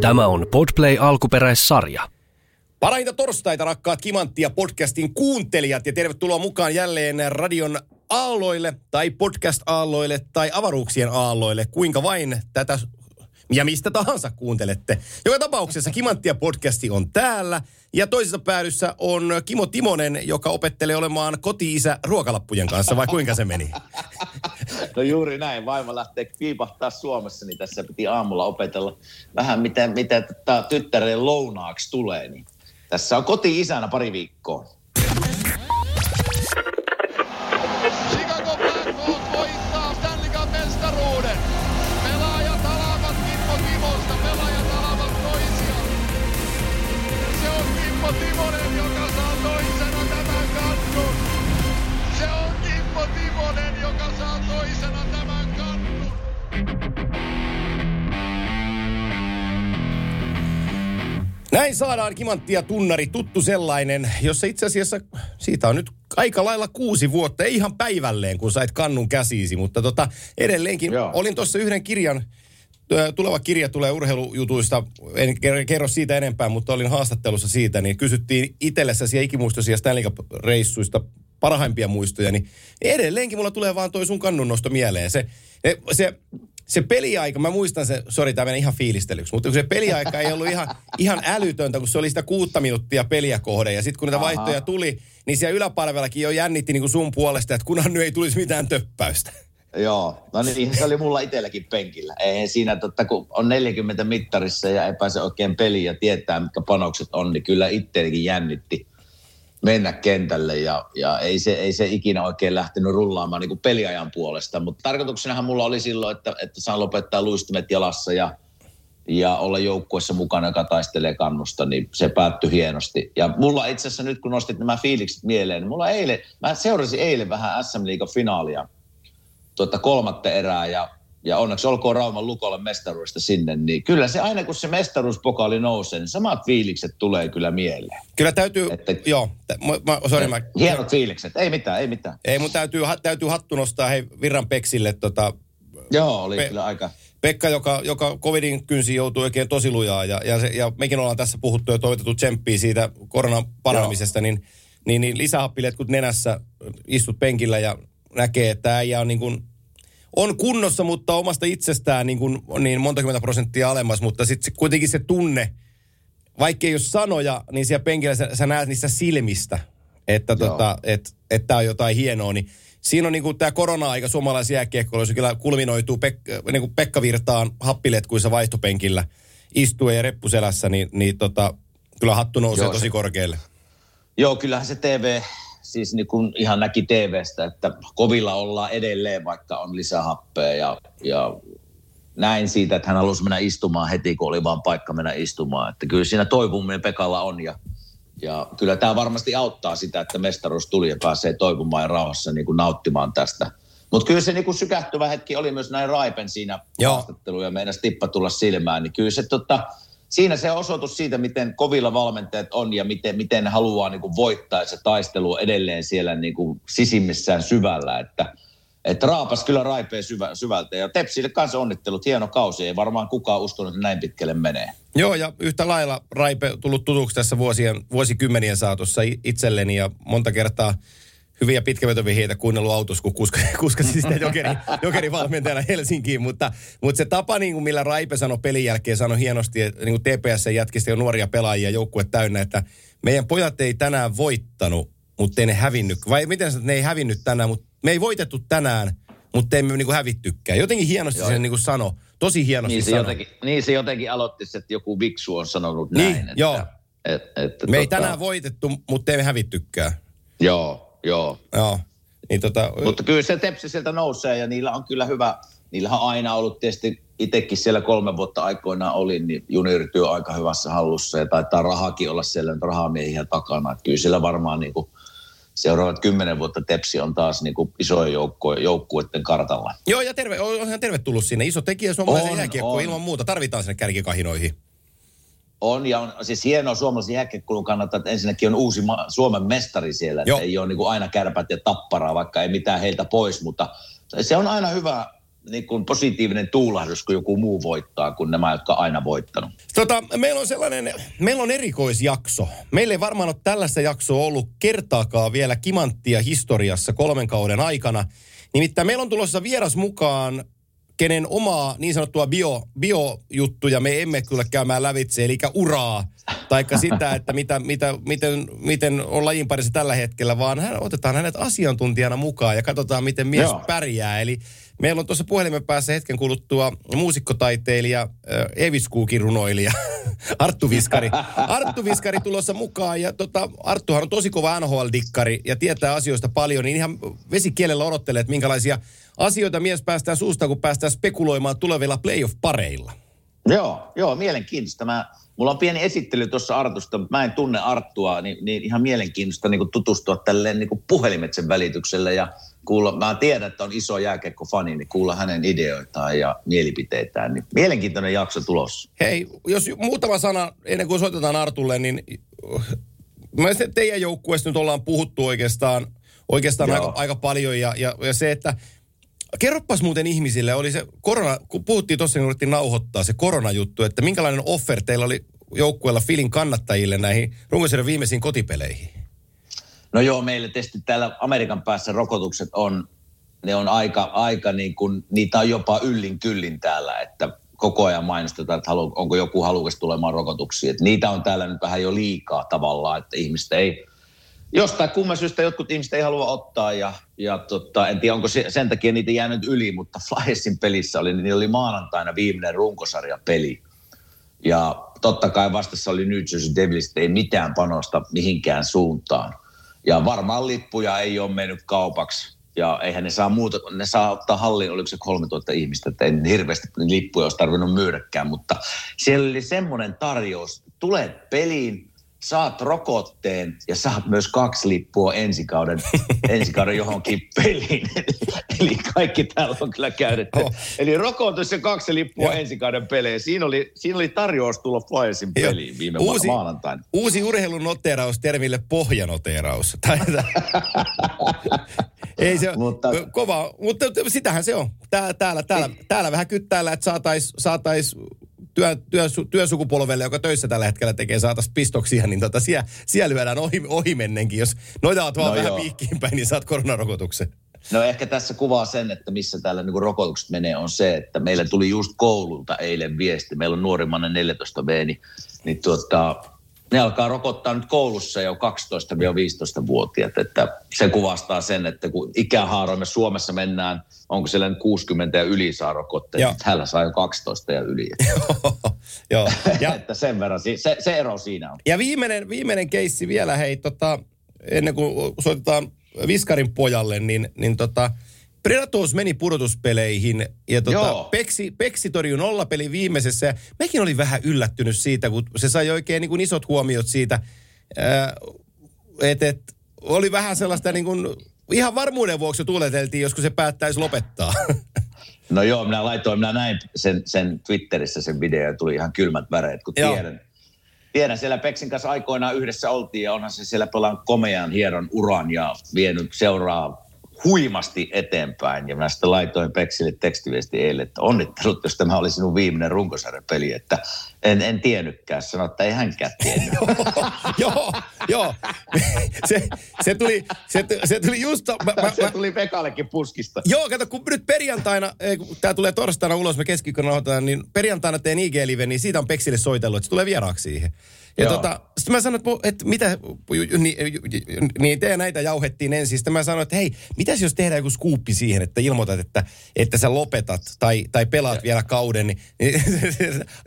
Tämä on Podplay alkuperäissarja. Parahinta torstaita, rakkaat Kimanttia podcastin kuuntelijat, ja tervetuloa mukaan jälleen radion aalloille, tai podcast-aalloille, tai avaruuksien aalloille, kuinka vain tätä ja mistä tahansa kuuntelette. Joka tapauksessa Kimanttia podcasti on täällä, ja toisessa päädyssä on Kimo Timonen, joka opettelee olemaan koti-isä ruokalappujen kanssa, vai kuinka se meni? No juuri näin. Vaimo lähtee piipahtaa Suomessa, niin tässä piti aamulla opetella vähän, miten, miten tyttären lounaaksi tulee. Niin tässä on koti-isänä pari viikkoa. Näin saadaan kimanttia tunnari, tuttu sellainen, jossa itse asiassa siitä on nyt aika lailla kuusi vuotta, ei ihan päivälleen, kun sait kannun käsiisi, mutta tota, edelleenkin Joo. olin tuossa yhden kirjan, tuleva kirja tulee urheilujutuista, en ker- kerro siitä enempää, mutta olin haastattelussa siitä, niin kysyttiin itsellesi ikimuistoisia Stanley Cup-reissuista parhaimpia muistoja, niin edelleenkin mulla tulee vaan toi sun kannunnosto mieleen. Se, se, se peliaika, mä muistan se, sori tämä menee ihan fiilistelyksi, mutta kun se peliaika ei ollut ihan, ihan älytöntä, kun se oli sitä kuutta minuuttia peliä kohde. Ja sitten kun niitä Aha. vaihtoja tuli, niin siellä yläpalvellakin jo jännitti niin kuin sun puolesta, että kunhan nyt ei tulisi mitään töppäystä. Joo, no niin se oli mulla itselläkin penkillä. Eihän siinä, totta, kun on 40 mittarissa ja ei pääse oikein peliin ja tietää, mitkä panokset on, niin kyllä itseänikin jännitti mennä kentälle ja, ja ei, se, ei se ikinä oikein lähtenyt rullaamaan niin kuin peliajan puolesta. Mutta tarkoituksenahan mulla oli silloin, että, että saan lopettaa luistimet jalassa ja, ja olla joukkuessa mukana, joka taistelee kannusta, niin se päättyi hienosti. Ja mulla itse asiassa nyt, kun nostit nämä fiilikset mieleen, niin mulla eilen, mä seurasin eilen vähän SM Liigan finaalia tuota kolmatta erää ja, ja onneksi olkoon Rauman Lukolle mestaruudesta sinne, niin kyllä se aina kun se mestaruuspokaali nousee, niin samat fiilikset tulee kyllä mieleen. Kyllä täytyy, Että- joo, mä, mä, sorry, mä, Hienot fiilikset, ei mitään, ei mitään. ei mun täytyy, täytyy hattu nostaa hei Virran Peksille tota, Joo, oli Pe- kyllä aika, Pekka, joka, joka covidin kynsi joutui oikein tosi lujaa ja, ja, se, ja mekin ollaan tässä puhuttu ja toivotettu tsemppiä siitä koronan paranemisesta, niin, niin, niin lisähappiletkut nenässä istut penkillä ja näkee, että äijä on niin kuin, on kunnossa, mutta omasta itsestään niin, kuin, niin monta kymmentä prosenttia alemmas, mutta sitten kuitenkin se tunne, vaikka ei ole sanoja, niin siellä penkillä sä, sä näet niistä silmistä, että Joo. tota, et, et on jotain hienoa, niin siinä on niinku tämä korona-aika suomalaisen jääkiekkoilla, se kyllä kulminoituu Pek- niinku Pekka Virtaan happiletkuissa vaihtopenkillä istuen ja reppuselässä, niin, niin tota, kyllä hattu nousee Joo, tosi se- korkealle. Joo, kyllähän se TV, siis niin kuin ihan näki TVstä, että kovilla ollaan edelleen, vaikka on lisähappea ja, ja näin siitä, että hän halusi mennä istumaan heti, kun oli vaan paikka mennä istumaan. Että kyllä siinä toipuminen Pekalla on ja, ja kyllä tämä varmasti auttaa sitä, että mestaruus tuli ja pääsee toipumaan ja rauhassa niin kuin nauttimaan tästä. Mutta kyllä se niin sykähtyvä hetki oli myös näin Raipen siinä Joo. haastattelu ja meidän tippa tulla silmään, niin kyllä se tota, siinä se osoitus siitä, miten kovilla valmentajat on ja miten, miten haluaa niin kuin voittaa se taistelu edelleen siellä niin kuin sisimmissään syvällä, että että raapas kyllä raipeen syvä, syvältä ja Tepsille kanssa onnittelut, hieno kausi, ei varmaan kukaan uskonut, että näin pitkälle menee. Joo, ja yhtä lailla Raipe tullut tutuksi tässä vuosien, vuosikymmenien saatossa itselleni ja monta kertaa hyviä pitkävetovihjeitä kuunnellut autossa, kun kuska, kuskasi sitä jokeri, jokerivalmentajana Helsinkiin, mutta, mutta se tapa, niin kuin millä Raipe sanoi pelin jälkeen, sanoi hienosti, että niin kuin TPS jätkistä jo nuoria pelaajia, joukkue täynnä, että meidän pojat ei tänään voittanut, mutta ei ne hävinnyt. Vai miten sanoit, että ne ei hävinnyt tänään, mutta me ei voitettu tänään, mutta emme niin kuin hävittykään. Jotenkin hienosti sen niin kuin sanoi. Tosi hienosti Niin se, sanoi. jotenkin, niin se jotenkin aloitti, että joku viksu on sanonut Niin, näin. Että, joo. Et, että, Me ei tota, tänään voitettu, mutta emme hävittykään. Joo, joo. Joo. Niin tota, Mutta kyllä se Tepsi sieltä nousee ja niillä on kyllä hyvä, niillähän on aina ollut tietysti itsekin siellä kolme vuotta aikoinaan oli, niin juniorityö aika hyvässä hallussa ja taitaa rahakin olla siellä nyt rahamiehiä takana. Että kyllä siellä varmaan niin kuin seuraavat kymmenen vuotta Tepsi on taas niin kuin isojen joukko, joukkueiden kartalla. Joo, ja terve, on ihan tervetullut sinne. Iso tekijä suomalaisen On, jääkiekkoon on. ilman muuta. Tarvitaan sinne kärkikahinoihin. On ja on siis hienoa suomalaisen jääkiekkoilun kannalta, että ensinnäkin on uusi ma- Suomen mestari siellä. Että ei ole niin kuin aina kärpät ja tapparaa, vaikka ei mitään heiltä pois, mutta se on aina hyvä, niin kuin positiivinen tuulahdus, kun joku muu voittaa, kuin nämä, jotka on aina voittanut. Tota, meillä on sellainen, meillä on erikoisjakso. Meillä ei varmaan ole tällaista jaksoa ollut kertaakaan vielä kimanttia historiassa kolmen kauden aikana. Nimittäin meillä on tulossa vieras mukaan, kenen omaa niin sanottua bio, biojuttuja me emme kyllä käymään lävitse, eli uraa, taikka sitä, että mitä, mitä, miten, miten on lajin parissa tällä hetkellä, vaan hän, otetaan hänet asiantuntijana mukaan ja katsotaan, miten mies Joo. pärjää. Eli meillä on tuossa puhelimen päässä hetken kuluttua muusikkotaiteilija, Eviskuukin runoilija, Arttu Viskari. Arttu Viskari tulossa mukaan ja tota, Arttuhan on tosi kova NHL-dikkari ja tietää asioista paljon, niin ihan vesikielellä odottelee, että minkälaisia asioita mies päästää suusta, kun päästään spekuloimaan tulevilla playoff-pareilla. Joo, joo, mielenkiintoista. Mä, mulla on pieni esittely tuossa Artusta, mutta mä en tunne Arttua, niin, niin ihan mielenkiintoista niin tutustua tälleen niin puhelimetsen välityksellä ja kuulla, mä tiedän, että on iso jääkekko-fani, niin kuulla hänen ideoitaan ja mielipiteitään. Niin mielenkiintoinen jakso tulossa. Hei, jos muutama sana ennen kuin soitetaan Artulle, niin mä teidän joukkueesta nyt ollaan puhuttu oikeastaan, oikeastaan aika, aika paljon ja, ja, ja se, että Kerropas muuten ihmisille, oli se korona, kun puhuttiin tuossa, niin yritettiin nauhoittaa se koronajuttu, että minkälainen offer teillä oli joukkueella Filin kannattajille näihin runkosarjan viimeisiin kotipeleihin? No joo, meille tietysti täällä Amerikan päässä rokotukset on, ne on aika, aika niin kuin, niitä on jopa yllin kyllin täällä, että koko ajan mainostetaan, että halu, onko joku halukas tulemaan rokotuksiin. Että niitä on täällä nyt vähän jo liikaa tavallaan, että ihmistä ei, jostain kumman syystä jotkut ihmiset ei halua ottaa ja, ja tota, en tiedä onko se, sen takia niitä jäänyt yli, mutta Flyersin pelissä oli, niin oli maanantaina viimeinen runkosarjapeli. Ja totta kai vastassa oli New Jersey Devils, ei mitään panosta mihinkään suuntaan. Ja varmaan lippuja ei ole mennyt kaupaksi. Ja eihän ne saa muuta, ne saa ottaa hallin, oliko se 3000 ihmistä, että ei hirveästi lippuja olisi tarvinnut myydäkään, mutta siellä oli semmoinen tarjous, tulet peliin, saat rokotteen ja saat myös kaksi lippua ensikauden, ensikauden johonkin peliin. Eli kaikki täällä on kyllä käytetty. Oh. Eli rokotus ja kaksi lippua ensikauden peleihin. Siinä oli, siinä oli tarjous tulla Flyersin peliin viime uusi, maanantaina. Uusi urheilun noteraus termille pohjanoteraus. Ei se mutta, kova, mutta sitähän se on. Täällä, täällä, täällä, täällä vähän kyttäällä, että saataisiin saatais työ, työ, työsukupolvelle, joka töissä tällä hetkellä tekee, saataisiin pistoksia, niin tota, siellä, siellä lyödään ohi, ohi mennenkin. Jos noita vaan no vähän joo. piikkiin päin, niin saat koronarokotuksen. No ehkä tässä kuvaa sen, että missä täällä niin rokotukset menee, on se, että meille tuli just koululta eilen viesti. Meillä on nuorimmainen 14 b niin, niin tuota, ne alkaa rokottaa nyt koulussa jo 12-15-vuotiaat. Että se kuvastaa sen, että kun ikähaaroimme Suomessa mennään, onko siellä nyt 60 ja yli saa rokotteet, niin täällä saa jo 12 ja yli. Joo. Ja, että sen verran, se, se ero siinä on. Ja viimeinen, viimeinen keissi vielä, hei, tota, ennen kuin soitetaan Viskarin pojalle, niin, niin tota, Predators meni pudotuspeleihin ja tota, Peksi, Peksi torjui nollapeli viimeisessä. Ja mekin oli vähän yllättynyt siitä, kun se sai oikein niin kuin isot huomiot siitä, että et, oli vähän sellaista niin kuin, ihan varmuuden vuoksi tuleteltiin, joskus se päättäisi lopettaa. No joo, minä laitoin, minä näin sen, sen Twitterissä sen video ja tuli ihan kylmät väreet, kun joo. tiedän, tiedän, siellä Peksin kanssa aikoinaan yhdessä oltiin ja onhan se siellä pelannut komean hieron uran ja vienyt seuraa huimasti eteenpäin. Ja mä sitten laitoin Peksille tekstiviesti eilen, että onnittelut, jos tämä oli sinun viimeinen runkosarjapeli. Että en, en tiennytkään. Sano, että ei hänkään tiennyt. joo, joo. Se, se, tuli, se, se tuli just... Mä, mä, se tuli Pekallekin puskista. Joo, kato, kun nyt perjantaina, kun tämä tulee torstaina ulos, me keskiviikkona niin perjantaina teen IG-live, niin siitä on Peksille soitellut, että se tulee vieraaksi siihen. Ja tota, sitten mä sanoin, että, että mitä, niin, niin te näitä jauhettiin ensin. Sitten mä sanoin, että hei, mitäs jos tehdään joku skuuppi siihen, että ilmoitat, että, että sä lopetat tai, tai pelaat ja. vielä kauden. Niin,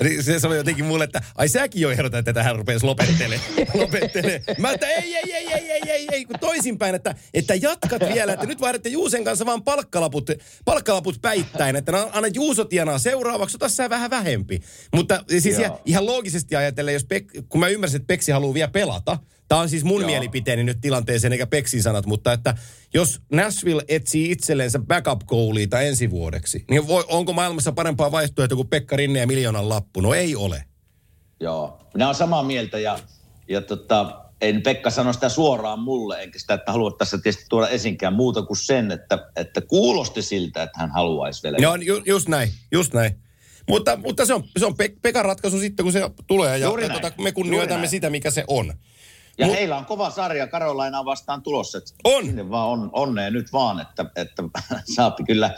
niin se sanoi jotenkin mulle, että ai säkin jo ehdotat, että tähän rupeaisi lopettele. lopettele. Mä että ei, ei, ei, ei, ei, ei, ei, kun toisinpäin, että, että jatkat vielä, että nyt vaihdatte Juusen kanssa vaan palkkalaput, palkkalaput päittäin, että anna Juuso tienaa seuraavaksi, ota sä vähän vähempi. Mutta siis ihan, ihan loogisesti ajatellen, jos Pek, kun mä ymmärsin, että Peksi haluaa vielä pelata. Tämä on siis mun Joo. mielipiteeni nyt tilanteeseen, eikä Peksin sanat, mutta että jos Nashville etsii itsellensä backup goaliita ensi vuodeksi, niin voi, onko maailmassa parempaa vaihtoehtoa kuin Pekka Rinne ja miljoonan lappu? No ei ole. Joo, minä olen samaa mieltä ja, ja tota, en Pekka sano sitä suoraan mulle, enkä sitä, että halua tässä tietysti tuoda esinkään muuta kuin sen, että, että kuulosti siltä, että hän haluaisi vielä. Joo, ju, just näin, just näin. Mutta, mutta se on, se on Pe- Pekan ratkaisu sitten, kun se tulee. Ja, Juuri ja näin. tota, me kunnioitamme sitä, mikä se on. Ja Mut- heillä on kova sarja Karolainaa vastaan tulossa. On. Sinne vaan on, onnea nyt vaan, että, että saapi kyllä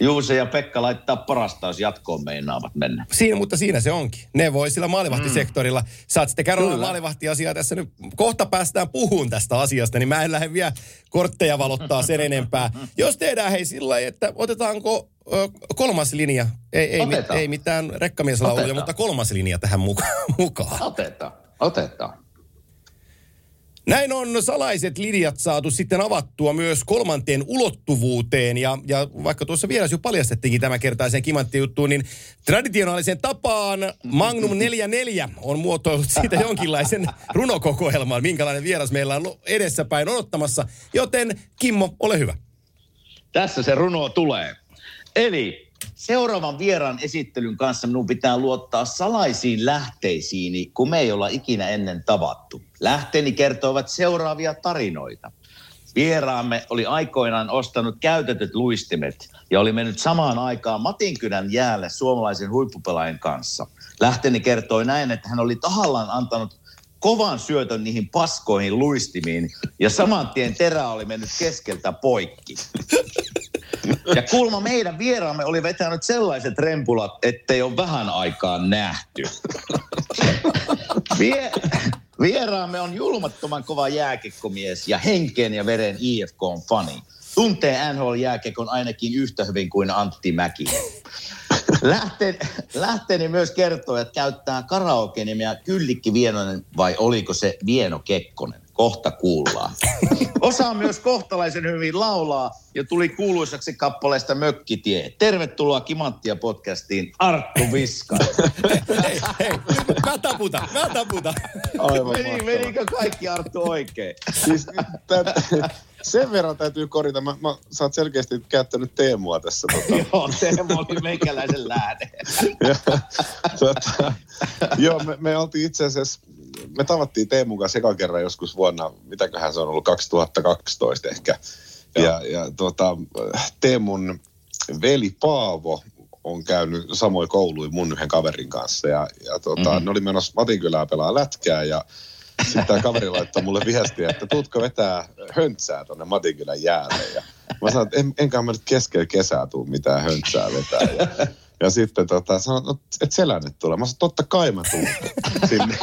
Juuse ja Pekka laittaa parasta, jos jatkoon meinaavat mennä. Siinä, mutta siinä se onkin. Ne voi sillä maalivahtisektorilla. Saat sitten Kyllä. maalivahtiasiaa tässä nyt. Kohta päästään puhumaan tästä asiasta, niin mä en lähde vielä kortteja valottaa sen enempää. Jos tehdään hei sillä että otetaanko ö, kolmas linja, ei, ei, mit, ei mitään rekkamieslauluja, mutta kolmas linja tähän mukaan. mukaan. Otetaan, otetaan. Näin on salaiset linjat saatu sitten avattua myös kolmanteen ulottuvuuteen. Ja, ja vaikka tuossa vieras jo paljastettiinkin tämän kertaisen kimanttijuttuun, niin traditionaalisen tapaan Magnum 44 on muotoillut siitä jonkinlaisen runokokoelman, minkälainen vieras meillä on edessäpäin odottamassa. Joten Kimmo, ole hyvä. Tässä se runo tulee. Eli seuraavan vieraan esittelyn kanssa minun pitää luottaa salaisiin lähteisiini, kun me ei olla ikinä ennen tavattu. Lähteeni kertovat seuraavia tarinoita. Vieraamme oli aikoinaan ostanut käytetyt luistimet ja oli mennyt samaan aikaan Matinkynän jäälle suomalaisen huippupelaajan kanssa. Lähteni kertoi näin, että hän oli tahallaan antanut kovan syötön niihin paskoihin luistimiin ja saman tien terä oli mennyt keskeltä poikki. Ja kuulma meidän vieraamme oli vetänyt sellaiset rempulat, ettei ole vähän aikaan nähty. Vie, vieraamme on julmattoman kova jääkekkomies ja henkeen ja veren IFK on fani. Tuntee NHL-jääkekon ainakin yhtä hyvin kuin Antti Mäki. Lähteen, lähteeni myös kertoo, että käyttää karaoke-nimeä Kyllikki Vienonen vai oliko se Vieno Kekkonen? Kohta kuullaan. Osaa myös kohtalaisen hyvin laulaa ja tuli kuuluisaksi kappaleesta Mökkitie. Tervetuloa Kimanttia podcastiin Arttu Viska. Hei, hei, mä taputan, mä taputan. Aivan Meni, menikö kaikki Arttu oikein? Siis, sen verran täytyy korjata. Mä, mä, sä oot selkeästi käyttänyt Teemua tässä. Tota, Joo, Teemu oli meikäläisen lähde. Tota, joo, me, me oltiin itse asiassa, me tavattiin Teemun kanssa ekan kerran joskus vuonna, mitäköhän se on ollut, 2012 ehkä. Ja, ja tota, Teemun veli Paavo on käynyt samoin kouluin mun yhden kaverin kanssa. Ja, ja tota, Mhm. mm-hmm. ne oli menossa Matinkylään pelaa lätkää ja sitten tämä kaveri laittoi mulle viestiä, että tuutko vetää höntsää tonne Matinkylän jäälle. Ja mä sanoin, että en, enkä mä nyt keskellä kesää tuu mitään höntsää vetää. Ja, ja sitten tota, sanoin, no, et selänne tulee. Mä sanoin, totta kai mä tuun sinne.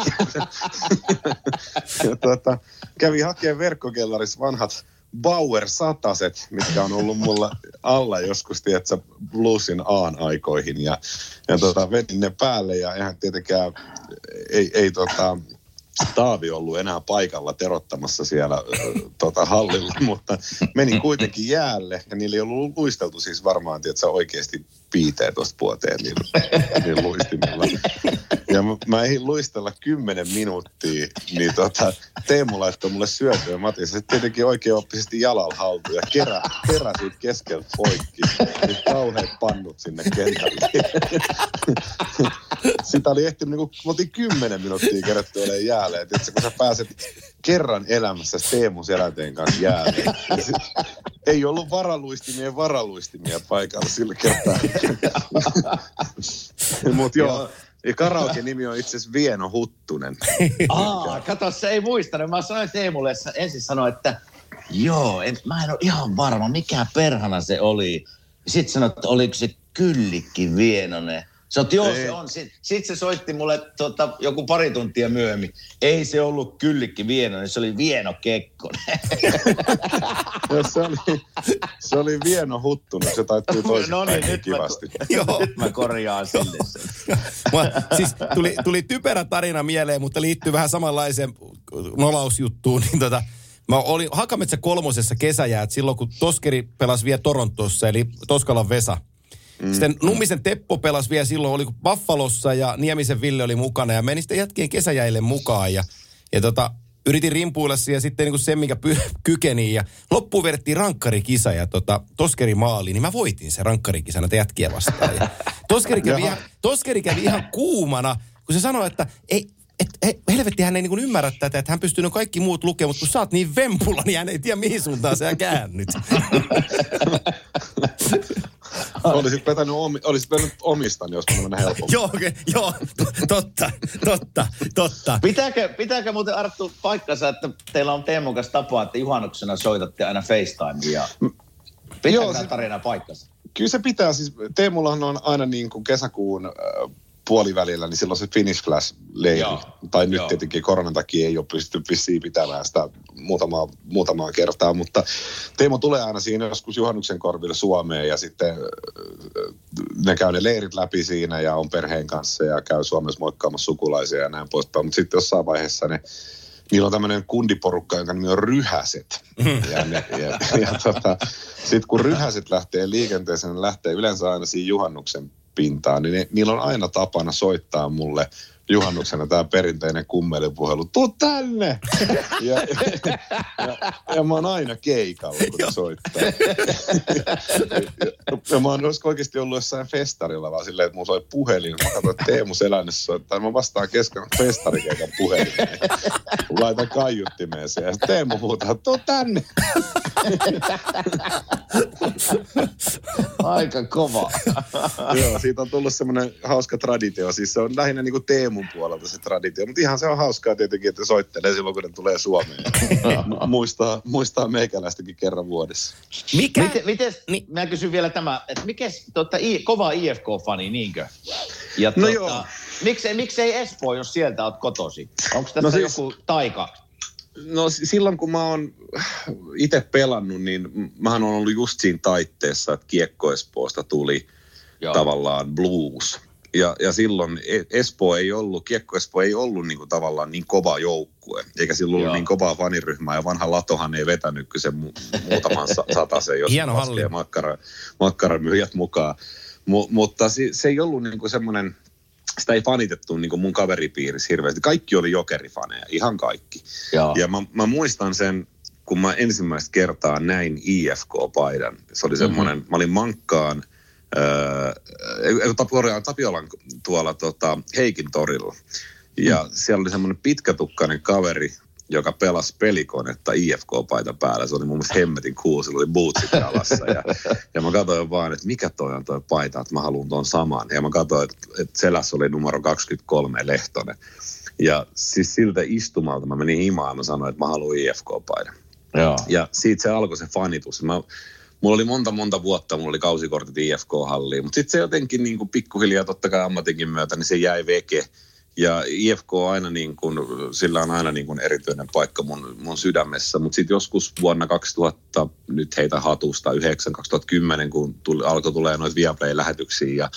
ja tota, kävi hakemaan verkkokellarissa vanhat Bauer sataset, mitkä on ollut mulla alla joskus, tiedätkö, bluesin aan aikoihin. Ja, ja tota, vedin ne päälle ja eihän tietenkään, ei, ei tota, Taavi ollut enää paikalla terottamassa siellä tota, hallilla, mutta menin kuitenkin jäälle. Ja niillä ei ollut luisteltu siis varmaan, tiedätkö, oikeasti piiteet tuosta vuoteen niillä, niillä luistimilla. Ja mä, mä ehdin luistella kymmenen minuuttia, niin tota, Teemu laittoi mulle syötyä Matti. Se tietenkin oikein oppisesti jalalla haltuun ja kerä, kerä siitä keskeltä poikki. Niin kauheat pannut sinne kentälle. Sitä oli ehtinyt, niin me oltiin kymmenen minuuttia kerätty olemaan jäälle. Et itse kun sä pääset kerran elämässä Teemu Selänteen kanssa jäälle. niin Ei ollut varaluistimien varaluistimia paikalla sillä kertaa. Mutta joo, ja karaoke-nimi on itse asiassa Vieno Huttunen. Aa, kato, se ei muistanut. Mä sanoin Teemulle, ensin sanoin, että joo, en, mä en ole ihan varma, mikä perhana se oli. Sitten sanoin, että oliko se Kyllikki Vienonen. Sä oot, joo, Ei. se on. Sitten sit se soitti mulle tota, joku pari tuntia myöhemmin. Ei se ollut Kyllikki Vienonen, se oli Vieno Kekkonen. Ja se, oli, se oli Vieno Huttunen, se taittuu toisinpäin no niin, niin nyt mä, kivasti. Joo. nyt mä korjaan sille sen. Mä, siis tuli, tuli typerä tarina mieleen, mutta liittyy vähän samanlaiseen nolausjuttuun. Niin tota, mä olin Hakametsä kolmosessa kesäjäät silloin, kun Toskeri pelasi vielä Torontossa, eli Toskalan Vesa. Mm. Sitten Nummisen Teppo pelasi vielä silloin, oli Buffalossa ja Niemisen Ville oli mukana ja meni sitten jätkien kesäjäille mukaan ja, ja tota, yritin rimpuilla ja sitten niin kuin se, mikä py, kykeni ja loppuun vedettiin rankkarikisa ja tota, Toskeri maali, niin mä voitin sen rankkarikisana näitä jätkiä vastaan. Ja Toskeri, kävi ihan, Toskeri kävi ihan kuumana, kun se sanoi, että ei, et, et, helvetti, hän ei niin ymmärrä tätä, että hän pystyy ne kaikki muut lukemaan, mutta kun sä oot niin vempula, niin hän ei tiedä mihin suuntaan sä käännyt. olisit vetänyt, omi, olisit vetänyt omistan, jos mennä helpommin. joo, okay, joo, totta, totta, totta. Pitääkö, pitääkö muuten Arttu paikkansa, että teillä on Teemun kanssa tapa, että juhannuksena soitatte aina FaceTimea? Pitääkö Joo, tämä se- tarina paikkansa? Kyllä se pitää, siis Teemullahan on aina niin kuin kesäkuun äh, puolivälillä, niin silloin se Finish Flash-leiri. Joo, Tai nyt joo. tietenkin koronan takia ei ole pystytty vissiin pitämään sitä muutamaa, muutamaa kertaa, mutta Teemu tulee aina siinä joskus juhannuksen korville Suomeen ja sitten äh, ne käy ne leirit läpi siinä ja on perheen kanssa ja käy Suomessa moikkaamassa sukulaisia ja näin poispäin. Mutta sitten jossain vaiheessa ne Niillä on tämmöinen kundiporukka, jonka nimi on Ryhäset. Ja, ne, ja, ja tota, sitten kun Ryhäset lähtee liikenteeseen, ne lähtee yleensä aina siinä juhannuksen pintaan, niin ne, niillä on aina tapana soittaa mulle juhannuksena tämä perinteinen kummelipuhelu. Tuu tänne! Ja, ja, ja, ja mä oon aina keikalla, kun soittaa. ja, ja mä oon olisiko oikeasti ollut jossain festarilla, vaan silleen, että mun soi puhelin. Mä katsoin, että Teemu Selännes soittaa. Mä vastaan kesken festarikeikan puhelimeen. Laitan kaiuttimeen siihen. Ja Teemu huutaa, tuu tänne! Aika kova. Joo, siitä on tullut semmoinen hauska traditio. Siis se on lähinnä niin kuin Teemun puolelta se traditio. Mutta ihan se on hauskaa tietenkin, että soittelee silloin, kun ne tulee Suomeen. muistaa, muistaa meikäläistäkin kerran vuodessa. Mikä? Miten, miten Niin. mä kysyn vielä tämä, että mikä tota, I, kova IFK-fani, niinkö? Ja No tota, joo. Miksei, miksei Espoo, jos sieltä oot kotosi? Onko tässä No siis- joku taika? No silloin, kun mä oon itse pelannut, niin mähän on ollut just siinä taitteessa, että Kiekko Espoosta tuli Joo. tavallaan blues. Ja, ja silloin E- Espoo ei ollut, Kiekko Espoo ei ollut niin kuin tavallaan niin kova joukkue, eikä silloin ollut Joo. niin kovaa faniryhmää, ja vanha Latohan ei vetänyt kyllä sen mu- muutaman sa- satasen, jos Hieno laskee makkara, makkaramyyjät mukaan. Mu- mutta se, se ei ollut niin kuin semmoinen, sitä ei fanitettu niin kuin mun kaveripiirissä hirveästi. Kaikki oli jokerifaneja, ihan kaikki. Joo. Ja mä, mä muistan sen, kun mä ensimmäistä kertaa näin IFK-paidan. Se oli semmoinen, mm-hmm. mä olin Mankkaan, öö, Tapiolan, Tapiolan tuolla tota, Heikin torilla. Ja mm. siellä oli semmoinen pitkätukkainen kaveri, joka pelasi pelikonetta IFK-paita päällä. Se oli mun mielestä hemmetin cool, sillä oli bootsit jalassa. Ja, ja mä katsoin vaan, että mikä toi on toi paita, että mä haluan ton saman. Ja mä katsoin, että, että selässä oli numero 23 Lehtonen. Ja siis siltä istumalta mä menin himaan ja mä sanoin, että mä haluan IFK-paidan. Joo. Ja siitä se alkoi se fanitus. Mä, mulla oli monta monta vuotta, mulla oli kausikortit IFK-halliin, mutta sitten se jotenkin niin kuin pikkuhiljaa totta kai ammatinkin myötä, niin se jäi veke. Ja IFK on aina niin kuin, sillä on aina niin kuin erityinen paikka mun, mun sydämessä, mutta sitten joskus vuonna 2000, nyt heitä hatusta, 9 2010, kun tuli, alkoi tulee noita Viaplay-lähetyksiä ja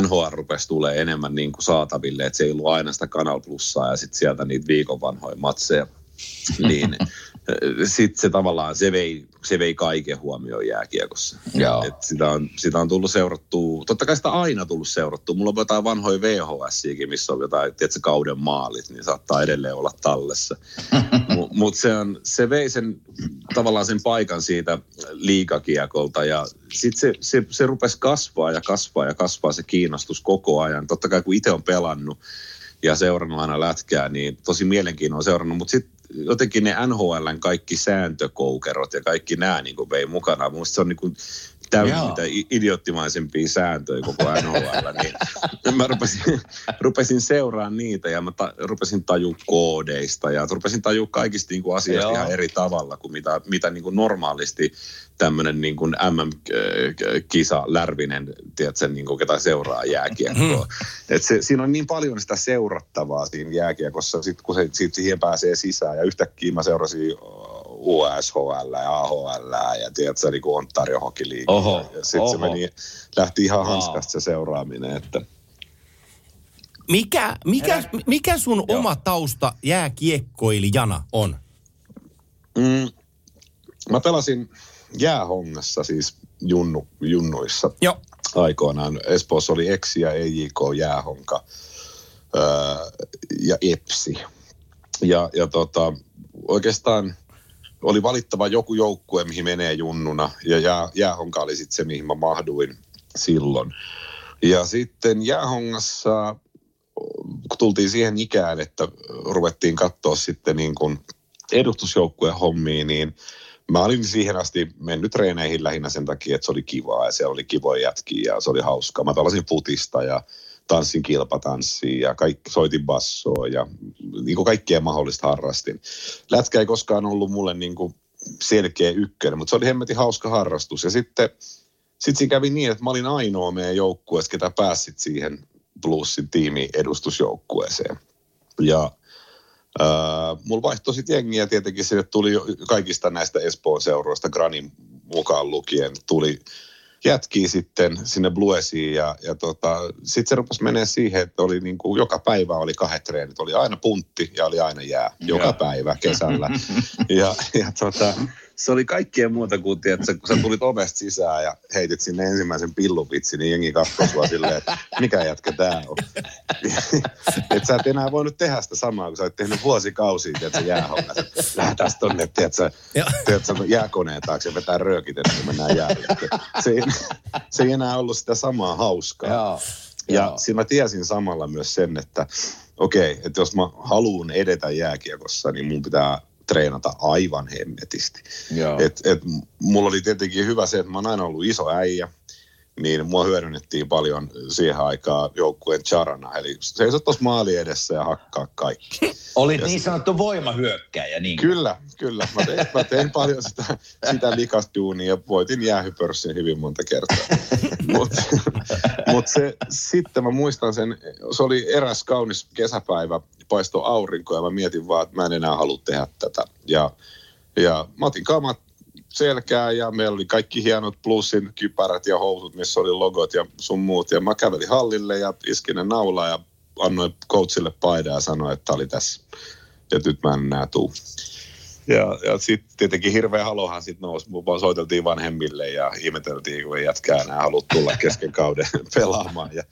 NHL rupesi tulee enemmän niin kuin saataville, että se ei ollut aina sitä Kanal Plussaa ja sitten sieltä niitä viikon vanhoja matseja, niin sitten se tavallaan, se vei, se vei kaiken huomioon jääkiekossa. Joo. Et sitä, on, sitä on tullut seurattua, totta kai sitä aina tullut seurattua. Mulla on jotain vanhoja vhs missä on jotain, tiedätkö, kauden maalit, niin saattaa edelleen olla tallessa. Mutta mut se, on, se vei sen, tavallaan sen paikan siitä liikakiekolta ja sitten se, se, se rupesi kasvaa ja kasvaa ja kasvaa se kiinnostus koko ajan. Totta kai kun itse on pelannut ja seurannut aina lätkää, niin tosi mielenkiinnolla seurannut, mutta sitten jotenkin ne NHLn kaikki sääntökoukerot ja kaikki nämä niin vei mukana. Mielestä se on niin kuin Joo. mitä idioottimaisempia sääntöjä koko NHL, niin mä rupesin, rupesin seuraamaan niitä ja mä ta, rupesin tajua koodeista ja rupesin tajua kaikista niin kuin asioista Joo. ihan eri tavalla kuin mitä, mitä niin kuin normaalisti tämmöinen niin kuin MM-kisa Lärvinen, tiedätkö, niin kuin ketä seuraa jääkiekkoa. Et se, siinä on niin paljon sitä seurattavaa siinä jääkiekossa, sit kun se, sit siihen pääsee sisään. Ja yhtäkkiä mä seurasin USHL ja AHL ja tiedätkö, niin kuin Ontario Hockey League. Oho, ja sitten oho. se meni, lähti ihan Wow. hanskasta se seuraaminen. Että. Mikä, mikä, mikä sun oma tausta jääkiekkoilijana on? Mm, mä pelasin jäähongassa siis junnu, junnuissa Joo. aikoinaan. Espoossa oli Eksi ja EJK Jäähonka öö, ja Epsi. Ja, ja tota, oikeastaan oli valittava joku joukkue, mihin menee junnuna. Ja jää, Jäähonka oli sitten se, mihin mä mahduin silloin. Ja sitten Jäähongassa, kun tultiin siihen ikään, että ruvettiin katsoa sitten niin kuin edustusjoukkueen hommiin, niin mä olin siihen asti mennyt treeneihin lähinnä sen takia, että se oli kivaa ja se oli kivoja jätkiä ja se oli hauskaa. Mä pelasin futista ja tanssin kilpatanssia ja kaikki, soitin bassoa ja niin kuin kaikkea mahdollista harrastin. Lätkä ei koskaan ollut mulle niin kuin selkeä ykkönen, mutta se oli hemmetin hauska harrastus. Ja sitten sit siinä kävi niin, että mä olin ainoa meidän joukkueessa, ketä pääsit siihen Bluesin tiimi edustusjoukkueeseen. Ja äh, mulla vaihtoi sitten jengiä tietenkin, sinne tuli kaikista näistä Espoon seuroista, Granin mukaan lukien, tuli jätkiä sitten sinne Bluesiin ja, ja tota, sitten se rupesi menee siihen, että oli niin kuin, joka päivä oli kahdet treenit. Oli aina puntti ja oli aina jää. Joka Joo. päivä kesällä. ja, ja tota, se oli kaikkea muuta kuin, että kun sä tulit ovesta sisään ja heitit sinne ensimmäisen pillupitsin, niin jengi katsoi sua silleen, että mikä jätkä tää on. että sä et enää voinut tehdä sitä samaa, kun sä oot tehnyt vuosikausia, että jäähommassa. Lähdetään tonne, tiedätkö, tiedätkö, jääkoneen taakse ja vetää röökit, että mennään jäälle. Se ei, se ei enää ollut sitä samaa hauskaa. Joo. Ja Joo. siinä mä tiesin samalla myös sen, että okei, että jos mä haluan edetä jääkiekossa, niin mun pitää treenata aivan hemmetisti. Joo. Et, et, mulla oli tietenkin hyvä se, että mä oon aina ollut iso äijä, niin mua hyödynnettiin paljon siihen aikaan joukkueen charana. Eli seisot tuossa maali edessä ja hakkaa kaikki. Olit Ja niin sanottu voimahyökkäjä, niin Kyllä, kyllä. Mä tein, mä tein paljon sitä, sitä likasduunia ja voitin jäähypörssin hyvin monta kertaa. Mutta mut se, sitten mä muistan sen, se oli eräs kaunis kesäpäivä, paistoi aurinko ja mä mietin vaan, että mä en enää halua tehdä tätä. Ja, ja mä otin kamat selkää ja meillä oli kaikki hienot plussin kypärät ja housut, missä oli logot ja sun muut. Ja mä kävelin hallille ja iskin ne naulaa ja annoin coachille paidan ja sanoin, että oli tässä. Ja nyt mä en enää tuu. Ja, ja sitten tietenkin hirveä halohan sitten nousi. Vaan soiteltiin vanhemmille ja ihmeteltiin, kun ei jätkää enää halua tulla kesken kauden pelaamaan. Ja,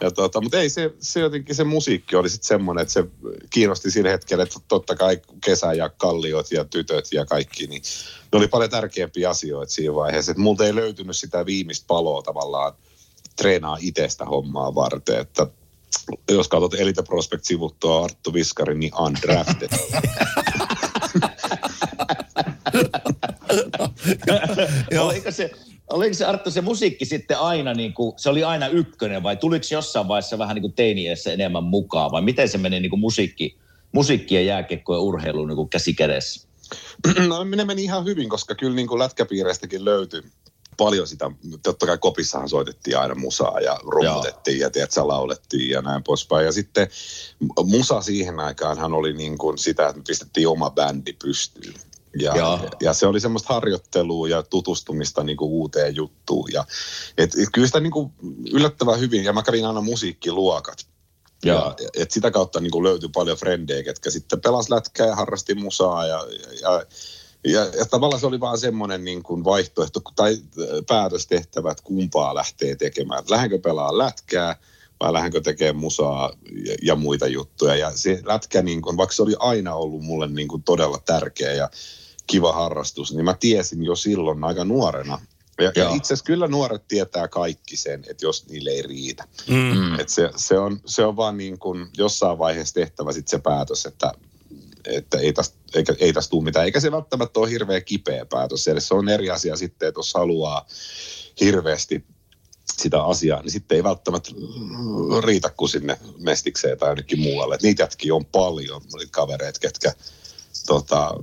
ja tota, mutta ei se, se jotenkin se musiikki oli sitten semmoinen, että se kiinnosti sillä hetkellä, että totta kai kesä ja kalliot ja tytöt ja kaikki, niin ne oli paljon tärkeämpiä asioita siinä vaiheessa. Että multa ei löytynyt sitä viimeistä paloa tavallaan treenaa itsestä hommaa varten, että jos katsot Elite Prospect-sivuttua Arttu Viskari, niin undrafted. Joo. oliko se, oliko se Arttu se musiikki sitten aina, niin kuin, se oli aina ykkönen vai tuliko jossain vaiheessa vähän niin kuin teiniässä enemmän mukaan vai miten se meni niin kuin musiikki, musiikki ja jääkiekko ja urheilu niin kuin käsi kädessä? No ne meni ihan hyvin, koska kyllä niin kuin lätkäpiireistäkin löytyi paljon sitä. Totta kai kopissahan soitettiin aina musaa ja rummutettiin ja tiedätkö, laulettiin ja näin poispäin. Ja sitten musa siihen aikaanhan oli niin kuin sitä, että me pistettiin oma bändi pystyyn. Ja, Joo. ja se oli semmoista harjoittelua ja tutustumista niin kuin uuteen juttuun. Ja, et, et kyllä sitä niin kuin yllättävän hyvin, ja mä kävin aina musiikkiluokat. Joo. Ja, et sitä kautta niin kuin löytyi paljon frendejä, ketkä sitten pelas lätkää ja harrasti musaa. Ja, ja, ja, ja tavallaan se oli vaan semmoinen niin kuin vaihtoehto tai äh, päätös tehtävä, että kumpaa lähtee tekemään. Lähdenkö pelaa lätkää vai lähdenkö tekemään musaa ja, ja muita juttuja. Ja se lätkä, niin kuin, vaikka se oli aina ollut mulle niin kuin todella tärkeä ja kiva harrastus, niin mä tiesin jo silloin aika nuorena. Ja, ja itse asiassa kyllä nuoret tietää kaikki sen, että jos niille ei riitä. Mm. Et se, se, on, se on vaan niin kuin jossain vaiheessa tehtävä sit se päätös, että, että ei tästä, eikä, ei tästä tule mitään. Eikä se välttämättä ole hirveän kipeä päätös. Eli se on eri asia sitten, että jos haluaa hirveästi sitä asiaa, niin sitten ei välttämättä riitä kuin sinne mestikseen tai jonnekin muualle. Et niitä jätkiä on paljon, niitä kavereita, ketkä, tota,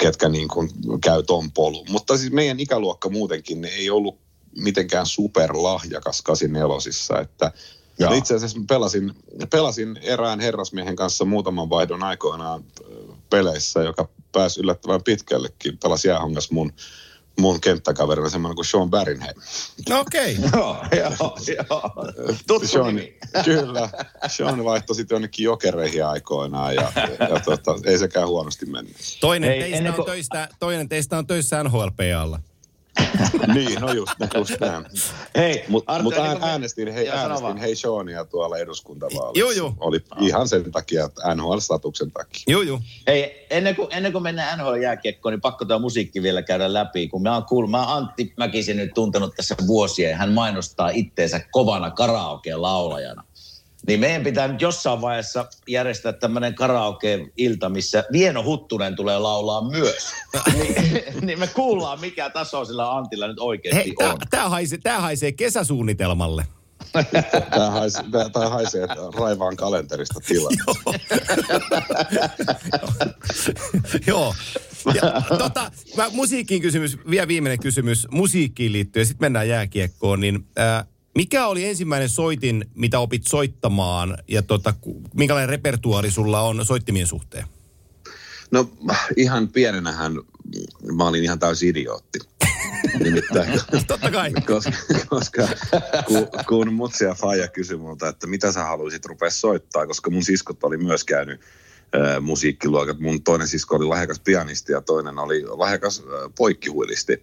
ketkä niin kuin käy ton polun. Mutta siis meidän ikäluokka muutenkin niin ei ollut mitenkään superlahjakas 84 että Joo. itse asiassa pelasin, pelasin erään herrasmiehen kanssa muutaman vaihdon aikoinaan peleissä, joka pääsi yllättävän pitkällekin. Pelasi jäähongas mun, mun kenttäkaverina semmoinen kuin Sean Barinheim. No okei. Okay. Joo, joo, joo. Tuttu Sean, nimi. kyllä. Sean vaihtoi sitten jonnekin jokereihin aikoinaan ja, ja, ja tota, ei sekään huonosti mennyt. Toinen, Hei, teistä on töistä, toinen teistä on töissä NHLPAlla. niin, no just, just näin. Hei, Mutta mut ään, me- äänestin, hei, Joo, äänestin hei Seania tuolla eduskuntavaaleissa. Joo, joo. Oli ihan sen takia, että NHL-statuksen takia. Juu, juu. Hei, ennen kuin, ennen kuin mennään NHL-jääkiekkoon, niin pakko tämä musiikki vielä käydä läpi. Kun mä oon kuullut, mä oon Antti Mäkisen nyt tuntenut tässä vuosia ja hän mainostaa itteensä kovana karaoke-laulajana. Niin meidän pitää nyt jossain vaiheessa järjestää tämmöinen karaoke-ilta, missä Vieno Huttunen tulee laulaa myös. niin, niin me kuullaan, mikä taso sillä Antilla nyt oikeasti Hei, on. tää, haisee, tää haisee kesäsuunnitelmalle. Tämä haisee, tää, tää haisee raivaan kalenterista tilaa. Joo. Ja, tota, mä, musiikkiin kysymys, vielä viimeinen kysymys musiikkiin liittyen, sitten mennään jääkiekkoon, niin ää, mikä oli ensimmäinen soitin, mitä opit soittamaan ja tota, minkälainen repertuaari sulla on soittimien suhteen? No ihan pienenähän mä olin ihan täysin idiootti. Nimittäin, Totta kai. koska, koska kun, kun mutsi ja faija kysyi multa, että mitä sä haluaisit rupea soittaa, koska mun siskot oli myös käynyt ää, musiikkiluokat. Mun toinen sisko oli lahjakas pianisti ja toinen oli lahjakas ää, poikkihuilisti.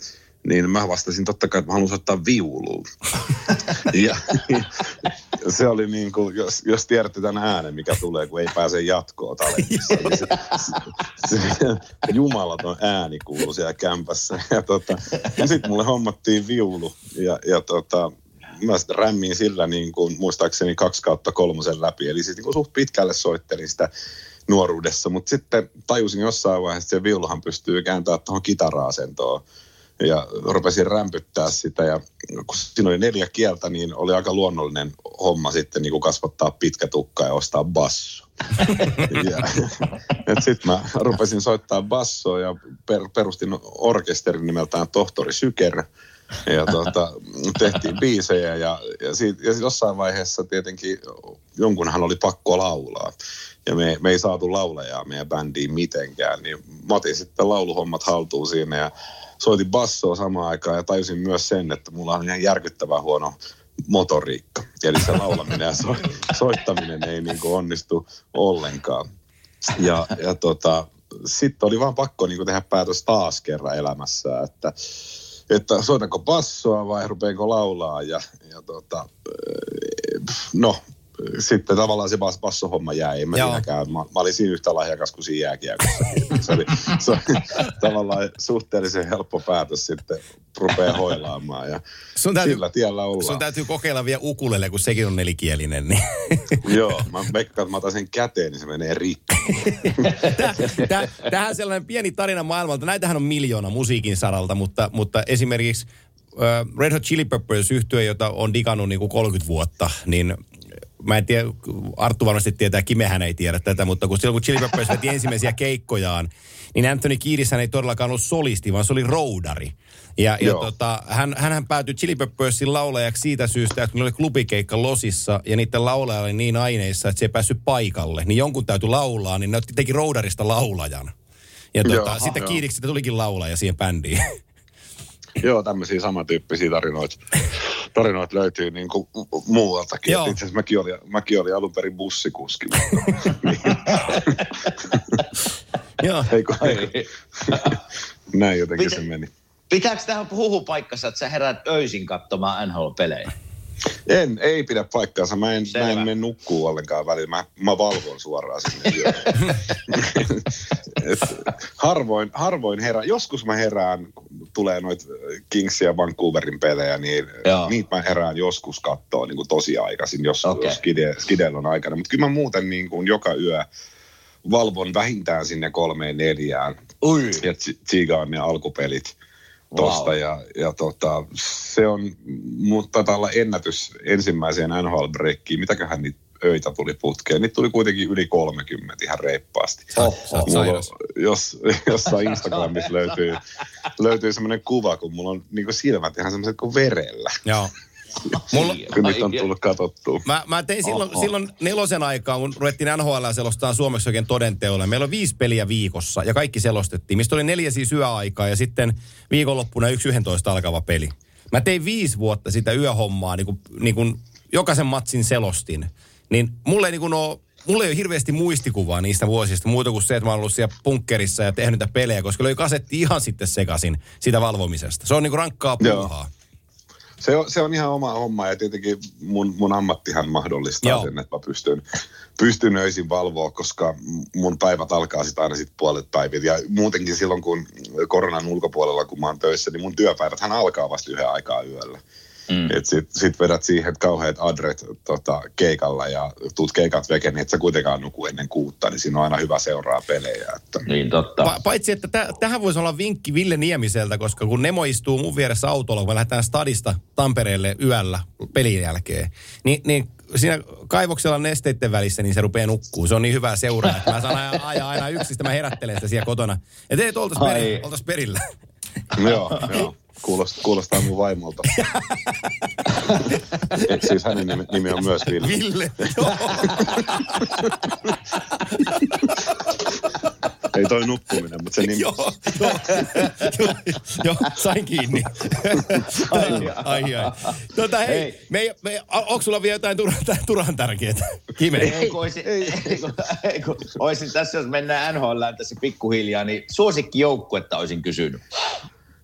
Niin mä vastasin totta kai, että mä haluan soittaa viulua. ja, se oli niin kuin, jos, jos tiedätte tämän äänen, mikä tulee, kun ei pääse jatkoon talentissa. niin se, se, se, jumalaton ääni kuului siellä kämpässä. Ja tota, sitten mulle hommattiin viulu. Ja, ja tota, mä sitten rämmin sillä niin kuin, muistaakseni kaksi kautta kolmosen läpi. Eli siis niin kuin suht pitkälle soittelin sitä nuoruudessa. Mutta sitten tajusin jossain vaiheessa, että se viuluhan pystyy kääntämään tuohon kitara-asentoon ja rupesin rämpyttää sitä ja kun siinä oli neljä kieltä, niin oli aika luonnollinen homma sitten niin kuin kasvattaa pitkä tukka ja ostaa basso. Sitten mä rupesin soittaa bassoa ja per, perustin orkesterin nimeltään Tohtori Syker. Ja tota, tehtiin biisejä ja, ja, siitä, ja jossain vaiheessa tietenkin jonkunhan oli pakko laulaa. Ja me, me ei saatu laulajaa meidän bändiin mitenkään, niin mä otin sitten lauluhommat haltuun siinä ja soitin bassoa samaan aikaan ja tajusin myös sen, että mulla on ihan järkyttävän huono motoriikka. Eli se laulaminen ja so, soittaminen ei niin kuin onnistu ollenkaan. Ja, ja tota, sitten oli vaan pakko niin kuin tehdä päätös taas kerran elämässä, että, että soitanko bassoa vai rupeanko laulaa. Ja, ja tota, no, sitten tavallaan se bas, bassohomma jäi. En mä, siinäkään, mä, mä, olin siinä yhtä lahjakas kuin siinä jääkiekossakin. Se oli, se oli tavallaan suhteellisen helppo päätös sitten rupeaa hoilaamaan. Ja Sun täytyy, sillä tiellä ollaan. sun täytyy kokeilla vielä ukulele, kun sekin on nelikielinen. Niin. Joo, mä veikkaan, että mä otan sen käteen, niin se menee rikki. Tähän sellainen pieni tarina maailmalta. Näitähän on miljoona musiikin saralta, mutta, mutta esimerkiksi Red Hot Chili Peppers yhtye, jota on digannut niin kuin 30 vuotta, niin mä en tiedä, Arttu varmasti tietää, Kimehän ei tiedä tätä, mutta kun silloin kun Chili Peppers veti ensimmäisiä keikkojaan, niin Anthony Kiedishän ei todellakaan ollut solisti, vaan se oli roudari. Ja, ja tota, hän, hänhän päätyi Chili Peppersin laulajaksi siitä syystä, että kun oli klubikeikka Losissa ja niiden laulaja oli niin aineissa, että se ei päässyt paikalle. Niin jonkun täytyy laulaa, niin ne teki roudarista laulajan. Ja tota, Joo, sitten joo. Kiidiksi tulikin laulaja siihen bändiin. Joo, tämmöisiä samantyyppisiä tarinoita, tarinoita löytyy niin kuin mu- muualtakin. Itse asiassa mäkin olin, mäkin olin alun perin bussikuski. Joo. Eikö, näin jotenkin Miten- se meni. Pitääkö tähän huhu paikkansa, että sä herät öisin katsomaan NHL-pelejä? En, ei pidä paikkaansa. Mä en, mä en mene nukkuu ollenkaan välillä. Mä, mä valvon suoraan sinne. Et harvoin, harvoin herään. Joskus mä herään, kun tulee noit Kingsia ja Vancouverin pelejä, niin Joo. niitä mä herään joskus kattoo niin kuin tosi aikaisin, jos, Okei. jos skide, skidellä on aikana. Mutta kyllä mä muuten niin kuin joka yö valvon vähintään sinne kolmeen neljään Ui. ja tsiigaan ne alkupelit tosta. Wow. Ja, ja tota, se on, mutta olla ennätys ensimmäiseen NHL-breikkiin. Mitäköhän niitä öitä tuli putkeen? Niitä tuli kuitenkin yli 30 ihan reippaasti. Mulla on, sairas. jos, jossain Instagramissa löytyy, löytyy semmoinen kuva, kun mulla on niin silmät ihan semmoiset kuin verellä. Joo. Mulla, Kun niitä on tullut katsottua. Mä, mä tein silloin, Oho. silloin nelosen aikaan, kun ruvettiin NHL selostaa suomeksi oikein todenteolla. Meillä on viisi peliä viikossa ja kaikki selostettiin. Mistä oli neljä siis yöaikaa ja sitten viikonloppuna yksi 11 alkava peli. Mä tein viisi vuotta sitä yöhommaa, niin kuin, niin kuin jokaisen matsin selostin. Niin mulle ei niin kuin ole, mulla ei ole hirveästi muistikuvaa niistä vuosista, muuta kuin se, että mä oon ollut siellä punkkerissa ja tehnyt niitä pelejä, koska löi kasetti ihan sitten sekaisin sitä valvomisesta. Se on niin kuin rankkaa Joo. Se on, se on ihan oma homma ja tietenkin mun, mun ammattihan mahdollistaa Joo. sen, että mä pystyn, pystyn öisin valvoa, koska mun päivät alkaa sitten aina sit puolet päivät. Ja muutenkin silloin, kun koronan ulkopuolella, kun mä oon töissä, niin mun työpäivät hän alkaa vasta yhden aikaa yöllä. Mm. Että sit, sit vedät siihen kauheat adret tota, keikalla ja tuut keikat veke, niin et sä kuitenkaan nuku ennen kuutta, niin siinä on aina hyvä seuraa pelejä. Että. Niin totta. Pa- paitsi, että tä- tähän voisi olla vinkki Ville Niemiseltä, koska kun Nemo istuu mun vieressä autolla, kun me lähdetään stadista Tampereelle yöllä pelin jälkeen, niin, niin siinä kaivoksella nesteiden välissä, niin se rupeaa nukkuu. Se on niin hyvä seuraa, että mä saan ajaa, ajaa aina yksin, mä herättelen sitä siellä kotona. Ja teet oltais, Ai. perillä, oltais perillä. joo, joo. Kuulostaa, kuulostaa mun vaimolta. Et siis hänen nimi, nimi on myös Ville. Ville, joo. Ei toi nukkuminen, mutta se nimi. joo, joo, joo, joo, sain kiinni. ai, ai, ai. Tota, hei, Hei. me, me, onko sulla vielä jotain turhan, turhan tärkeää? Kime. Ei, kun olisin, ei, kun, ei, kun olisin tässä, jos mennään NHL tässä pikkuhiljaa, niin suosikkijoukkuetta olisin kysynyt.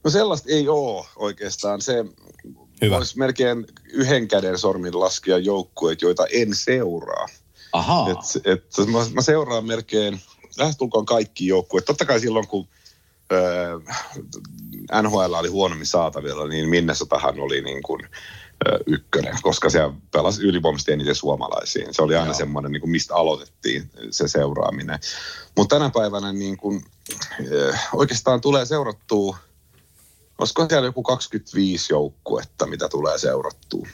No sellaista ei ole oikeastaan. Se Hyvä. olisi melkein yhden käden sormin laskea joukkueet, joita en seuraa. Ahaa. Et, et, mä, mä seuraan melkein lähestulkoon kaikki joukkueet. Totta kai silloin, kun öö, NHL oli huonommin saatavilla, niin Minnesotahan oli niin kuin, ö, ykkönen, koska se pelasi ylivoimaisesti eniten suomalaisiin. Se oli aina Joo. semmoinen, niin kuin mistä aloitettiin se seuraaminen. Mutta tänä päivänä niin kuin, ö, oikeastaan tulee seurattua, olisiko siellä joku 25 joukkuetta, mitä tulee seurattua.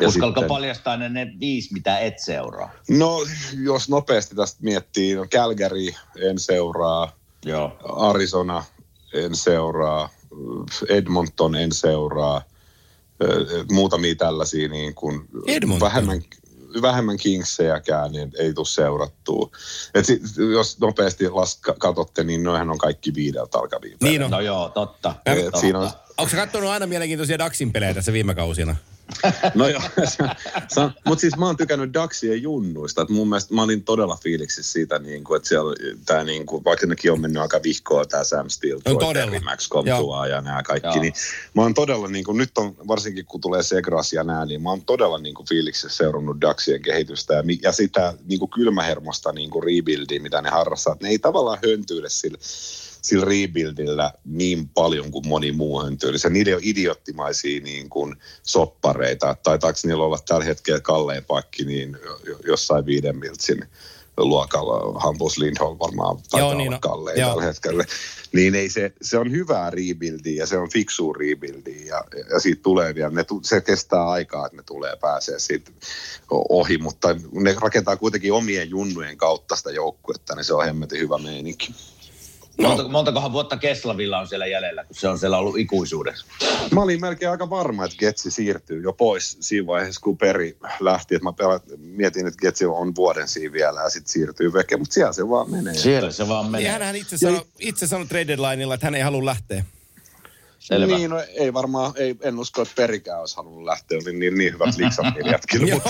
Ja Uskalko sitten- paljastaa ne, ne viisi, mitä et seuraa? No, jos nopeasti tästä miettii, no Calgary en seuraa, Joo. Arizona en seuraa, Edmonton en seuraa, ö, muutamia tällaisia niin kuin Edmonton? vähemmän, vähemmän Kingsejäkään niin ei tule seurattua. Et sit, jos nopeasti laska, katsotte, niin noihän on kaikki viideltä alkavia. Niin on. No joo, totta. Et totta. siinä on, Onko sä katsonut aina mielenkiintoisia Daxin pelejä tässä viime kausina? No joo, mutta siis mä oon tykännyt Daxien junnuista. Et mun mielestä mä olin todella fiiliksissä siitä, niin kuin, että siellä tää, niin kuin, vaikka nekin on mennyt aika vihkoa, tämä Sam Steele, On Troy todella. Max Comtois ja nämä kaikki. Joo. Niin mä oon todella, niin kuin, nyt on varsinkin kun tulee Segras ja nää, niin mä oon todella niin kuin, fiiliksissä seurannut Daxien kehitystä ja, ja sitä niin kuin, kylmähermosta niin kuin rebuildia, mitä ne harrastaa. Ne ei tavallaan höntyile sillä sillä rebuildillä niin paljon kuin moni muu höntyili. Se niiden on idiottimaisia niin kuin soppareita. Taitaako niillä olla tällä hetkellä kalleen pakki niin jo- jossain viiden miltsin luokalla. Hampus Lindholm varmaan taitaa Joo, olla niin kalleen Joo. tällä hetkellä. Niin ei se, se on hyvää rebuildia ja se on fiksua rebuildia ja, ja siitä tulee vielä. Ne, se kestää aikaa, että ne tulee pääsee siitä ohi, mutta ne rakentaa kuitenkin omien junnujen kautta sitä joukkuetta, niin se on hemmetin hyvä meininki. Monta, montakohan vuotta Keslavilla on siellä jäljellä, kun se on siellä ollut ikuisuudessa? Mä olin melkein aika varma, että Getsi siirtyy jo pois siinä vaiheessa, kun Peri lähti. Että mä pelat, mietin, että Getsi on vuoden siinä vielä ja sitten siirtyy veke, mutta siellä se vaan menee. Siellä se vaan menee. Niin hän itse sanoi, itse sanoi trade deadlineilla, että hän ei halua lähteä. Selvä. Niin, no, ei varmaan, ei, en usko, että Perikään olisi halunnut lähteä. Oli niin, niin hyvät Joo.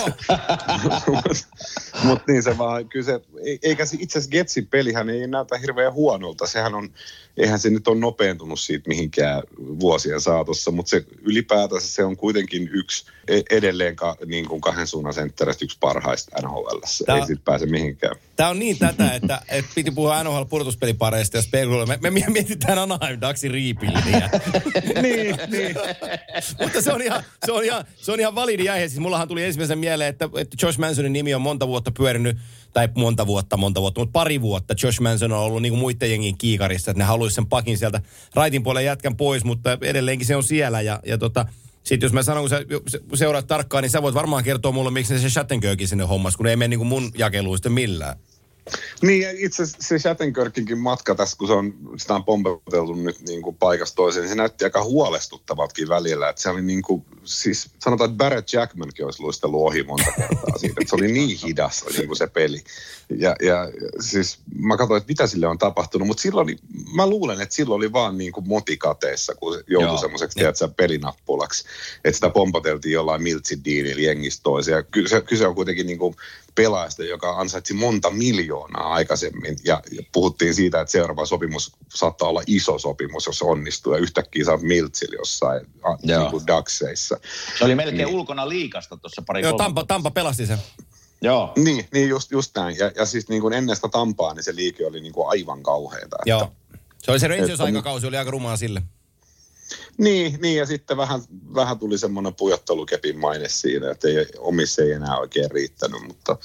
mutta mut niin se vaan, kyllä se, ei- eikä se itse asiassa Getsin pelihän ei näytä hirveän huonolta. Sehän on, eihän se nyt ole nopeentunut siitä mihinkään vuosien saatossa, mutta se ylipäätänsä se on kuitenkin yksi e- edelleen ka, niin kuin kahden suunnan senttereistä yksi parhaista NHL. Tää- Ei siitä pääse mihinkään. Tämä on niin tätä, että, että piti puhua NHL pudotuspelipareista ja spekuloida. Me, me mietitään Anaheim Daxin riipilliä. niin, niin. Mutta se on ihan, se on ihan, se on ihan validi aihe. Siis mullahan tuli ensimmäisen mieleen, että, että Josh Mansonin nimi on monta vuotta pyörinyt, tai monta vuotta, monta vuotta, mutta pari vuotta Josh Manson on ollut niin kuin muiden jengin kiikarissa, että ne haluaisi sen pakin sieltä raitin puolen jätkän pois, mutta edelleenkin se on siellä. Ja, ja tota, sitten jos mä sanon, kun sä se- seuraat tarkkaan, niin sä voit varmaan kertoa mulle, miksi se Shattenkirkin sinne hommas, kun ei mene niin kuin mun jakeluun sitten millään. Niin, ja itse se Shattenkirkinkin matka tässä, kun se on, sitä on pompoteltu nyt niin kuin paikasta toiseen, niin se näytti aika huolestuttavaltakin välillä. Että se oli niin kuin, siis sanotaan, että Barrett Jackmankin olisi luistellut ohi monta kertaa siitä. Että se oli niin hidas niin kuin se peli. Ja, ja siis mä katsoin, että mitä sille on tapahtunut, mutta silloin, mä luulen, että silloin oli vaan niin kuin motikateessa, kun se joutui semmoiseksi, tiedätkö, pelinappulaksi. Että sitä pompoteltiin jollain miltsidiinillä jengistä toiseen. Ja kyse, kyse on kuitenkin niin kuin pelaajasta, joka ansaitsi monta miljoonaa aikaisemmin. Ja, ja puhuttiin siitä, että seuraava sopimus saattaa olla iso sopimus, jos onnistuu. Ja yhtäkkiä sä oot miltsillä jossain a, Joo. niin kuin Daxeissa. Se oli melkein Niin. ulkona liikasta tuossa pari Joo, Tampa, Tampa pelasti sen. Joo. Niin, niin just, just näin. Ja, ja siis niin kuin ennen sitä Tampaa, niin se liike oli niin kuin aivan kauheata. Joo. Se oli se Että- Rangers-aikakausi, oli aika rumaa sille. Niin, niin, ja sitten vähän, vähän tuli semmoinen pujottelukepin maine siinä, että ei, omissa ei enää oikein riittänyt, mutta,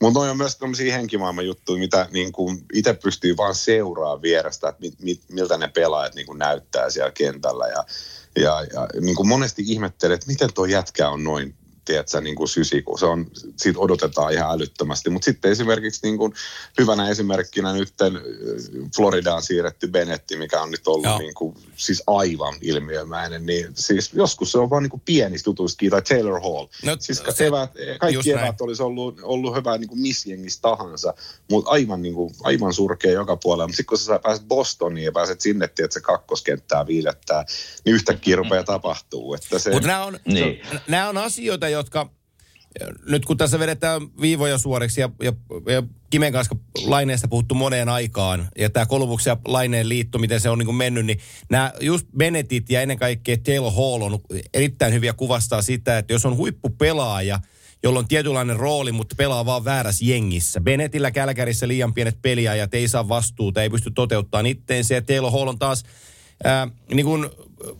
mutta on myös tämmöisiä henkimaailman juttuja, mitä niin kuin itse pystyy vaan seuraamaan vierestä, että mit, mit, miltä ne pelaajat niin kuin näyttää siellä kentällä ja, ja, ja niin kuin monesti ihmettelee, että miten tuo jätkä on noin tiedätkö, niin kuin sysi, kun se on, siitä odotetaan ihan älyttömästi. Mutta sitten esimerkiksi niin kuin, hyvänä esimerkkinä nyt Floridaan siirretty Benetti, mikä on nyt ollut niin kuin, siis aivan ilmiömäinen, niin siis joskus se on vaan niin kuin pienistä jutuista, tai Taylor Hall. No, siis se, evät, kaikki eväät olisi ollut, ollut hyvä niin kuin missä tahansa, mutta aivan, niin kuin, aivan surkea joka puolella. Mutta sitten kun sä pääset Bostoniin ja pääset sinne, että se kakkoskenttää viilettää, niin yhtäkkiä rupeaa tapahtuu. Että se, Mutta nämä on, niin. nämä on asioita, jotka nyt kun tässä vedetään viivoja suoriksi ja, ja, ja Kimen kanssa laineesta puhuttu moneen aikaan, ja tämä Kolumuksen ja laineen liitto, miten se on niin mennyt, niin nämä just Benetit ja ennen kaikkea Taylor Hall on erittäin hyviä kuvastaa sitä, että jos on huippupelaaja, jolla on tietynlainen rooli, mutta pelaa vaan väärässä jengissä. Benetillä Kälkärissä liian pienet peliajat, ei saa vastuuta, ei pysty toteuttamaan itteensä. Ja Taylor Hall on taas ää, niin kuin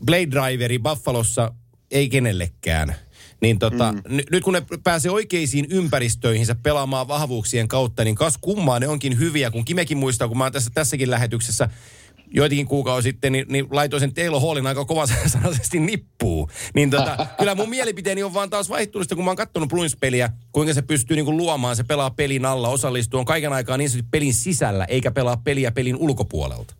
Blade Driveri Buffalossa, ei kenellekään – niin tota, mm. n- nyt kun ne pääsee oikeisiin ympäristöihinsä pelaamaan vahvuuksien kautta, niin kas kummaa ne onkin hyviä. Kun Kimekin muistaa, kun mä oon tässä, tässäkin lähetyksessä joitakin kuukausi sitten, niin, niin laitoin sen Taylor Hallin aika sanaisesti nippuu. Niin tota, kyllä mun mielipiteeni on vaan taas vaihtunut kun mä oon kattonut Bruins-peliä, kuinka se pystyy niinku luomaan, se pelaa pelin alla, osallistuu, on kaiken aikaa niin sanotusti pelin sisällä, eikä pelaa peliä pelin ulkopuolelta.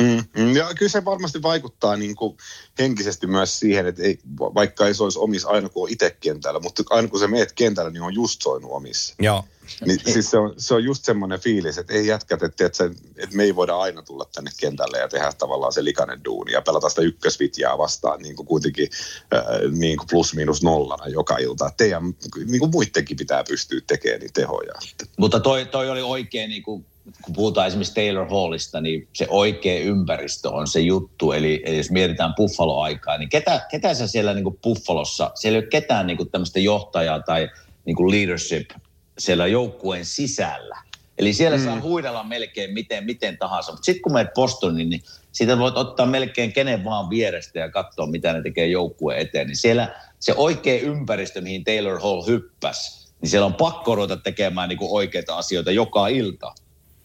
Mm, ja kyllä se varmasti vaikuttaa niin kuin henkisesti myös siihen, että ei, vaikka ei se olisi omissa aina kun on itse kentällä, mutta aina kun sä meet kentällä, niin on just soinut omissa. Joo. Niin, siis se, on, se on just semmoinen fiilis, että ei jätkät, että, että, että me ei voida aina tulla tänne kentälle ja tehdä tavallaan se likainen duuni ja pelata sitä ykkösvitjaa vastaan niin kuin kuitenkin äh, niin kuin plus miinus nollana joka ilta. Teidän, niin kuin muidenkin pitää pystyä tekemään niitä tehoja. Mutta toi, toi oli oikein niin kuin kun puhutaan esimerkiksi Taylor Hallista, niin se oikea ympäristö on se juttu. Eli, eli jos mietitään Buffalo-aikaa, niin ketä, ketä sä siellä niin Buffalossa, siellä ei ole ketään niin tämmöistä johtajaa tai niin leadership siellä joukkueen sisällä. Eli siellä mm. saa huidella melkein miten, miten tahansa. Mutta sitten kun menet Bostoniin, niin siitä voit ottaa melkein kenen vaan vierestä ja katsoa, mitä ne tekee joukkueen eteen. Niin siellä se oikea ympäristö, mihin Taylor Hall hyppäsi, niin siellä on pakko ruveta tekemään niin oikeita asioita joka ilta.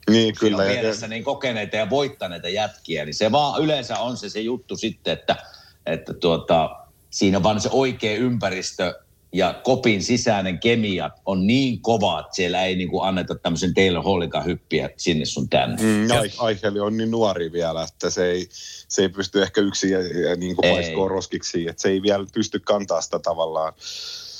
Niin, kyllä. On vieressä niin kokeneita ja voittaneita jätkiä, niin se vaan yleensä on se, se juttu sitten, että, että tuota, siinä on vaan se oikea ympäristö ja kopin sisäinen kemia on niin kova, että siellä ei niin kuin anneta tämmöisen Taylor Hallikan hyppiä sinne sun tänne. Mm, Aicheli on niin nuori vielä, että se ei, se ei pysty ehkä yksin ja, ja niin kuin paiskoon roskiksi, että se ei vielä pysty kantaa sitä tavallaan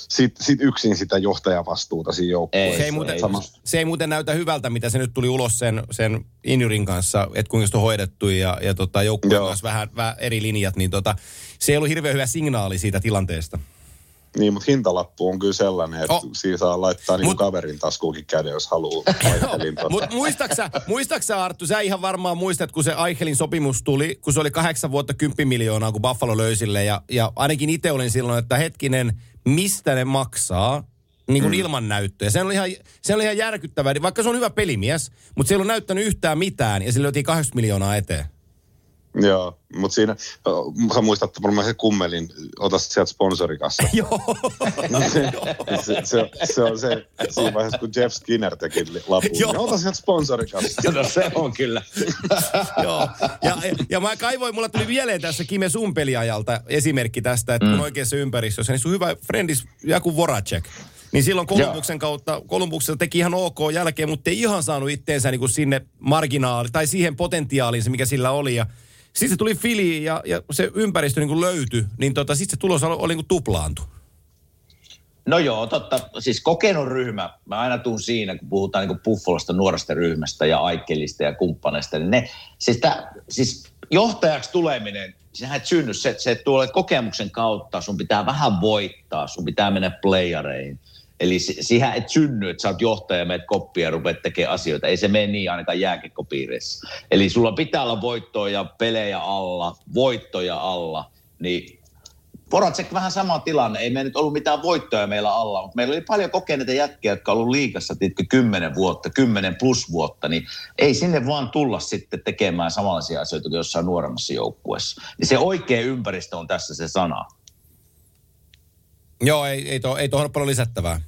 sit, sit yksin sitä johtajavastuuta siinä joukkueessa. Se ei, muuten, Sama. se ei muuten näytä hyvältä, mitä se nyt tuli ulos sen, sen Injurin kanssa, että kuinka se on hoidettu ja, ja tota, joukkueen kanssa vähän, vähän eri linjat, niin tota, se ei ollut hirveän hyvä signaali siitä tilanteesta. Niin, mutta hintalappu on kyllä sellainen, että oh. siinä saa laittaa niin Mut... kaverin taskuukin käden, jos haluaa Mutta muistaksä, muistaksä Arttu, sä ihan varmaan muistat, kun se Aichelin sopimus tuli, kun se oli kahdeksan vuotta 10 miljoonaa, kun Buffalo löysille. Ja, ja ainakin itse olin silloin, että hetkinen, mistä ne maksaa, niin kuin mm. ilman näyttöjä. Se oli, ihan, se oli ihan järkyttävää, vaikka se on hyvä pelimies, mutta se ei ollut näyttänyt yhtään mitään ja sillä löytiin 80 miljoonaa eteen. Joo, mutta siinä, sä muistat varmaan se kummelin, ota sieltä sponsorikassa. Joo. se, se, se, se, on se, siinä vaiheessa, kun Jeff Skinner teki lapun, niin ota sieltä sponsorikassa. No se on kyllä. Joo, ja, ja mä kaivoin, mulla tuli mieleen tässä Kime sun peliajalta esimerkki tästä, että mm. kun oikeassa ympäristössä, niin sun hyvä friendis Jaku Voracek. Niin silloin Kolumbuksen kautta, Kolumbuksella teki ihan ok jälkeen, mutta ei ihan saanut itteensä niin kuin sinne marginaali tai siihen potentiaaliin se, mikä sillä oli. Ja sitten se tuli fili ja, ja se ympäristö niin kuin löytyi, niin tota, sitten se tulos oli, oli niin kuin tuplaantu. No joo, totta. Siis kokenut ryhmä, mä aina tuun siinä, kun puhutaan niin Buffalosta nuoresta ryhmästä ja Aikkelista ja kumppaneista, niin ne, siis, tää, siis johtajaksi tuleminen, sehän et synny, se, se tulee kokemuksen kautta, sun pitää vähän voittaa, sun pitää mennä playareihin. Eli siihen et synny, että sä oot johtaja, meet koppia ja rupeat tekemään asioita. Ei se mene niin ainakaan jääkekkopiireissä. Eli sulla pitää olla voittoja, pelejä alla, voittoja alla. Niin Voracek vähän sama tilanne. Ei meillä nyt ollut mitään voittoja meillä alla, mutta meillä oli paljon kokeneita jätkiä, jotka ollut liikassa tiedätkö, 10 vuotta, 10 plus vuotta, niin ei sinne vaan tulla sitten tekemään samanlaisia asioita kuin jossain nuoremmassa joukkueessa. Niin se oikea ympäristö on tässä se sana. Joo, ei, ei, to, ei tuohon paljon lisättävää.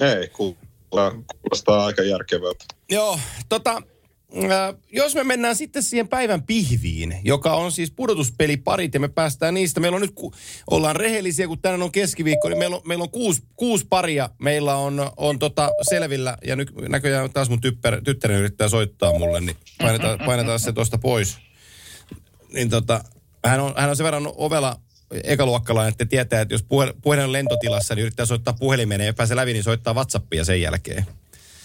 Ei, kuulostaa, aika järkevältä. Joo, tota, äh, jos me mennään sitten siihen päivän pihviin, joka on siis pudotuspeliparit ja me päästään niistä. Meillä on nyt, ku, ollaan rehellisiä, kun tänään on keskiviikko, niin meillä on, meillä on kuusi, kuusi paria. Meillä on, on tota selvillä ja nyt näköjään taas mun typpär, tyttären yrittää soittaa mulle, niin painetaan, painetaan se tuosta pois. Niin tota, hän on, hän on sen verran ovela ekaluokkalainen, että tietää, että jos puhe- puhelin on lentotilassa, niin yrittää soittaa puhelimeen ja ei pääse läpi, niin soittaa Whatsappia sen jälkeen.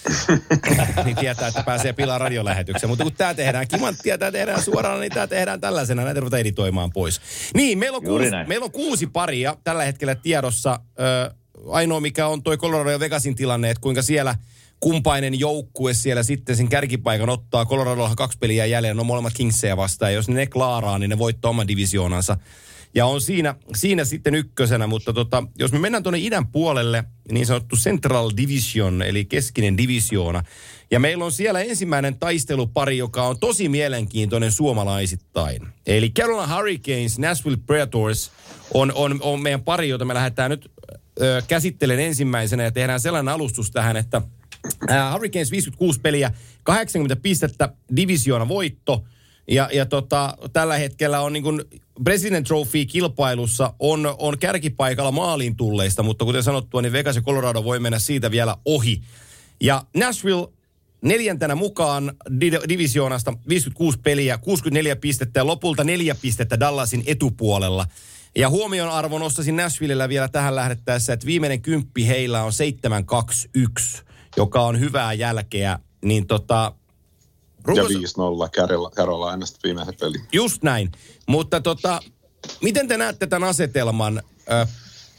niin tietää, että pääsee pilaa radiolähetykseen. Mutta kun tämä tehdään kimanttia, tämä tehdään suoraan, niin tämä tehdään tällaisena. Näitä ruvetaan editoimaan pois. Niin, meillä on, kuusi, meillä on kuusi paria tällä hetkellä tiedossa. Ö, ainoa, mikä on toi Colorado ja Vegasin tilanne, että kuinka siellä kumpainen joukkue siellä sitten sen kärkipaikan ottaa. Coloradolla on kaksi peliä jäljellä, ne on molemmat Kingsejä vastaan. Ja jos ne klaaraa, niin ne voittaa oman divisioonansa. Ja on siinä, siinä sitten ykkösenä, mutta tota, jos me mennään tuonne idän puolelle, niin sanottu Central Division, eli keskinen divisioona. Ja meillä on siellä ensimmäinen taistelupari, joka on tosi mielenkiintoinen suomalaisittain. Eli Carolina Hurricanes, Nashville Predators on, on, on meidän pari, jota me lähdetään nyt ö, käsittelen ensimmäisenä ja tehdään sellainen alustus tähän, että ää, Hurricanes 56 peliä, 80 pistettä, divisioona voitto – ja, ja tota, tällä hetkellä on niin President Trophy-kilpailussa on, on kärkipaikalla maaliin tulleista, mutta kuten sanottua, niin Vegas ja Colorado voi mennä siitä vielä ohi. Ja Nashville neljäntenä mukaan di- divisioonasta 56 peliä, 64 pistettä ja lopulta neljä pistettä Dallasin etupuolella. Ja huomion arvo nostaisin Nashvillellä vielä tähän lähdettäessä, että viimeinen kymppi heillä on 7-2-1, joka on hyvää jälkeä. Niin tota, Ja Runkos- 5-0 Carol- Carolinasta viimeisen peli. Just näin. Mutta tota, miten te näette tämän asetelman ö,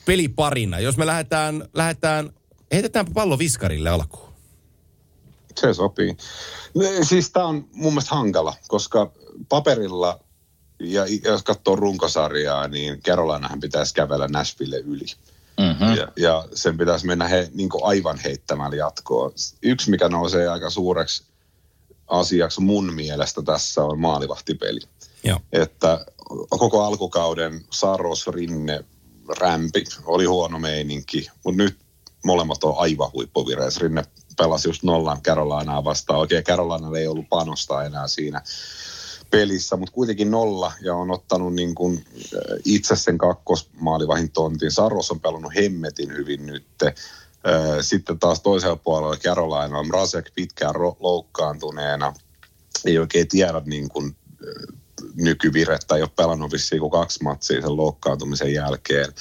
peliparina? Jos me lähdetään, lähdetään heitetään pallo viskarille alkuun. Se sopii. Ne- Siis tämä on mun mielestä hankala, koska paperilla, ja jos katsoo runkosarjaa, niin Carolinahan pitäisi kävellä Nashville yli. Mm-hmm. Ja, ja sen pitäisi mennä he, niin aivan heittämällä jatkoon. Yksi, mikä nousee aika suureksi asiaksi mun mielestä tässä on maalivahtipeli. Joo. Että koko alkukauden Saros, Rinne, Rämpi oli huono meininki, mutta nyt molemmat on aivan huippuvireessä. Rinne pelasi just nollan Carolinaa vastaan. Oikein Carolinalla ei ollut panosta enää siinä pelissä, mutta kuitenkin nolla ja on ottanut niin kuin äh, itse sen kakkosmaalivahin tontin. Saros on pelannut hemmetin hyvin nyt. Sitten taas toisella puolella Carolina on Rasek pitkään loukkaantuneena. Ei oikein tiedä niin kuin, nykyvirettä, ei ole pelannut vissiin kuin kaksi matsia sen loukkaantumisen jälkeen.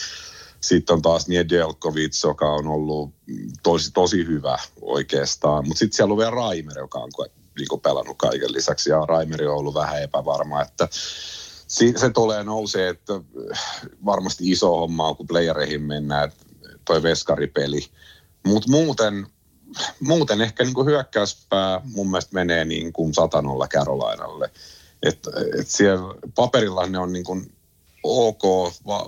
Sitten on taas Niedelkovic, joka on ollut tosi, tosi hyvä oikeastaan. Mutta sitten siellä on vielä Raimer, joka on niin pelannut kaiken lisäksi. Ja Raimeri on ollut vähän epävarma, että se tulee nousee, että varmasti iso homma on, kun playereihin mennään, että toi veskaripeli. Mutta muuten, muuten ehkä niin kuin hyökkäyspää mun mielestä menee niin kuin satanolla Carolinalle. Että et siellä paperilla ne on niin kuin ok, va,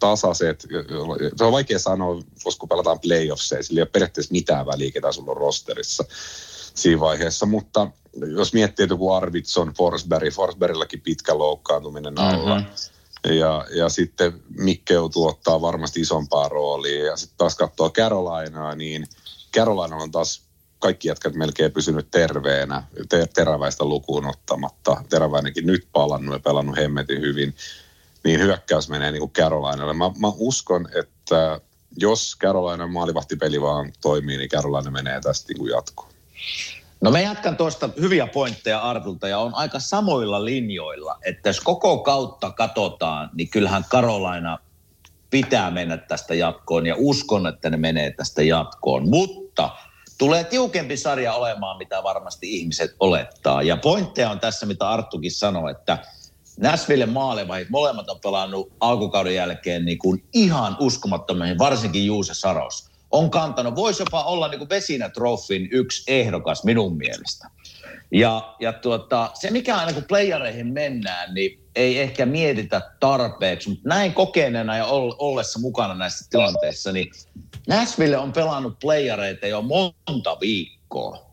tasaiset. Se on vaikea sanoa, koska kun pelataan playoffseja, sillä ei ole periaatteessa mitään väliä, ketä sulla on rosterissa siinä vaiheessa. Mutta jos miettii, että joku Arvidsson, Forsberg, Forsbergillakin pitkä loukkaantuminen alla. Mm-hmm. Ja, ja sitten Mikke joutuu ottaa varmasti isompaa roolia. Ja sitten taas katsoo Carolinaa, niin Carolina on taas kaikki jätkät melkein pysynyt terveenä, te- teräväistä lukuun ottamatta. Teräväinenkin nyt palannut ja pelannut hemmetin hyvin niin hyökkäys menee niin kuin Carolinalle. Mä, mä uskon, että jos Carolina maalivahtipeli vaan toimii, niin Carolina menee tästä niin kuin jatkoon. No mä jatkan tuosta hyviä pointteja Artulta ja on aika samoilla linjoilla, että jos koko kautta katsotaan, niin kyllähän Karolaina pitää mennä tästä jatkoon ja uskon, että ne menee tästä jatkoon. Mutta tulee tiukempi sarja olemaan, mitä varmasti ihmiset olettaa. Ja pointteja on tässä, mitä Arttukin sanoi, että Nashville maalevahit, molemmat on pelannut alkukauden jälkeen niin kuin ihan uskomattomasti, varsinkin Juuse Saros. On kantanut. Voisi jopa olla niin kuin Vesinä Trophyn yksi ehdokas minun mielestä. Ja, ja tuota, se, mikä aina kun playereihin mennään, niin ei ehkä mietitä tarpeeksi, mutta näin kokeneena ja ollessa mukana näissä tilanteissa, niin Nashville on pelannut playereita jo monta viikkoa.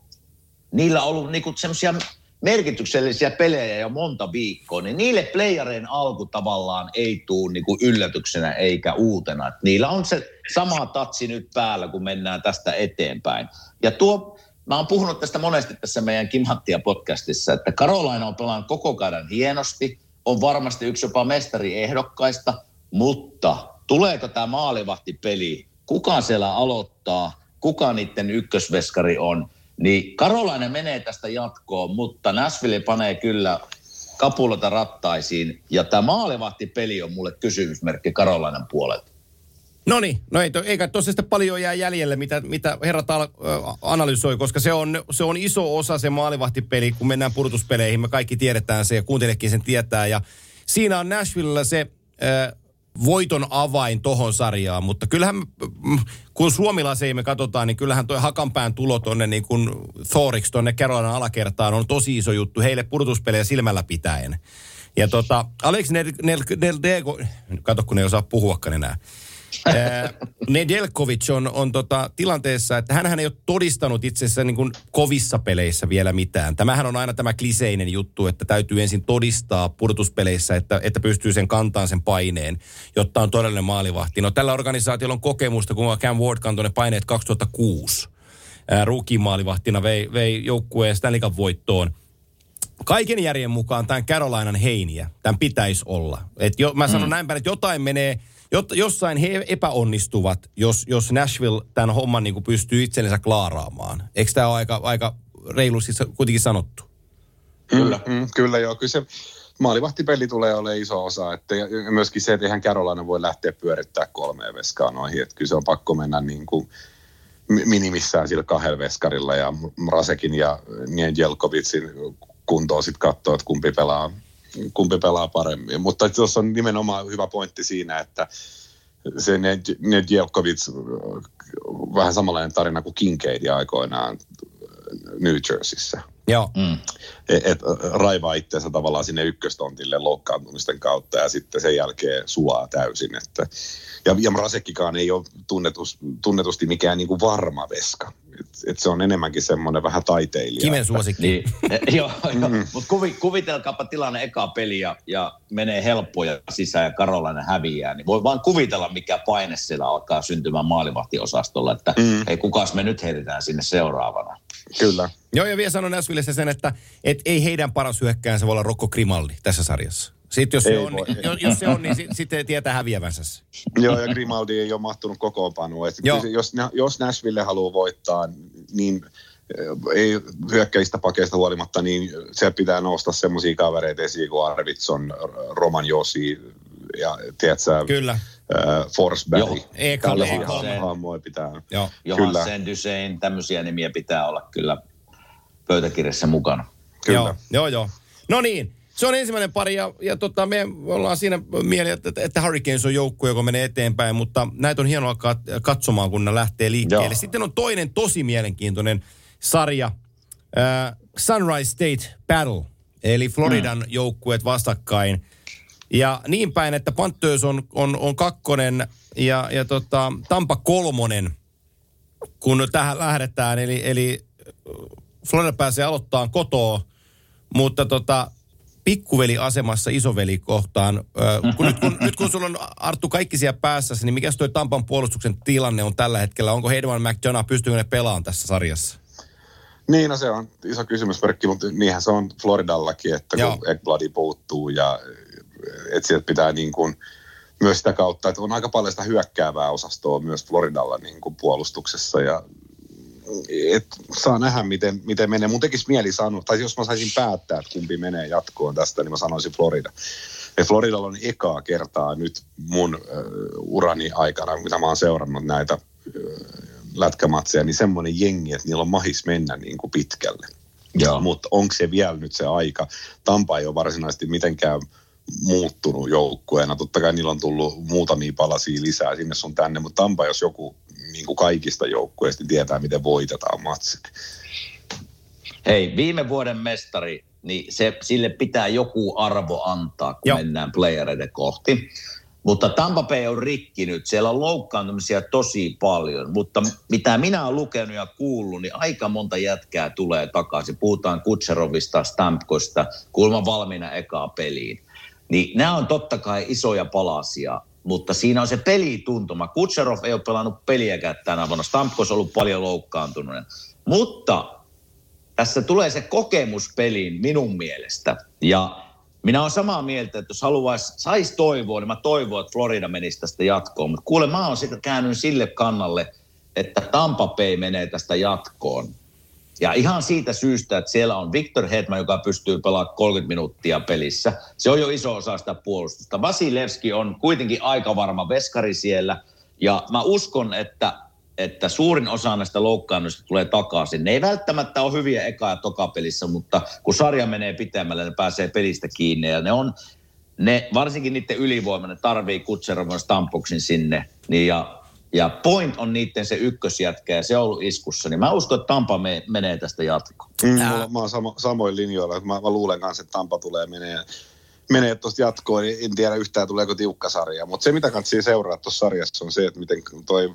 Niillä on ollut niinku semmoisia merkityksellisiä pelejä jo monta viikkoa, niin niille playereen alku tavallaan ei tule niinku yllätyksenä eikä uutena. Et niillä on se sama tatsi nyt päällä, kun mennään tästä eteenpäin. Ja tuo, mä oon puhunut tästä monesti tässä meidän Kimhattia podcastissa, että Karolaina on pelannut koko kauden hienosti, on varmasti yksi jopa mestariehdokkaista, mutta tuleeko tämä maalivahtipeli, kuka siellä aloittaa, kuka niiden ykkösveskari on, niin Karolainen menee tästä jatkoon, mutta Nashville panee kyllä kapulota rattaisiin. Ja tämä maalivahtipeli on mulle kysymysmerkki Karolainen puolelta. No niin, no ei, eikä tosiaan paljon jää jäljelle, mitä, mitä herrat al, äh, analysoi, koska se on, se on iso osa se maalivahtipeli, kun mennään purtuspeleihin. Me kaikki tiedetään se ja kuuntelekin sen tietää. Ja siinä on Nashvillellä se äh, voiton avain tohon sarjaan, mutta kyllähän mm, kun suomilaisia me katsotaan, niin kyllähän toi Hakanpään tulo tonne niin kuin Thoriksi tonne Carolina alakertaan on tosi iso juttu heille purtuspelejä silmällä pitäen. Ja tota, Alex Neldego, kato kun ei osaa puhuakaan enää. Nedelkovic on, on tota tilanteessa, että hän ei ole todistanut itse asiassa niin kuin kovissa peleissä vielä mitään. Tämähän on aina tämä kliseinen juttu, että täytyy ensin todistaa pudotuspeleissä, että, että pystyy sen kantaan sen paineen, jotta on todellinen maalivahti. No tällä organisaatiolla on kokemusta, kun Cam Ward kantoi ne paineet 2006. Ruki-maalivahtina vei, vei joukkueen Stanley voittoon kaiken järjen mukaan tämän Carolinan heiniä, tämän pitäisi olla. Et jo, mä sanon mm. näin päin, että jotain menee jossain he epäonnistuvat, jos, jos Nashville tämän homman niin kuin pystyy itsellensä klaaraamaan. Eikö tämä ole aika, aika reilusti kuitenkin sanottu? Kyllä. Mm, kyllä joo, kyllä se maalivahtipeli tulee olemaan iso osa. Että myöskin se, että eihän Carolina voi lähteä pyörittää kolmeen veskaan noihin. Että kyllä se on pakko mennä niin kuin minimissään sillä kahdella veskarilla ja Rasekin ja Jelkovitsin kuntoon sitten katsoa, että kumpi pelaa kumpi pelaa paremmin. Mutta tuossa on nimenomaan hyvä pointti siinä, että se Ned Jelkovic, vähän samanlainen tarina kuin Kincaid aikoinaan New Jerseyssä. Joo. Mm. Et, et raivaa itseensä tavallaan sinne ykköstontille loukkaantumisten kautta ja sitten sen jälkeen sulaa täysin. Että, ja, ja Mrasekkikaan ei ole tunnetus, tunnetusti mikään niin kuin varma veska. Et, et se on enemmänkin semmoinen vähän taiteilija. Kimen suosikki. Niin, joo, joo. Mm. mutta kuvi, kuvitelkaapa tilanne eka peli ja, ja menee helppoja sisään ja Karolainen häviää. Niin voi vaan kuvitella, mikä paine siellä alkaa syntymään maalivahtiosastolla, että mm. hei, kukas me nyt heitetään sinne seuraavana. Kyllä. Joo, ja vielä sanon Nashvillessä sen, että et ei heidän paras hyökkäänsä voi olla Rocco Grimaldi tässä sarjassa. Sitten jos se, on, niin, jos, jos se on, niin sitten tietää häviävänsä. Joo, ja Grimaldi ei ole mahtunut kokoonpanoon. Jos, jos Nashville haluaa voittaa, niin eh, ei hyökkäistä pakeista huolimatta, niin se pitää nousta semmoisia kavereita esiin kuin Arvidsson, Roman Josi ja tiedätkö, Kyllä. Äh, Forsberg. Joo, Tällaisia hahmoja pitää. Joo. Johansen, Dysein, tämmöisiä nimiä pitää olla kyllä pöytäkirjassa mukana. Kyllä. Joo, joo, joo. No niin, se on ensimmäinen pari ja, ja tota, me ollaan siinä mielessä, että, että Hurricanes on joukkue, joka menee eteenpäin, mutta näitä on hienoa katsomaan, kun ne lähtee liikkeelle. Joo. Sitten on toinen tosi mielenkiintoinen sarja, äh, Sunrise State Battle, eli Floridan mm. joukkueet vastakkain. Ja niin päin, että Panthers on, on, on kakkonen ja, ja tota, Tampa kolmonen, kun tähän lähdetään. Eli, eli Florida pääsee aloittamaan kotoa, mutta tota, pikkuveli asemassa isoveli kohtaan. kun nyt, kun, nyt kun sulla on Arttu kaikki siellä päässä, niin mikä toi Tampan puolustuksen tilanne on tällä hetkellä? Onko Hedman McDonough, pystyykö ne pelaamaan tässä sarjassa? Niin, no se on iso kysymysmerkki, mutta niinhän se on Floridallakin, että kun Ekbladi puuttuu ja että sieltä pitää niin kuin, myös sitä kautta, että on aika paljon sitä hyökkäävää osastoa myös Floridalla niin kuin puolustuksessa ja et saa nähdä, miten, miten menee. Mun tekisi mieli sanoa, tai jos mä saisin päättää, että kumpi menee jatkoon tästä, niin mä sanoisin Florida. Ja Floridalla on ekaa kertaa nyt mun uh, urani aikana, mitä mä oon seurannut näitä uh, lätkämatseja, niin semmoinen jengi, että niillä on mahis mennä niin kuin pitkälle. Mutta onko se vielä nyt se aika? Tampa ei ole varsinaisesti mitenkään muuttunut joukkueena. Totta kai niillä on tullut muutamia palasia lisää sinne sun tänne, mutta Tampa, jos joku niin kuin kaikista joukkueista niin tietää, miten voitetaan matsit. Hei, viime vuoden mestari, niin se, sille pitää joku arvo antaa, kun Joo. Mennään playereiden kohti. Mutta Tampa Bay on rikki nyt. Siellä on loukkaantumisia tosi paljon. Mutta mitä minä olen lukenut ja kuullut, niin aika monta jätkää tulee takaisin. Puhutaan Kutserovista, Stampkosta, kuulemma valmiina ekaa peliin. Niin nämä on totta kai isoja palasia, mutta siinä on se pelituntuma. Kutserov ei ole pelannut peliäkään tänä vuonna. Stamkos on ollut paljon loukkaantunut. Mutta tässä tulee se kokemus peliin minun mielestä. Ja minä olen samaa mieltä, että jos haluaisi, saisi toivoa, niin mä toivon, että Florida menisi tästä jatkoon. Mutta kuule, mä oon sitä käännyt sille kannalle, että Tampa Bay menee tästä jatkoon. Ja ihan siitä syystä, että siellä on Victor Hedman, joka pystyy pelaamaan 30 minuuttia pelissä. Se on jo iso osa sitä puolustusta. Vasilevski on kuitenkin aika varma veskari siellä. Ja mä uskon, että, että suurin osa näistä loukkaannusta tulee takaisin. Ne ei välttämättä ole hyviä eka- ja tokapelissä, mutta kun sarja menee pitemmälle, ne pääsee pelistä kiinni. Ja ne on, ne, varsinkin niiden ylivoima, ne tarvii Kutserovon Stampuksin sinne. Niin ja, ja Point on niiden se ykkösjätkä ja se on ollut iskussa. Niin mä uskon, että Tampa me, menee tästä jatkoon. Mm, mulla, mä oon samo, samoin linjoilla. Mä, mä luulen kanssa, että Tampa tulee menee, menee tuosta jatkoon. niin En tiedä yhtään tuleeko tiukka sarja. Mutta se, mitä katsii seuraa tuossa sarjassa, on se, että miten toi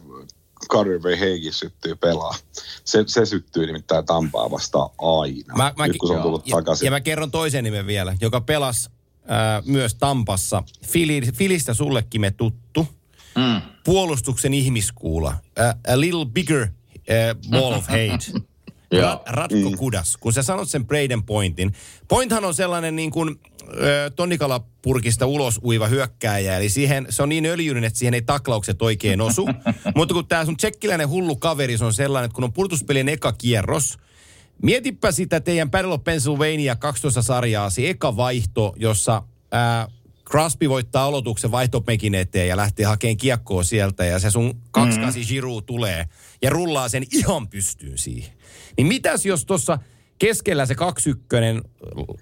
Carter Verhage syttyy pelaa. Se, se syttyy nimittäin Tampaa vastaan aina. Mä- mäkin- Nyt kun se on tullut ja, takaisin. ja mä kerron toisen nimen vielä, joka pelasi ää, myös Tampassa. Fili, Filistä sullekin me tuttu. Mm. Puolustuksen ihmiskuula. A, a little bigger uh, ball of hate. Ra- Ratko Kudas, kun sä sanot sen Braden Pointin. Pointhan on sellainen niin kuin tonnikalapurkista ulos uiva hyökkääjä, eli siihen, se on niin öljyinen, että siihen ei taklaukset oikein osu. Mutta kun tämä sun tsekkiläinen hullu kaveri, se on sellainen, että kun on purtuspelien eka kierros, mietipä sitä teidän Battle of Pennsylvania 12 sarjaasi, eka vaihto, jossa ää, Crosby voittaa aloituksen vaihtopekin eteen ja lähtee hakemaan kiekkoa sieltä ja se sun 28 mm. Giroux tulee ja rullaa sen ihan pystyyn siihen. Niin mitäs jos tuossa keskellä se 21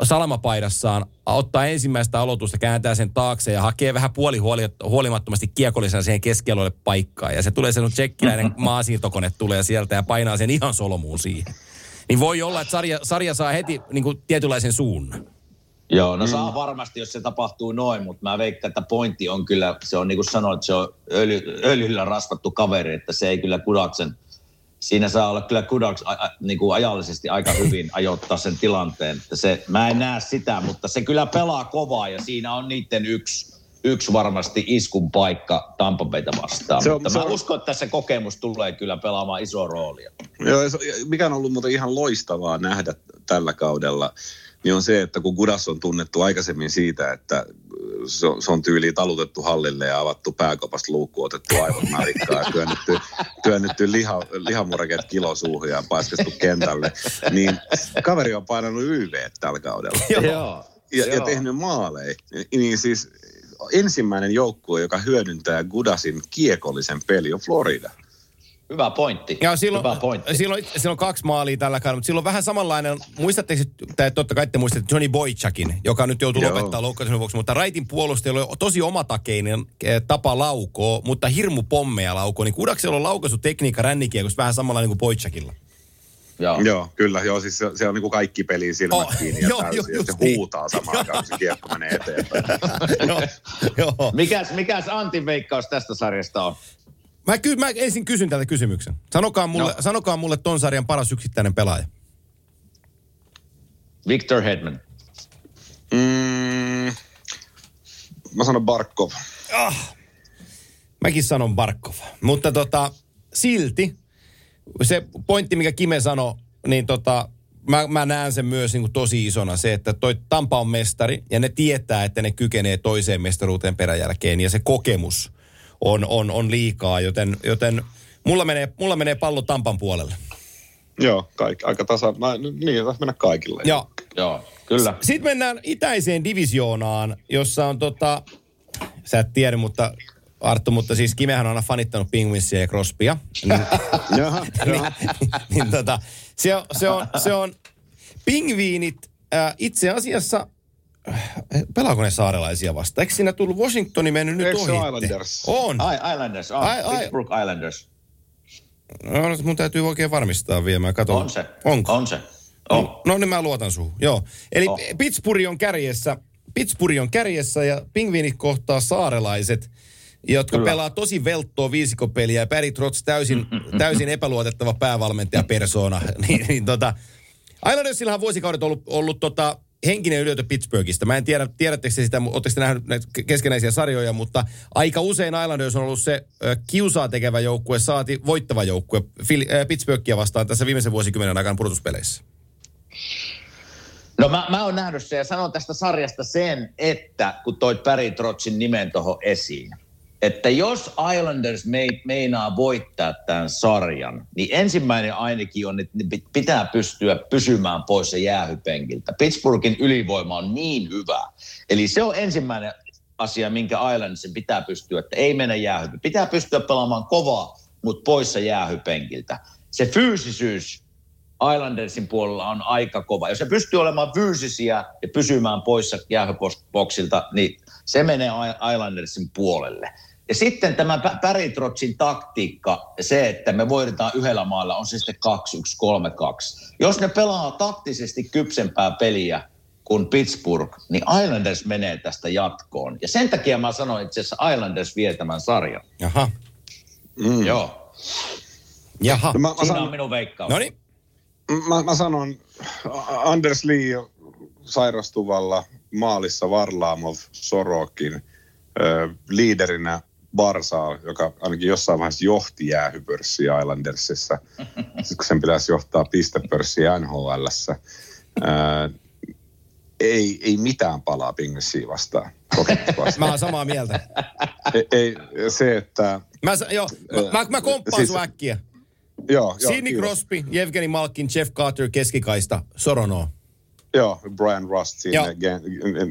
salamapaidassaan ottaa ensimmäistä aloitusta, kääntää sen taakse ja hakee vähän puoli huolimattomasti kiekollisena siihen keskialoille paikkaa. Ja se tulee se sun tsekkiläinen maasiirtokone tulee sieltä ja painaa sen ihan solmuun siihen. Niin voi olla, että sarja, sarja saa heti niin kuin tietynlaisen suunnan. Joo, no saa varmasti, jos se tapahtuu noin, mutta mä veikkaan, että pointti on kyllä, se on niin kuin sanoit, se on öljy, öljyllä rasvattu kaveri, että se ei kyllä Kudaksen, siinä saa olla kyllä Kudaks a, a, niin kuin ajallisesti aika hyvin ajoittaa sen tilanteen. Että se, mä en näe sitä, mutta se kyllä pelaa kovaa ja siinä on niiden yksi, yksi varmasti iskun paikka Tampapeita vastaan. Se on- mutta se mä on- uskon, että se kokemus tulee kyllä pelaamaan iso roolia. Joo, mikä on ollut muuten ihan loistavaa nähdä tällä kaudella, niin on se, että kun Gudas on tunnettu aikaisemmin siitä, että se on, se on tyyliin talutettu hallille ja avattu pääkopasta luukku, otettu aivot narikkaan ja työnnetty, työnnetty liha, lihamureket kilosuuhun ja paiskettu kentälle, niin kaveri on painanut YV tällä kaudella Joo. ja, ja tehnyt maaleja. Niin siis ensimmäinen joukkue, joka hyödyntää Gudasin kiekollisen peli on Florida. Hyvä pointti. Ja silloin, Hyvä pointti. silloin, silloin on kaksi maalia tällä kaudella, mutta silloin vähän samanlainen, muistatteko, tai totta kai te muistatte Johnny Boychakin, joka nyt joutuu Joo. lopettaa loukkaisen vuoksi, mutta Raitin puolustajalla oli tosi omatakeinen eh, tapa laukoo, mutta hirmu pommeja laukoo, niin Kudaksella on laukaisutekniikka rännikiekossa vähän samanlainen kuin Boychakilla. Joo. Joo, kyllä. Joo, siis se, se on niin kuin kaikki pelin silmät Oh, kiinni ja joo, täysin. joo, ja just se niin. huutaa samaan aikaan, kun se kiekko menee eteenpäin. joo, joo. Mikäs, mikäs Antin veikkaus tästä sarjasta on? Mä, ky- mä ensin kysyn tältä kysymyksen. Sanokaa mulle, No. sanokaa mulle ton sarjan paras yksittäinen pelaaja. Victor Hedman. Mm, mä sanon Barkov. Mäkin sanon Barkov. Mutta tota, silti se pointti, mikä Kime sanoi, niin tota, mä, mä näen sen myös niin kuin tosi isona se, että toi Tampa on mestari ja ne tietää, että ne kykenee toiseen mestaruuteen peräjälkeen ja se kokemus on, on, on liikaa, joten, joten mulla, menee, mulla menee pallo Tampan puolelle. Joo, kaikki, aika tasa. Mä, niin, taisi mennä kaikille. Ja Joo, kyllä. sitten mennään itäiseen divisioonaan, jossa on tota, sä et tiedä, mutta Arttu, mutta siis Kimehän on aina fanittanut Penguinsia ja Crosbya. Niin, Jaha, jaha. niin tota, se on, se on, se on pingviinit äh, itse asiassa pelaako ne saarelaisia vasta? Eikö siinä tullut Washingtoni mennyt nyt Eikö ohi? Islanders? On. Ai, Islanders, on. Ai, ai. Pittsburgh Islanders. No, nyt mun täytyy oikein varmistaa vielä. Mä katon. On se. Onko? On se. On. No niin mä luotan suhun. Joo. Eli Oh. Pittsburgh on kärjessä. Pittsburgh on kärjessä ja pingviinit kohtaa saarelaiset, jotka Kyllä. pelaa tosi velttoa viisikopeliä. Ja Barry Trotz täysin, täysin epäluotettava päävalmentaja persona. niin, niin tota, Islandersillahan vuosikaudet ollut, ollut tota, henkinen ylioto Pittsburghista. Mä en tiedä, tiedättekö te sitä, oletteko te nähnyt näitä keskenäisiä sarjoja, mutta aika usein Islanders on ollut se kiusaa tekevä joukkue, saati voittava joukkue Pittsburghia vastaan tässä viimeisen vuosikymmenen aikana pudotuspeleissä. No mä, mä oon nähnyt sen ja sanon tästä sarjasta sen, että kun toit Barry Trotzin nimen tuohon esiin, että jos Islanders me, meinaa voittaa tämän sarjan, niin ensimmäinen ainakin on, että pitää pystyä pysymään pois se jäähypenkiltä. Pittsburghin ylivoima on niin hyvä. Eli se on ensimmäinen asia, minkä Islandersin pitää pystyä, että ei mennä jäähype. Pitää pystyä pelaamaan kovaa, mutta poissa jäähypenkiltä. Se fyysisyys Islandersin puolella on aika kova. Jos se pystyy olemaan fyysisiä ja pysymään poissa jäähyboksilta, niin se menee Islandersin puolelle. Ja sitten tämä Pä- Päritrotsin taktiikka, se, että me voitetaan yhdellä maalla, on se sitten 2-1, 3-2. Jos ne pelaa taktisesti kypsempää peliä kuin Pittsburgh, niin Islanders menee tästä jatkoon. Ja sen takia mä sanoin itse asiassa Islanders vie tämän sarjan. Jaha. Mm. Joo, Jaha. No mä, mä, siinä on minun veikkaus. No niin. mä, mä sanon Anders Lee sairastuvalla maalissa Varlamov Sorokin ö, liiderinä Barsaa, joka ainakin jossain vaiheessa johti jäähypörssiä Islandersissa, sit kun sen pitäisi johtaa pistepörssiä NHLssä. Ö, ei, ei mitään palaa Pingissiä vastaan. Mä oon samaa mieltä. ei, ei, se, että... Mä, joo, mä, mä, komppaan Siis- sun äkkiä. Joo, joo, Sidney. Crosby, Evgeni Malkin, Jeff Carter keskikaista, Sorono. Joo, Brian Rust siinä. Joo. Gen,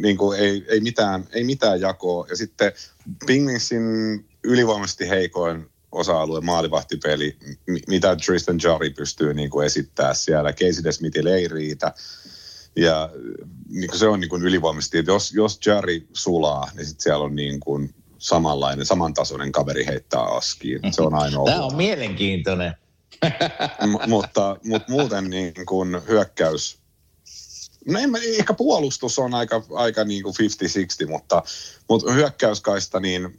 niin kuin ei, ei, mitään, ei mitään jakoa. Ja sitten Pingvinsin ylivoimaisesti heikoin osa-alue, maalivahtipeli, mi- mitä Tristan Jarry pystyy niin kuin esittää siellä. Casey DeSmithille ei riitä. Ja niin kuin se on niin kuin ylivoimaisesti, että jos, jos Jarry sulaa, niin sitten siellä on niin kuin samanlainen, samantasoinen kaveri heittää askiin. Se on ainoa. Tämä on mielenkiintoinen. M- mutta, mutta muuten niin kuin hyökkäys, no en, ehkä puolustus on aika, aika niin kuin 50-60, mutta, mutta hyökkäyskaista niin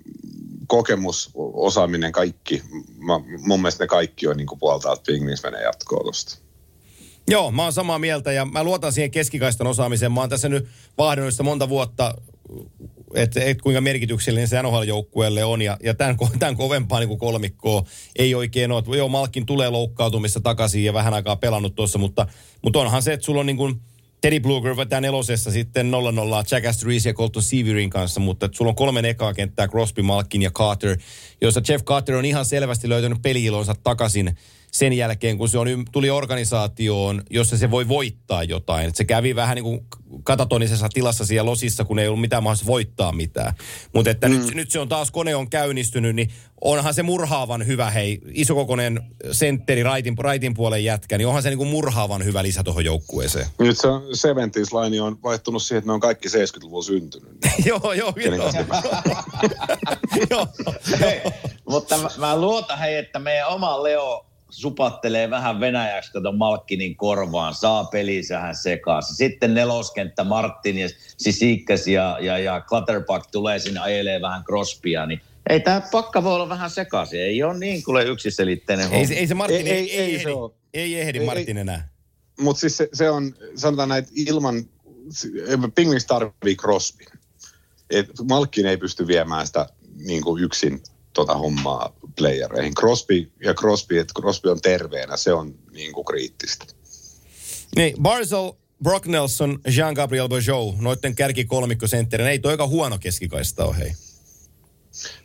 kokemus, osaaminen, kaikki, mä, mun mielestä ne kaikki on niin kuin puolta, että Pingvins menee jatkoon tuosta. Joo, mä oon samaa mieltä ja mä luotan siihen keskikaistan osaamiseen. Mä oon tässä nyt vahdannut monta vuotta, että et kuinka merkityksellinen se NHL-joukkueelle on. Ja, ja tämän, tämän kovempaa niin kuin kolmikkoa ei oikein ole. Joo, Malkin tulee loukkaautumista takaisin ja vähän aikaa pelannut tuossa, mutta, mutta onhan se, että sulla on niin kuin Teddy Bluger vetää nelosessa sitten 0-0 Jack Astorius ja Colton Severin kanssa, mutta sulla on kolme ekaa kenttää, Crosby, Malkin ja Carter, jossa Jeff Carter on ihan selvästi löytänyt peliilonsa takaisin sen jälkeen, kun se on, tuli organisaatioon, jossa se voi voittaa jotain. Et se kävi vähän niin kuin katatonisessa tilassa siellä losissa, kun ei ollut mitään mahdollisuus voittaa mitään. Mutta että mm. nyt, nyt se on taas, kone on käynnistynyt, niin onhan se murhaavan hyvä, hei, isokokoinen sentteri, raitin, raitin puolen jätkä, niin onhan se niin kuin murhaavan hyvä lisä tuohon joukkueeseen. Nyt se 70s line on vaihtunut siihen, että ne on kaikki 70-luvulla syntynyt. joo, joo, joo. kanssa joo. Hei, mutta mä, mä luotan hei, että meidän oma Leo supattelee vähän venäjäksi kato Malkkinin korvaan, saa pelisähän sekaisin. Sitten neloskenttä Martin ja Sisikas ja, ja, ja Clutterbuck tulee sinne ajelee vähän Crosbya, niin ei tämä pakka voi olla vähän sekaisin. Ei ole niin kuule yksiselitteinen homma. Ei, se- ei se Martin, Ei- ei, ei- ei, ei ehdi, se oo. ei ehdi Ei- Martin enää. Mutta siis se, se on, sanotaan näin, että ilman, Pingvins tarvii Crosby. Et Malkkin ei pysty viemään sitä niin kuin yksin tota hommaa playereihin. Crosby ja Crosby, että Crosby on terveenä, se on niin kuin kriittistä. Niin, Barzal, Brock Nelson, Jean-Gabriel Bourgeau, noitten kärkikolmikko sentterinä. Ei toi aika huono keskikaista ole, hei.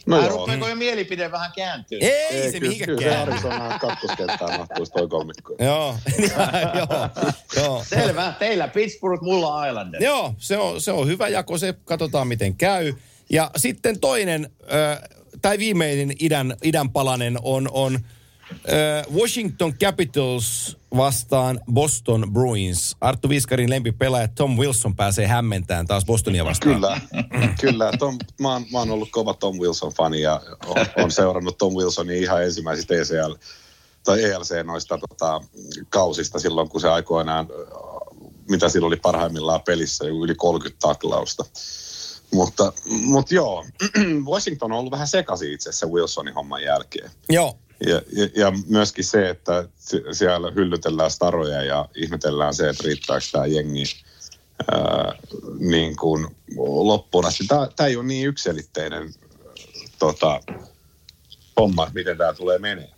No joo. rupeeko jo mielipide vähän kääntyä? Ei, ei se kyllä, mihinkään kyllä se käy. Arizona kakkoskenttään mahtuisi toi kolmikko. Joo, joo, joo. Selvä, teillä Pittsburgh, mulla Islanders. Joo, se on, se on hyvä jako, se katsotaan miten käy. Ja sitten toinen, äh, tai viimeinen idän, idän palanen on, on Washington Capitals vastaan Boston Bruins. Arttu Viskarin lempipelaaja Tom Wilson pääsee hämmentään taas Bostonia vastaan. Kyllä, kyllä. Tom, mä, oon, mä oon ollut kova Tom Wilson-fani ja on, on seurannut Tom Wilsonin ihan ensimmäisistä ECL tai ELC noista tota, kausista silloin, kun se aikoinaan, mitä silloin oli parhaimmillaan pelissä, yli 30 taklausta. Mutta, mutta joo, Washington on ollut vähän sekaisin itse asiassa Wilsonin homman jälkeen. Joo. Ja, ja, ja myöskin se, että siellä hyllytellään staroja ja ihmetellään se, että riittääkö tämä jengi ää, niin kuin loppuun asti. Tämä, tämä ei ole niin ykselitteinen tota, homma, miten tämä tulee menee.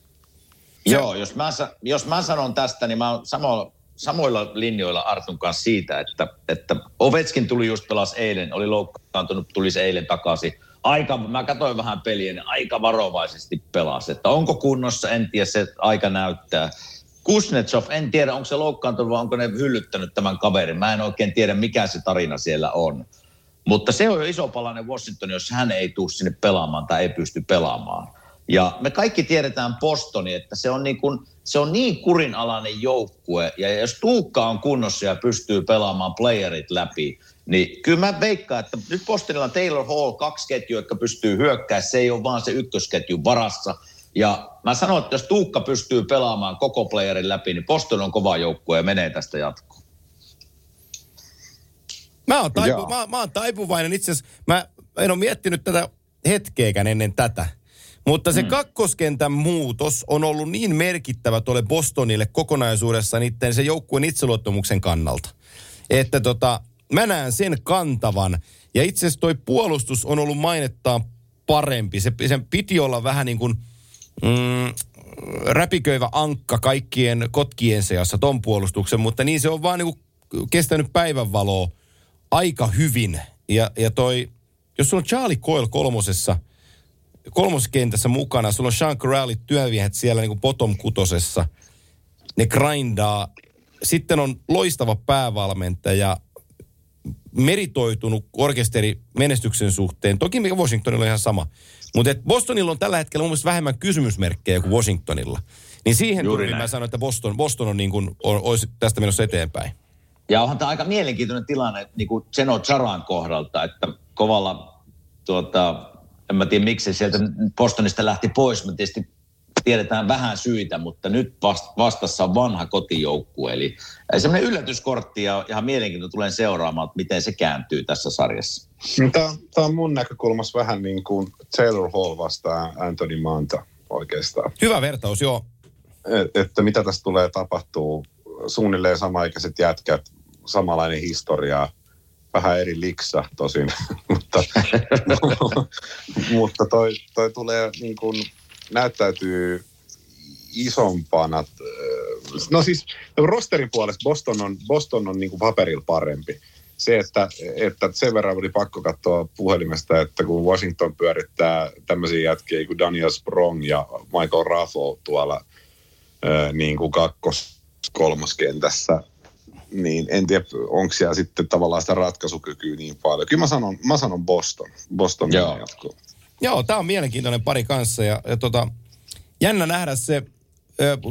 Joo, jos mä, jos mä sanon tästä, niin mä oon samoilla, samoilla linjoilla Artun kanssa siitä, että, että Ovetskin tuli just pelas eilen, oli loukkaantunut, tuli se eilen takaisin. Aika, mä katsoin vähän peliä, niin aika varovaisesti pelasi. Että onko kunnossa, en tiedä, se aika näyttää. Kuznetsov, en tiedä, onko se loukkaantunut vai onko ne hyllyttänyt tämän kaverin. Mä en oikein tiedä, mikä se tarina siellä on. Mutta se on jo iso palanen Washington, jos hän ei tule sinne pelaamaan tai ei pysty pelaamaan. Ja me kaikki tiedetään Bostoni, että se on niin, kuin, se on niin kurinalainen joukkue. Ja jos Tuukka on kunnossa ja pystyy pelaamaan playerit läpi, niin kyllä mä veikkaan, että nyt Bostonilla on Taylor Hall kaksi ketjua, jotka pystyy hyökkäämään. Se ei ole vaan se ykkösketjun varassa. Ja mä sanon, että jos Tuukka pystyy pelaamaan koko playerin läpi, niin Boston on kova joukkue ja menee tästä jatkoon. Mä oon, taipu, mä, mä oon taipuvainen. Itse asiassa mä en ole miettinyt tätä hetkeäkään ennen tätä. Mutta se mm. kakkoskentän muutos on ollut niin merkittävä tuolle Bostonille kokonaisuudessa niiden se joukkueen itseluottamuksen kannalta. Että tota, mä näen sen kantavan. Ja itse asiassa toi puolustus on ollut mainettaan parempi. Se, sen piti olla vähän niin kuin mm, räpiköivä ankka kaikkien kotkien seassa ton puolustuksen, mutta niin se on vaan niin kuin kestänyt päivänvaloa aika hyvin. Ja, ja toi, jos sulla on Charlie Coyle kolmosessa – kolmoskentässä mukana. Sulla on Sean Corrali työviehet siellä niin kuin bottom kutosessa. Ne grindaa. Sitten on loistava päävalmentaja, meritoitunut orkesteri menestyksen suhteen. Toki Washingtonilla on ihan sama. Mutta Bostonilla on tällä hetkellä mun mielestä vähemmän kysymysmerkkejä kuin Washingtonilla. Niin siihen tuli mä sanoin, että Boston, Boston on niin kuin, on, olisi tästä menossa eteenpäin. Ja onhan tämä aika mielenkiintoinen tilanne niin kuin Zeno Charan kohdalta, että kovalla tuota, en mä tiedä miksi sieltä Bostonista lähti pois. Me tietysti tiedetään vähän syitä, mutta nyt vastassa on vanha kotijoukkue. Eli semmoinen yllätyskortti ja ihan mielenkiintoinen tulen seuraamaan, että miten se kääntyy tässä sarjassa. Tämä, tämä on mun näkökulmassa vähän niin kuin Taylor Hall vastaan Anthony Manta oikeastaan. Hyvä vertaus, joo. Et, että mitä tässä tulee tapahtuu. Suunnilleen samaikäiset jätkät, samanlainen historia – vähän eri liksa tosin, mutta, mutta toi, toi tulee niin kuin, näyttäytyy isompana. No siis rosterin puolesta Boston on, Boston on niin kuin paperilla parempi. Se, että, että sen verran oli pakko katsoa puhelimesta, että kun Washington pyörittää tämmöisiä jätkiä kuin Daniel Sprong ja Michael Raffo tuolla niin kuin kakkos kolmoskentässä, niin en tiedä, onko siellä sitten tavallaan sitä ratkaisukykyä niin paljon. Kyllä mä sanon, mä sanon Boston. Boston Joo. jatkuu. Joo, tämä on mielenkiintoinen pari kanssa ja, ja tota, jännä nähdä se,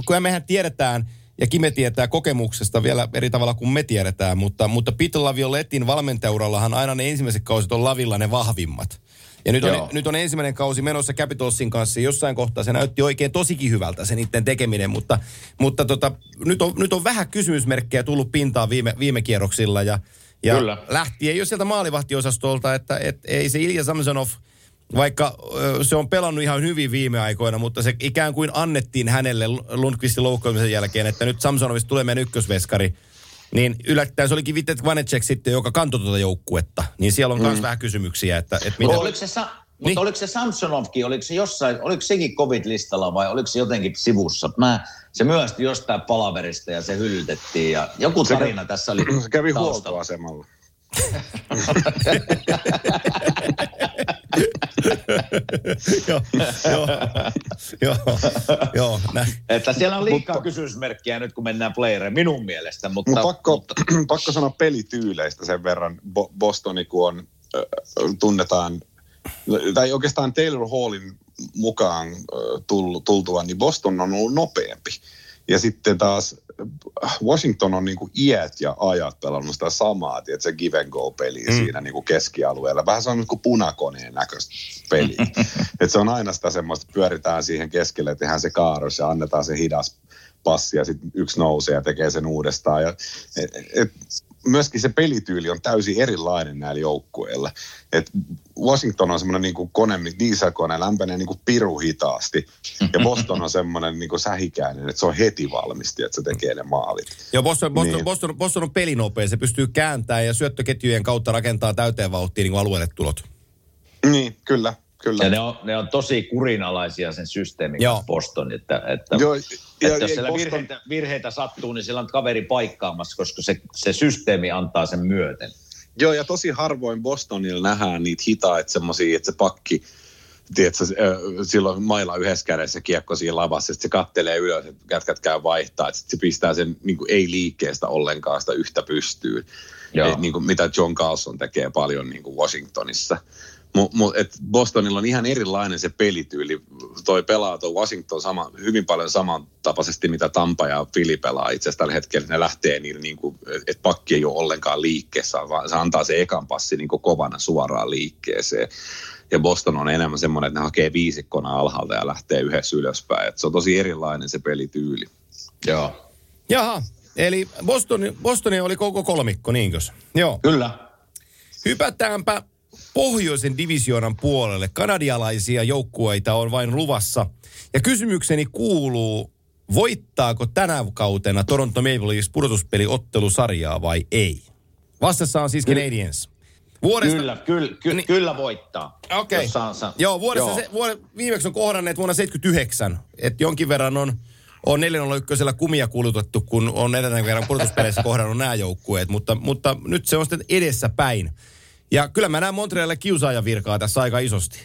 kun mehän tiedetään, ja Kime tietää kokemuksesta vielä eri tavalla kuin me tiedetään, mutta, mutta Peter Lavioletin valmentaurallahan aina ne ensimmäiset kausit on lavilla ne vahvimmat. Ja nyt on, nyt on ensimmäinen kausi menossa Capitalsin kanssa. Jossain kohtaa se näytti oikein tosikin hyvältä se niiden tekeminen, mutta, mutta tota, nyt, on, nyt on vähän kysymysmerkkejä tullut pintaan viime, viime kierroksilla. Ja, ja Kyllä. lähti ei ole sieltä maalivahtiosastolta, että et, ei se Ilja Samsonov, vaikka se on pelannut ihan hyvin viime aikoina, mutta se ikään kuin annettiin hänelle Lundqvistin loukkaamisen jälkeen, että nyt Samsonovista tulee meidän ykkösveskari – niin yllättäen se olikin Vitet Vanecek sitten, joka kantoi tuota joukkuetta. Niin siellä on myös mm. vähän kysymyksiä, että, että mitä... No, oliko se, sa- niin. Mutta oliko se Samsonovkin, oliko se jossain, oliko sekin covid-listalla vai oliko se jotenkin sivussa? Mä, se myösti jostain palaverista ja se hyllytettiin ja joku tarina se, tässä oli Se kävi huoltoasemalla. joo, joo, joo, joo. Että siellä on liikaa mutta, kysymysmerkkiä nyt, kun mennään playereen, minun mielestä. Mutta, mutta pakko, mutta... pakko sanoa pelityyleistä sen verran. Bo- Bostoni, kun on, äh, tunnetaan, tai oikeastaan Taylor Hallin mukaan äh, tultua, niin Boston on ollut nopeampi. Ja sitten taas Washington on niin kuin iät ja ajat pelannut sitä samaa, että se give and go peli mm. siinä niin kuin keskialueella. Vähän se on niin kuin punakoneen näköistä peliä. että se on aina sitä semmoista, että pyöritään siihen keskelle, tehdään se kaaros ja annetaan se hidas passi ja sitten yksi nousee ja tekee sen uudestaan. Ja, et, et, myöskin se pelityyli on täysin erilainen näillä joukkueilla. Et Washington on semmoinen niin kone, dieselkone, lämpenee niin kuin piru hitaasti. Ja Boston on semmoinen niin sähikäinen, että se on heti valmisti, että se tekee ne maalit. Joo, Boston, Boston, Niin. Boston, Boston on pelinopea. Se pystyy kääntämään ja syöttöketjujen kautta rakentaa täyteen vauhtiin niin kuin alueelle tulot. Niin, kyllä, kyllä. Ja ne on, ne on tosi kurinalaisia sen systeemin Joo. Boston, että, että, Joo, että ja- jos ja siellä Boston- virheitä, virheitä sattuu, niin siellä on kaveri paikkaamassa, koska se, se systeemi antaa sen myöten. Joo, ja tosi harvoin Bostonilla nähdään niitä hitaita semmoisia, että se pakki, tiedätkö, silloin mailla yhdessä kädessä kiekko siinä lavassa, että se kattelee ylös, että kätkät käy vaihtaa, että se pistää sen niin kuin ei liikkeestä ollenkaan sitä yhtä pystyyn, Joo. Et, niin kuin, mitä John Carlson tekee paljon niin kuin Washingtonissa. Mut, mut, et Bostonilla on ihan erilainen se pelityyli. Toi pelaa tuo Washington sama, hyvin paljon samantapaisesti, mitä Tampa ja Philly pelaa itse asiassa tällä hetkellä. Ne lähtee niin, niin että pakki ei ole ollenkaan liikkeessä, vaan se antaa se ekan passi niin kuin kovana suoraan liikkeeseen. Ja Boston on enemmän semmoinen, että ne hakee viisikkona alhaalta ja lähtee yhdessä ylöspäin. Et se on tosi erilainen se pelityyli. Joo. Jaha, eli Boston, Bostoni oli koko kolmikko, niinkös? Joo. Kyllä. Hypätäänpä pohjoisen divisioonan puolelle. Kanadialaisia joukkueita on vain luvassa. Ja kysymykseni kuuluu, voittaako tänä kautena Toronto Maple Leafs pudotuspeliottelusarjaa vai ei? Vastassa on siis Canadiens. Vuodesta, Kyllä, kyllä, ky, Niin. kyllä voittaa. Okei. Saan- Joo, vuodessa Joo. Se, vuode, viimeksi on kohdanneet vuonna 79. Että jonkin verran on, on 401 kumia kulutettu, kun on edellinen kerran pudotuspeleissä kohdannut nämä joukkueet. Mutta, mutta nyt se on sitten edessä päin. Ja kyllä mä näen Montrealle kiusaajan virkaa tässä aika isosti.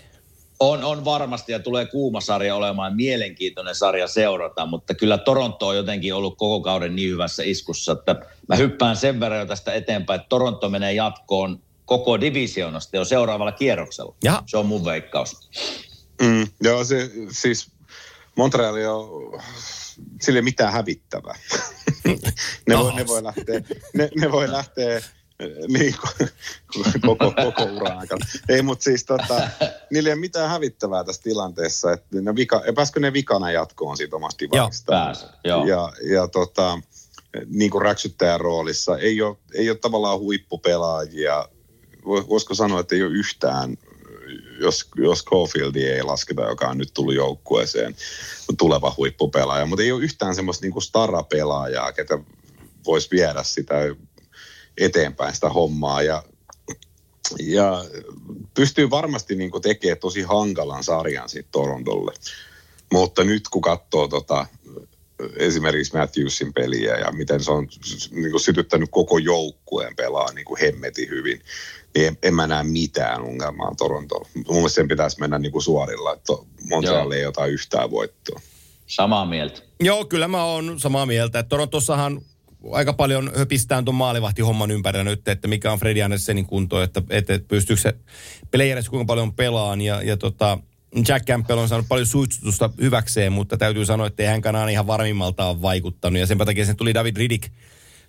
On, on varmasti ja tulee kuuma sarja olemaan mielenkiintoinen sarja seurata, mutta kyllä Toronto on jotenkin ollut koko kauden niin hyvässä iskussa, että mä hyppään sen verran jo tästä eteenpäin, että Toronto menee jatkoon koko divisioonasta jo seuraavalla kierroksella. Jaha. Se on mun veikkaus. Mm, joo, se, siis Montreal on, sille ei mitään hävittävää. ne, voi, ne voi lähteä, ne, ne voi lähteä niin, kuin koko, koko uran aikana. Ei, mutta siis tota, niillä ei ole mitään hävittävää tässä tilanteessa. Että ne vika, pääskö ne vikana jatkoon siitä omasta divaristaan? pääsee, joo. Ja, ja tota, niin kuin räksyttäjän roolissa ei ole, ei ole tavallaan huippupelaajia. Vo- Voisiko sanoa, että ei ole yhtään jos, jos Caulfieldia ei lasketa, joka on nyt tullut joukkueeseen, tuleva huippupelaaja, mutta ei ole yhtään semmoista niinku starapelaajaa, ketä voisi viedä sitä eteenpäin sitä hommaa ja, ja pystyy varmasti niinku tekemään tosi hankalan sarjan siitä Torontolle. Mutta nyt kun katsoo tota, esimerkiksi Matthewsin peliä ja miten se on niin kuin sytyttänyt koko joukkueen pelaa niin kuin hemmetin hyvin, niin en, en mä näe mitään ongelmaa Torontolla. Mun mielestä sen pitäisi mennä niin kuin suorilla, että Montreal ei ota yhtään voittoa. Samaa mieltä. Joo, kyllä mä oon samaa mieltä. Että Torontossahan aika paljon höpistään tuon maalivahtihomman ympärillä nyt, että mikä on Fredi Andersenin kunto, että, että pystyykö se pelaajärjestö kuinka paljon pelaan. Ja, ja tota, Jack Campbell on saanut paljon suitsutusta hyväkseen, mutta täytyy sanoa, että ei hänkään aina ihan varmimmalta ole vaikuttanut. Ja sen takia sen tuli David Riddick.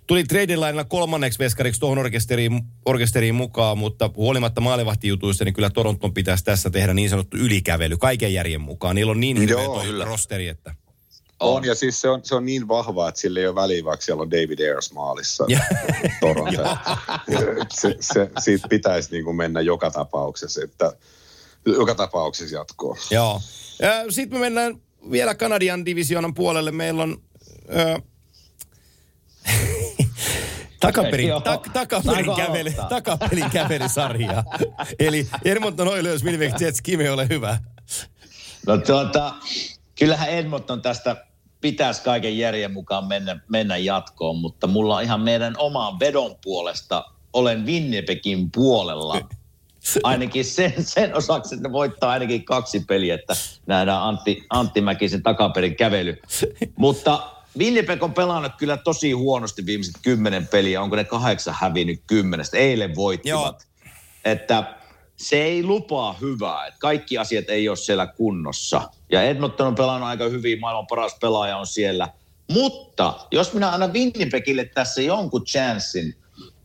Tuli trading lainalla kolmanneksi veskariksi tuohon orkesteriin, orkesteriin mukaan, mutta huolimatta maalivahtijutuista, niin kyllä Toronton pitäisi tässä tehdä niin sanottu ylikävely kaiken järjen mukaan. Niillä on niin hirveä Joo, toi kyllä. rosteri, että... On. On. ja siis se on, se on niin vahva, että sillä ei ole väliä, vaikka siellä on David Ayers maalissa Ja- Toronto. se, se, siitä pitäisi niin kuin mennä joka tapauksessa, että joka tapauksessa jatkoon. Joo. Sitten me mennään vielä Kanadian divisioonan puolelle. Meillä on ö, takaperin, tak, takaperin, aloittaa? takaperin kävelysarja. Eli Edmonton Oilers, Winnipeg Jets, Kime, ole hyvä. No tuota, kyllähän Edmonton tästä pitäisi kaiken järjen mukaan mennä, mennä jatkoon, mutta mulla on ihan meidän oman vedon puolesta, olen Winnipegin puolella. Ainakin sen, sen osaksi, että ne voittaa ainakin kaksi peliä, että nähdään Antti, Antti Mäkisen takaperin kävely. Mutta Winnipeg on pelannut kyllä tosi huonosti viimeiset kymmenen peliä. Onko ne kahdeksan hävinnyt kymmenestä? Eilen voittivat. Että se ei lupaa hyvää, että kaikki asiat ei ole siellä kunnossa. Ja Edmonton on pelannut aika hyvin, maailman paras pelaaja on siellä. Mutta jos minä annan Winnipegille tässä jonkun chanssin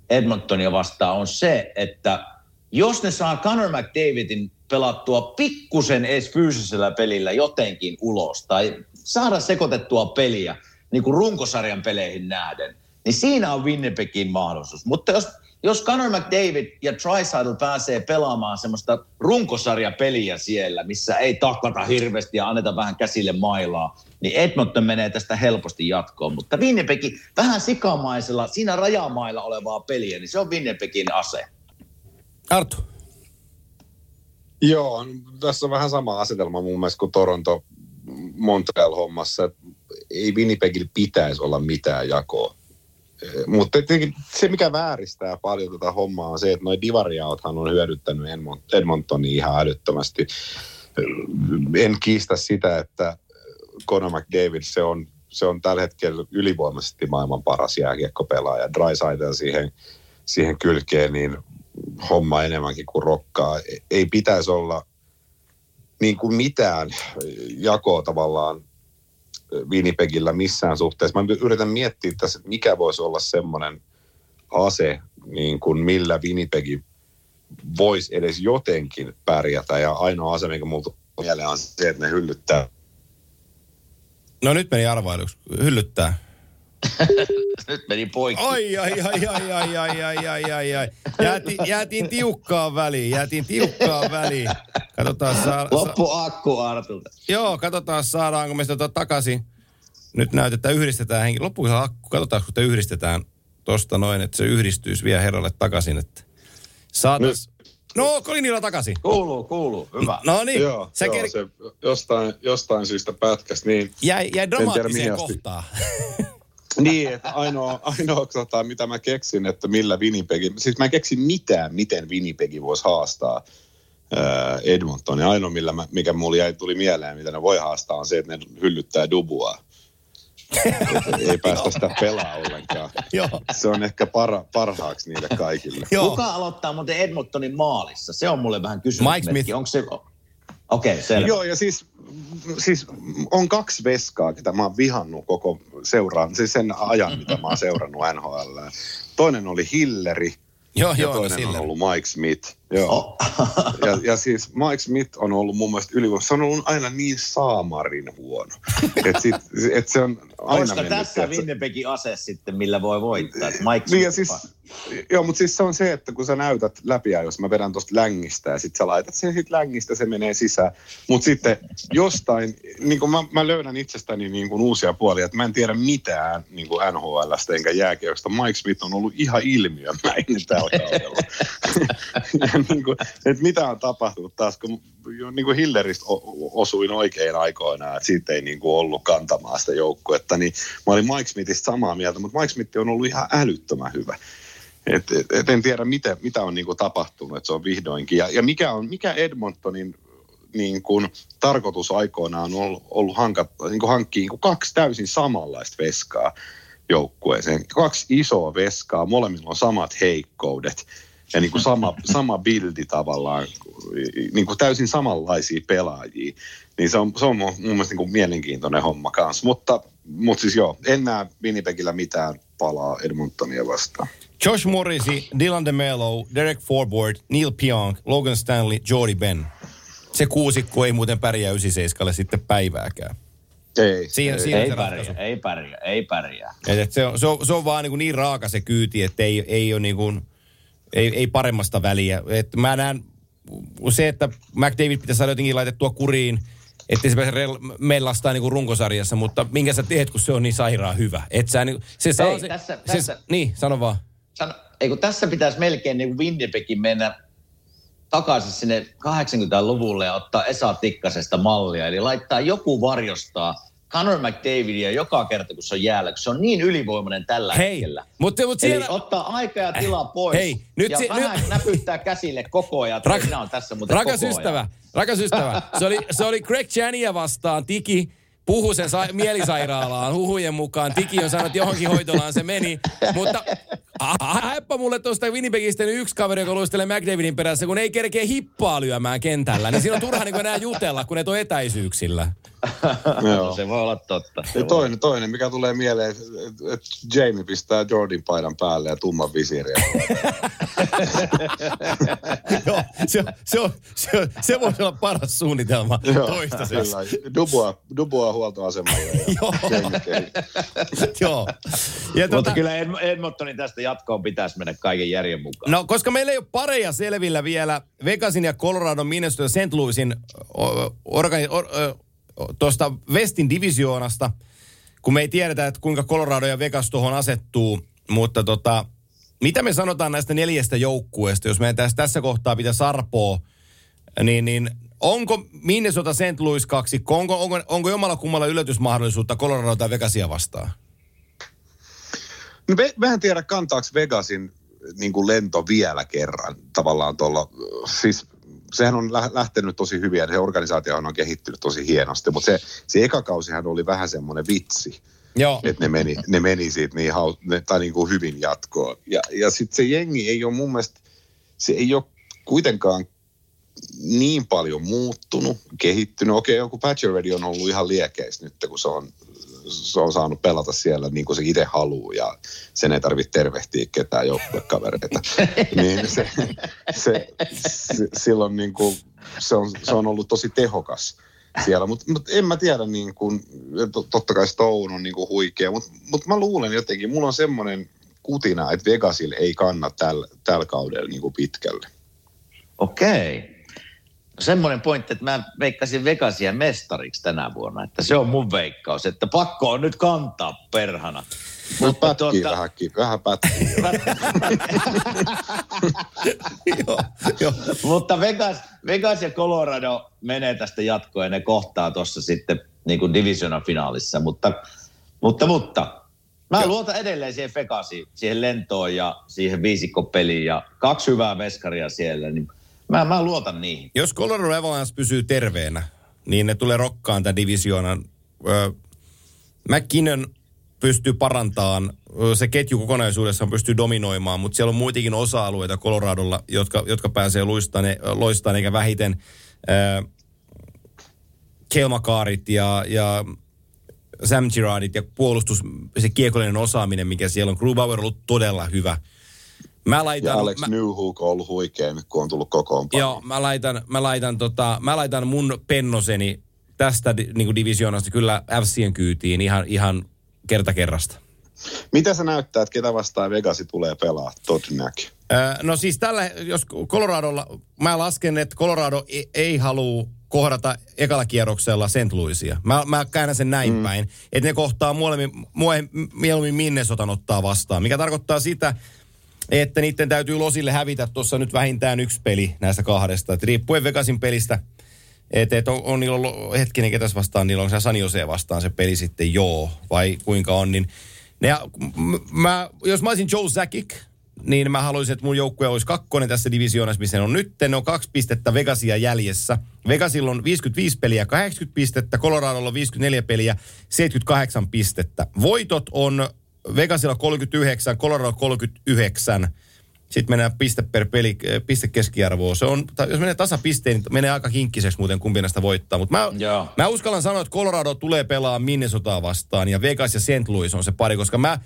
Edmontonia vastaan, on se, että jos ne saa Conor McDavidin pelattua pikkusen edes fyysisellä pelillä jotenkin ulos tai saada sekoitettua peliä niin kuin runkosarjan peleihin nähden, niin siinä on Winnipegin mahdollisuus. Mutta jos, jos Conor McDavid ja Trisaddle pääsee pelaamaan semmoista runkosarjapeliä siellä, missä ei takata hirveästi ja anneta vähän käsille mailaa, niin Edmonton menee tästä helposti jatkoon. Mutta Winnipegin vähän sikamaisella, siinä rajamailla olevaa peliä, niin se on Winnipegin ase. Arttu. Joo, tässä on vähän sama asetelma mun mielestä kuin Toronto Montreal-hommassa. Ei Winnipegillä pitäisi olla mitään jakoa. Mutta se, mikä vääristää paljon tätä hommaa, on se, että noin divariaothan on hyödyttänyt Edmont- Edmontonia ihan älyttömästi. En kiistä sitä, että Conor McDavid, se on, se on tällä hetkellä ylivoimaisesti maailman paras jääkiekkopelaaja. Dry siihen, siihen kylkeen, niin homma enemmänkin kuin rokkaa. Ei pitäisi olla niin kuin mitään jakoa tavallaan Winnipegillä missään suhteessa. Mä yritän miettiä tässä, että mikä voisi olla semmoinen ase, niin kuin millä Winnipegi voisi edes jotenkin pärjätä. Ja ainoa ase, mikä mulla tulee mieleen on se, että ne hyllyttää No nyt meni arvailuksi. Hyllyttää. Nyt meni poikki. Ai, ai, ai, ai, ai, ai, ai, ai, ai, ai. Jääti, jäätiin tiukkaan väliin, jäätiin tiukkaan väliin. Katsotaan, saa, sa, Loppu akku Artulta. joo, katsotaan saadaanko me sitä tota takaisin. Nyt näytetään, yhdistetään henki. Loppuuko se akku? Katsotaan, kun te yhdistetään tosta noin, että se yhdistyisi vielä herralle takaisin. Että saatais... No, Kolinilla takaisin. Kuuluu, kuuluu. Hyvä. No niin, Joo, sä joo ker... se jostain, jostain syystä pätkäs, niin jäi, jäi dramaattiseen kohtaan. Niin, että ainoa, ainoa tota, mitä mä keksin, että millä Winnipegi, siis mä en keksin mitään, miten Winnipegi voisi haastaa ää, Edmontonia. Ainoa, millä mä, mikä mulle jäi, tuli mieleen, mitä ne voi haastaa, on se, että ne hyllyttää Dubua. Ei päästä sitä pelaa ollenkaan. Joo. Se on ehkä para, parhaaksi niille kaikille. Joo. Kuka aloittaa muuten Edmontonin maalissa? Se on mulle vähän kysymysmerkki. Mike Smith. Onko se... Okei, okay, selvä. Joo, ja siis, siis on kaksi veskaa, ketä mä oon vihannut koko seuraan, siis sen ajan, mitä mä oon seurannut NHL. Toinen oli Hilleri, Joo, ja joo, no toinen on sillä. ollut Mike Smith. Joo. Oh. Ja, ja siis Mike Smith on ollut mun mielestä ylivoimaisesti, se on ollut aina niin saamarin huono. Että sit, et se on aina Olisiko mennyt, tässä? Winnipegin ase sitten, millä voi voittaa? Mike Niin ja Smith- siis, joo, mutta siis se on se, että kun sä näytät läpiä, jos mä vedän tuosta längistä ja sit sä laitat sen sit längistä, se menee sisään. Mutta sitten jostain, niin kuin mä, mä löydän itsestäni niin kuin uusia puolia, että mä en tiedä mitään niin kuin NHLstä enkä jääkiekosta. Mike Smith on ollut ihan ilmiömäinen tällä kaudella. niin kuin, että mitä on tapahtunut taas, kun niin kuin Hilleristä osuin oikein aikoinaan, että siitä ei niin kuin ollut kantamaan sitä joukkuetta, niin mä olin Mike Smithistä samaa mieltä, mutta Mike Smith on ollut ihan älyttömän hyvä. Et, et, et en tiedä, mitä, mitä on niin kuin tapahtunut, että se on vihdoinkin. Ja, ja mikä, on, mikä Edmontonin niin kuin, tarkoitus aikoinaan on ollut, ollut hankat, niin kuin hankkia niin kuin kaksi täysin samanlaista veskaa joukkueeseen. Kaksi isoa veskaa, molemmilla on samat heikkoudet ja niin kuin sama, sama bildi tavallaan, niin kuin täysin samanlaisia pelaajia. Niin se on, se on mun, mun mielestä niin kuin mielenkiintoinen homma kanssa. Mutta, mutta siis joo, en näe Winnipegillä mitään palaa Edmontonia vastaan. Josh Morrissey, Dylan DeMelo, Derek Forbort, Neil Pionk, Logan Stanley, Jordy Ben. Se kuusikko ei muuten pärjää 97 sitten päivääkään. Ei, Siinä, ei. siinä on Ei pärjää, ei pärjää, ei pärjää. Et, et se, on, se, on, se on vaan niin, niin raaka se kyyti, että ei, ei ole niin kuin, ei, ei paremmasta väliä. Et mä näen se, että McDavid pitäisi saada jotenkin laitettua kuriin, ettei se pääse rel- mellastaa niin runkosarjassa, mutta minkä sä teet, kun se on niin sairaan hyvä. Et sä, niin, se saa Ei, se, tässä- se, tässä- niin, sano vaan. Sano, ei kun tässä pitäisi melkein niin Winnipegin mennä takaisin sinne 80-luvulle ja ottaa Esa Tikkasesta mallia. Eli laittaa joku varjostaa Conor McDavidia joka kerta, kun se on jäällä, kun se on niin ylivoimainen tällä Hei, hetkellä. mutta mut Eli siellä... ottaa aikaa ja tilaa pois. Hei, nyt ja si- vähän nyt- näpyttää käsille koko ajan. Rak- minä olen tässä muuten Rakas koko ajan. ystävä, rakas ystävä. Se oli, se oli Greg Chania vastaan. Tiki puhu sen sa- mielisairaalaan huhujen mukaan. Tiki on sanonut, että johonkin hoitolaan se meni. Mutta haeppa mulle tuosta Winnipegistä yksi kaveri, joka luistelee McDavidin perässä, kun ei kerkeä hippaa lyömään kentällä. Niin siinä on turha niin enää jutella, kun et ole etäisyyksillä. no, se voi olla totta. Se ja toinen, toinen, mikä tulee mieleen, että et Jamie pistää Jordan paidan päälle ja tumman visiiriä. Joo, se, on, se, on, se, on, se voisi olla paras suunnitelma toistaiseksi. Duboa, Duboa huoltoasemalle ja Joo. Joo. Ja Mutta tuota, kyllä Ed- Edmontonin tästä jatkoon pitäisi mennä kaiken järjen mukaan. No, koska meillä ei ole pareja selvillä vielä Vegasin ja Colorado, Minnesota ja St. Louisin organi- or, tuosta Westin divisioonasta, kun me ei tiedetä, että kuinka Colorado ja Vegas tuohon asettuu, mutta tota, mitä me sanotaan näistä neljästä joukkueesta, jos meidän tässä, tässä kohtaa pitää sarpoa, niin, niin onko Minnesota St. Louis kaksi, onko, onko, onko jomalla kummalla yllätysmahdollisuutta Colorado tai Vegasia vastaan? No me, mehän tiedä, kantaako Vegasin niin kuin lento vielä kerran tavallaan tuolla, siis sehän on lä- lähtenyt tosi hyvin ja se organisaatio on kehittynyt tosi hienosti, mutta se, se eka kausihan oli vähän semmoinen vitsi, Joo. että ne meni, ne meni siitä niin, hau, ne, tai niin kuin hyvin jatkoon. Ja, ja sitten se jengi ei ole mun mielestä, se ei ole kuitenkaan niin paljon muuttunut, kehittynyt. Okei, joku Patcher on ollut ihan liekeis nyt, kun se on, se on saanut pelata siellä niin kuin se itse haluaa ja sen ei tarvitse tervehtiä ketään joukkuekavereita. niin se, se, se, silloin niin kuin, se, on, se on ollut tosi tehokas siellä, mutta mut en mä tiedä, niin kuin, to- totta kai Stone on niin kuin huikea, mutta mut mä luulen jotenkin, mulla on semmoinen kutina, että Vegasille ei kanna tällä täl kaudella niin kuin pitkälle. Okei. Semmoinen pointti, että mä veikkasin Vegasia mestariksi tänä vuonna, että se on mun veikkaus, että pakko on nyt kantaa perhana. Mutta pätkii tuota... vähänkin, vähän pätkii. joo, joo. Mutta Vegas, Vegas ja Colorado menee tästä jatkoon ja ne kohtaa tuossa sitten niin kuin divisionan finaalissa, mutta, mutta, mutta mä luotan edelleen siihen Vegasiin, siihen lentoon ja siihen viisikkopeliin ja kaksi hyvää veskaria siellä, niin mä, mä luotan niihin. Jos Colorado Avalanche pysyy terveenä, niin ne tulee rokkaan tämän divisioonan. Öö, McKinnon pystyy parantamaan, se ketju kokonaisuudessaan pystyy dominoimaan, mutta siellä on muitakin osa-alueita Coloradolla, jotka, jotka pääsee luistamaan, loistamaan eikä vähiten öö, Kelmakaarit ja, ja Sam Girardit ja puolustus, se kiekollinen osaaminen, mikä siellä on. Grubauer on ollut todella hyvä. Mä laitan, Ja Alex mä, Newhook on ollut huikea nyt, kun on tullut kokoonpanoon. Joo, mä laitan, mä laitan, tota, mä laitan mun pennoseni tästä niin divisioonasta kyllä FCn kyytiin ihan, ihan kerta kerrasta. Mitä sä näyttää, että ketä vastaan Vegasi tulee pelaa? Todd Nack. Öö, no siis tällä, jos Coloradolla, mä lasken, että Colorado ei, ei halua kohdata ekalla kierroksella St. Louisia. Mä, mä käännän sen näin mm. päin, että ne kohtaa muolemmin, mieluummin Minnesotan ottaa vastaan, mikä tarkoittaa sitä, että niiden täytyy Losille hävitä tuossa nyt vähintään yksi peli näistä kahdesta. Et riippuen Vegasin pelistä, että et on, on niillä ollut, hetkinen, ketäs vastaan, niillä on se San Jose vastaan se peli sitten, joo, vai kuinka on, niin ne, m- mä, jos mä olisin Joe Zakic, niin mä haluaisin, että mun joukkue olisi kakkonen tässä divisioonassa, missä ne on nyt. Ne on kaksi pistettä Vegasia jäljessä. Vegasilla on 55 peliä, 80 pistettä. Coloradolla on 54 peliä, 78 pistettä. Voitot on Vegasilla 39, Colorado 39. Sitten mennään piste per peli, piste keskiarvoa. Se on, jos menee tasapisteen, niin menee aika kinkkiseksi muuten kumpi näistä voittaa. Mutta mä, Joo. mä uskallan sanoa, että Colorado tulee pelaa Minnesotaa vastaan ja Vegas ja St. Louis on se pari, koska mä,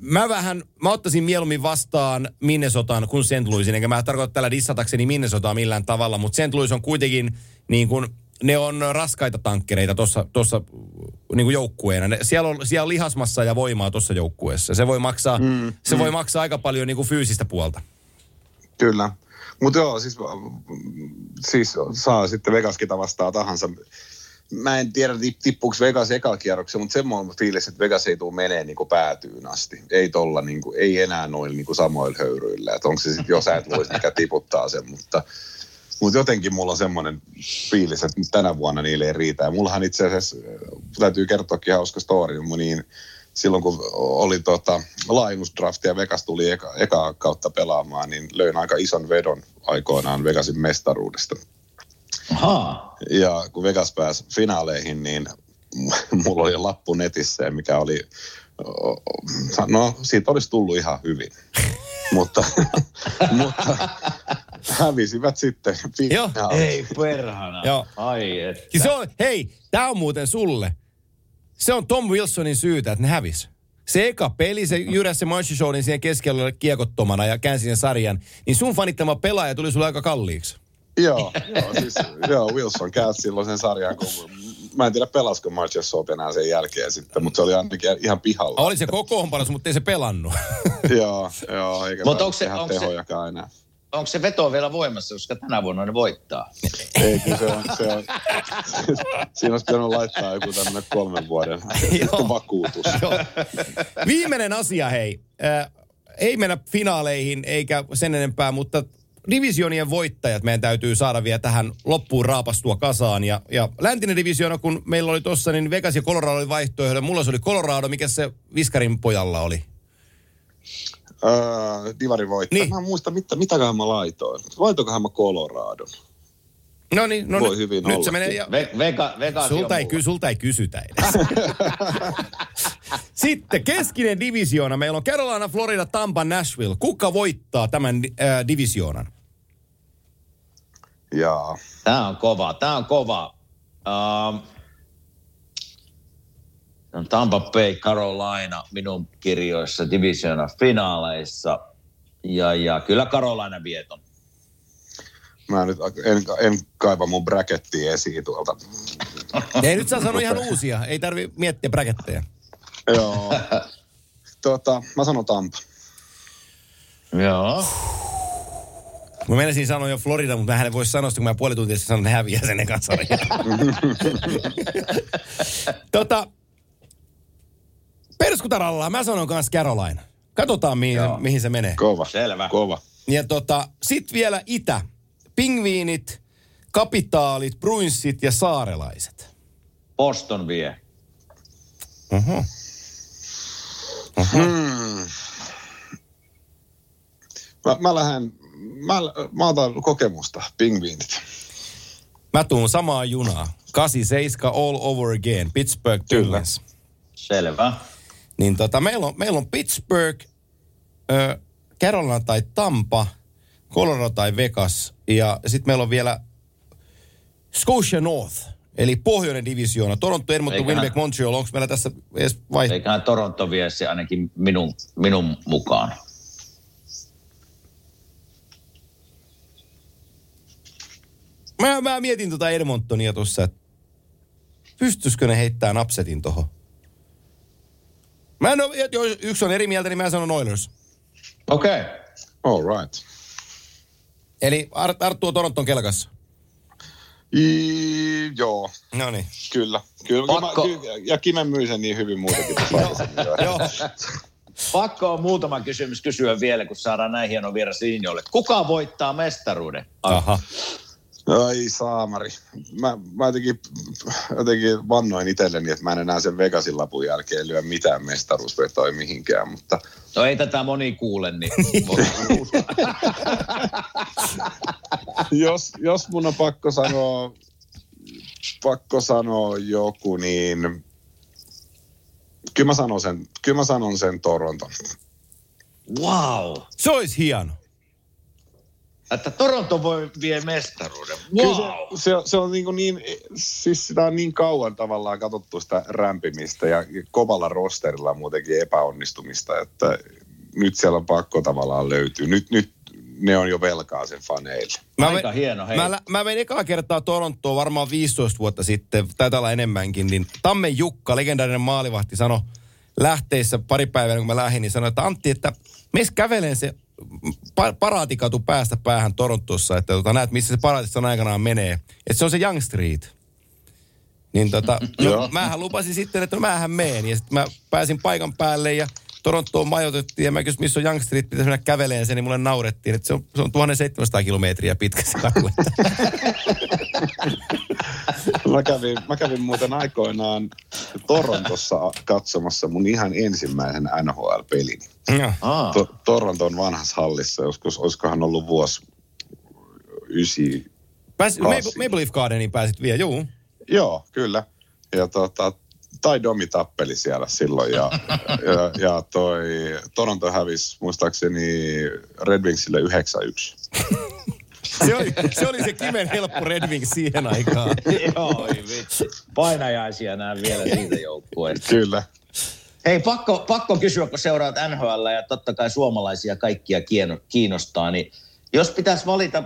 mä vähän, mä ottaisin mieluummin vastaan Minnesotan kuin St. Louisin, enkä mä tarkoita tällä dissatakseni Minnesotaa millään tavalla, mutta St. Louis on kuitenkin niin kuin, ne on raskaita tankkereita tuossa tossa, niin kuin joukkueena. Ne, siellä, on, siellä on lihasmassa ja voimaa tuossa joukkueessa. Se voi maksaa, mm, se mm. voi maksaa aika paljon niin kuin fyysistä puolta. Kyllä. Mutta joo, siis, siis saa sitten Vegas ketä vastaa tahansa. Mä en tiedä, tip- tippuuko Vegas ekalla kierroksella, mutta semmoinen fiilis, että Vegas ei tule menee niin päätyyn asti. Ei, tolla, niin kuin, ei enää noilla niin kuin samoilla höyryillä. Et onko se sitten jos et luisi, mikä tiputtaa sen, mutta, mutta jotenkin mulla on semmoinen fiilis, että tänä vuonna niille ei riitä. Ja mullahan itse asiassa, täytyy kertoakin hauska story, niin silloin kun oli tota, laajennusdrafti ja Vegas tuli eka, eka kautta pelaamaan, niin löin aika ison vedon aikoinaan Vegasin mestaruudesta. Ahaa. Ja kun Vegas pääsi finaaleihin, niin mulla oli lappu netissä, mikä oli, no siitä olisi tullut ihan hyvin. mutta, mutta, hävisivät sitten. Joo. Ei perhana. Joo. Ai että. Ja se on, hei, tää on muuten sulle. Se on Tom Wilsonin syytä, että ne hävis. Se eka peli, se jyräsi se Munchie Showin siihen keskellä kiekottomana ja käänsi sen sarjan, niin sun fanittama pelaaja tuli sulle aika kalliiksi. Joo, joo, siis, joo, Wilson käänsi silloin sen sarjan, kun mä en tiedä pelasko Marchessault enää sen jälkeen sitten, mutta se oli ainakin ihan pihalla. Oli se kokoonpanossa, mutta ei se pelannut. joo, joo, eikä Mut onko se- tehdä onko se- tehojakaan enää. Onko se veto vielä voimassa, koska tänä vuonna ne voittaa? Ei, kyllä se on, se on, siinä olisi pitänyt laittaa joku tämmöinen kolmen vuoden Joo. vakuutus. Joo. Viimeinen asia, hei. Äh, ei mennä finaaleihin eikä sen enempää, mutta divisionien voittajat meidän täytyy saada vielä tähän loppuun raapastua kasaan. Ja, ja läntinen divisiona, kun meillä oli tossa, niin Vegas ja Colorado oli vaihtoehto. Mulla se oli Colorado, mikä se Viskarin pojalla oli. Öö, Divari voittaa. Niin. Mä en muista, mitä, mitäköhän mä laitoin. Laitoinkohan mä Coloradon? No niin, no Voi nyt, hyvin nyt olla. se menee. Ja, Ve- Vega, Vegas sulta, ei, ky- sulta ei kysytä edes. Sitten keskinen divisioona. Meillä on Carolina, Florida, Tampa, Nashville. Kuka voittaa tämän äh, divisioonan? Jaa. Tää on kova, tää on kova. Um, on Tampa Bay, Carolina minun kirjoissa divisiona finaaleissa. Ja, ja kyllä Carolina vieton. Mä nyt en, en kaiva mun brackettia esiin tuolta. Ei nyt saa sanoa ihan uusia. Ei tarvi miettiä bracketteja. Joo. tota, mä sanon Tampa. Joo. Mä menisin sanoa jo Florida, mutta mä en voi sanoa sitä, kun mä puoli tuntia sitten sanon, että ne häviää sen ekan sarjan. tota, perskutaralla mä sanon kanssa Carolina. Katsotaan, mihin, Joo. mihin se menee. Kova. Selvä. Kova. Ja tota, sit vielä Itä. Pingviinit, kapitaalit, bruinsit ja saarelaiset. Boston vie. Oho. Hmm. Mä, mä lähden, mä, mä otan kokemusta, pingviinit. Mä tuun samaa junaa. 87 all over again. Pittsburgh Kyllä. Penguins. Selvä. Niin tota, meillä on, meillä on Pittsburgh, ö, Carolina tai Tampa, Colorado tai Vegas. Ja sitten meillä on vielä Scotia North, eli pohjoinen divisioona. Toronto, Edmonton, Eiköhän- Winnipeg, Montreal. Onko meillä tässä edes vai? Eiköhän Toronto vie se ainakin minun, minun mukaan. Mä, mä mietin tota Edmontonia tuossa, että pystyisikö ne heittämään upsetin tohon. Mä en ole, jos yksi on eri mieltä, niin mä sanon Oilers. Okei. Okay. All right. Eli Art, Arttu on Toronton kelkassa. I, joo, No niin. kyllä. kyllä Pakko- Mä, ky- ja Kimen myy sen niin hyvin muutenkin. Joo. Pakko on muutama kysymys kysyä vielä, kun saadaan näin hieno vieras linjoille. Kuka voittaa mestaruuden? Aha. Ai saamari. Mä, mä jotenkin, jotenkin vannoin itselleni, että mä en enää sen Vegasin lapun jälkeen lyö mitään mestaruusvetoa mihinkään, mutta No ei tätä moni kuule, niin jos, jos mun on pakko sanoa, pakko sanoa joku, niin kyllä mä sanon sen, kyllä mä sanon sen Toronton. wow. Se olisi hieno. Että Toronto voi vie mestaruuden. Kyllä Wow. se, se, se, on niin, niin, siis sitä on niin kauan tavallaan katsottu sitä rämpimistä ja kovalla rosterilla muutenkin epäonnistumista, että nyt siellä on pakko tavallaan löytyä. Nyt, nyt ne on jo velkaa sen faneille. Aika vein- hieno, hei. Mä, lä- mä vein ekaa kertaa Torontoon varmaan 15 vuotta sitten, taitaa olla enemmänkin, niin Tamme Jukka, legendaarinen maalivahti, sanoi lähteissä pari päivää, kun mä lähdin, niin sanoi, että Antti, että mes kävelen se pa- paraatikatu päästä päähän Torontossa, että tota, näet, missä se paraatissa aikanaan menee. Että se on se Young Street. Niin tota, no, mähän lupasin sitten, että no mähän meen. Ja sitten mä pääsin paikan päälle ja Torontoon majoitettiin ja mä kysyin, missä on Young Street, pitäisi mennä käveleen sen, niin mulle naurettiin, että se on, se on 1700 kilometriä pitkä se katu. Että. Mä kävin, mä kävin muuten aikoinaan Torontossa katsomassa mun ihan ensimmäisen NHL-pelin. Joo. Aa, To- Toronton vanhassa hallissa, joskus, olisikohan ollut vuosi ysi. Pääs, Kasi. Maple, Maple Leaf Gardeniin pääsit vielä, juu. Joo, kyllä. Ja tota, tai Domi tappeli siellä silloin ja, ja, ja toi Toronto hävisi muistaakseni Red Wingsille 9-1. Se oli, se oli se kimen helppo Red Wings siihen aikaan. Joo, vitsi. Painajaisia näen vielä siitä joukkueesta. Kyllä. Hei, pakko, pakko kysyä, kun seuraat NHL ja totta kai suomalaisia kaikkia kiinnostaa, niin jos pitäisi valita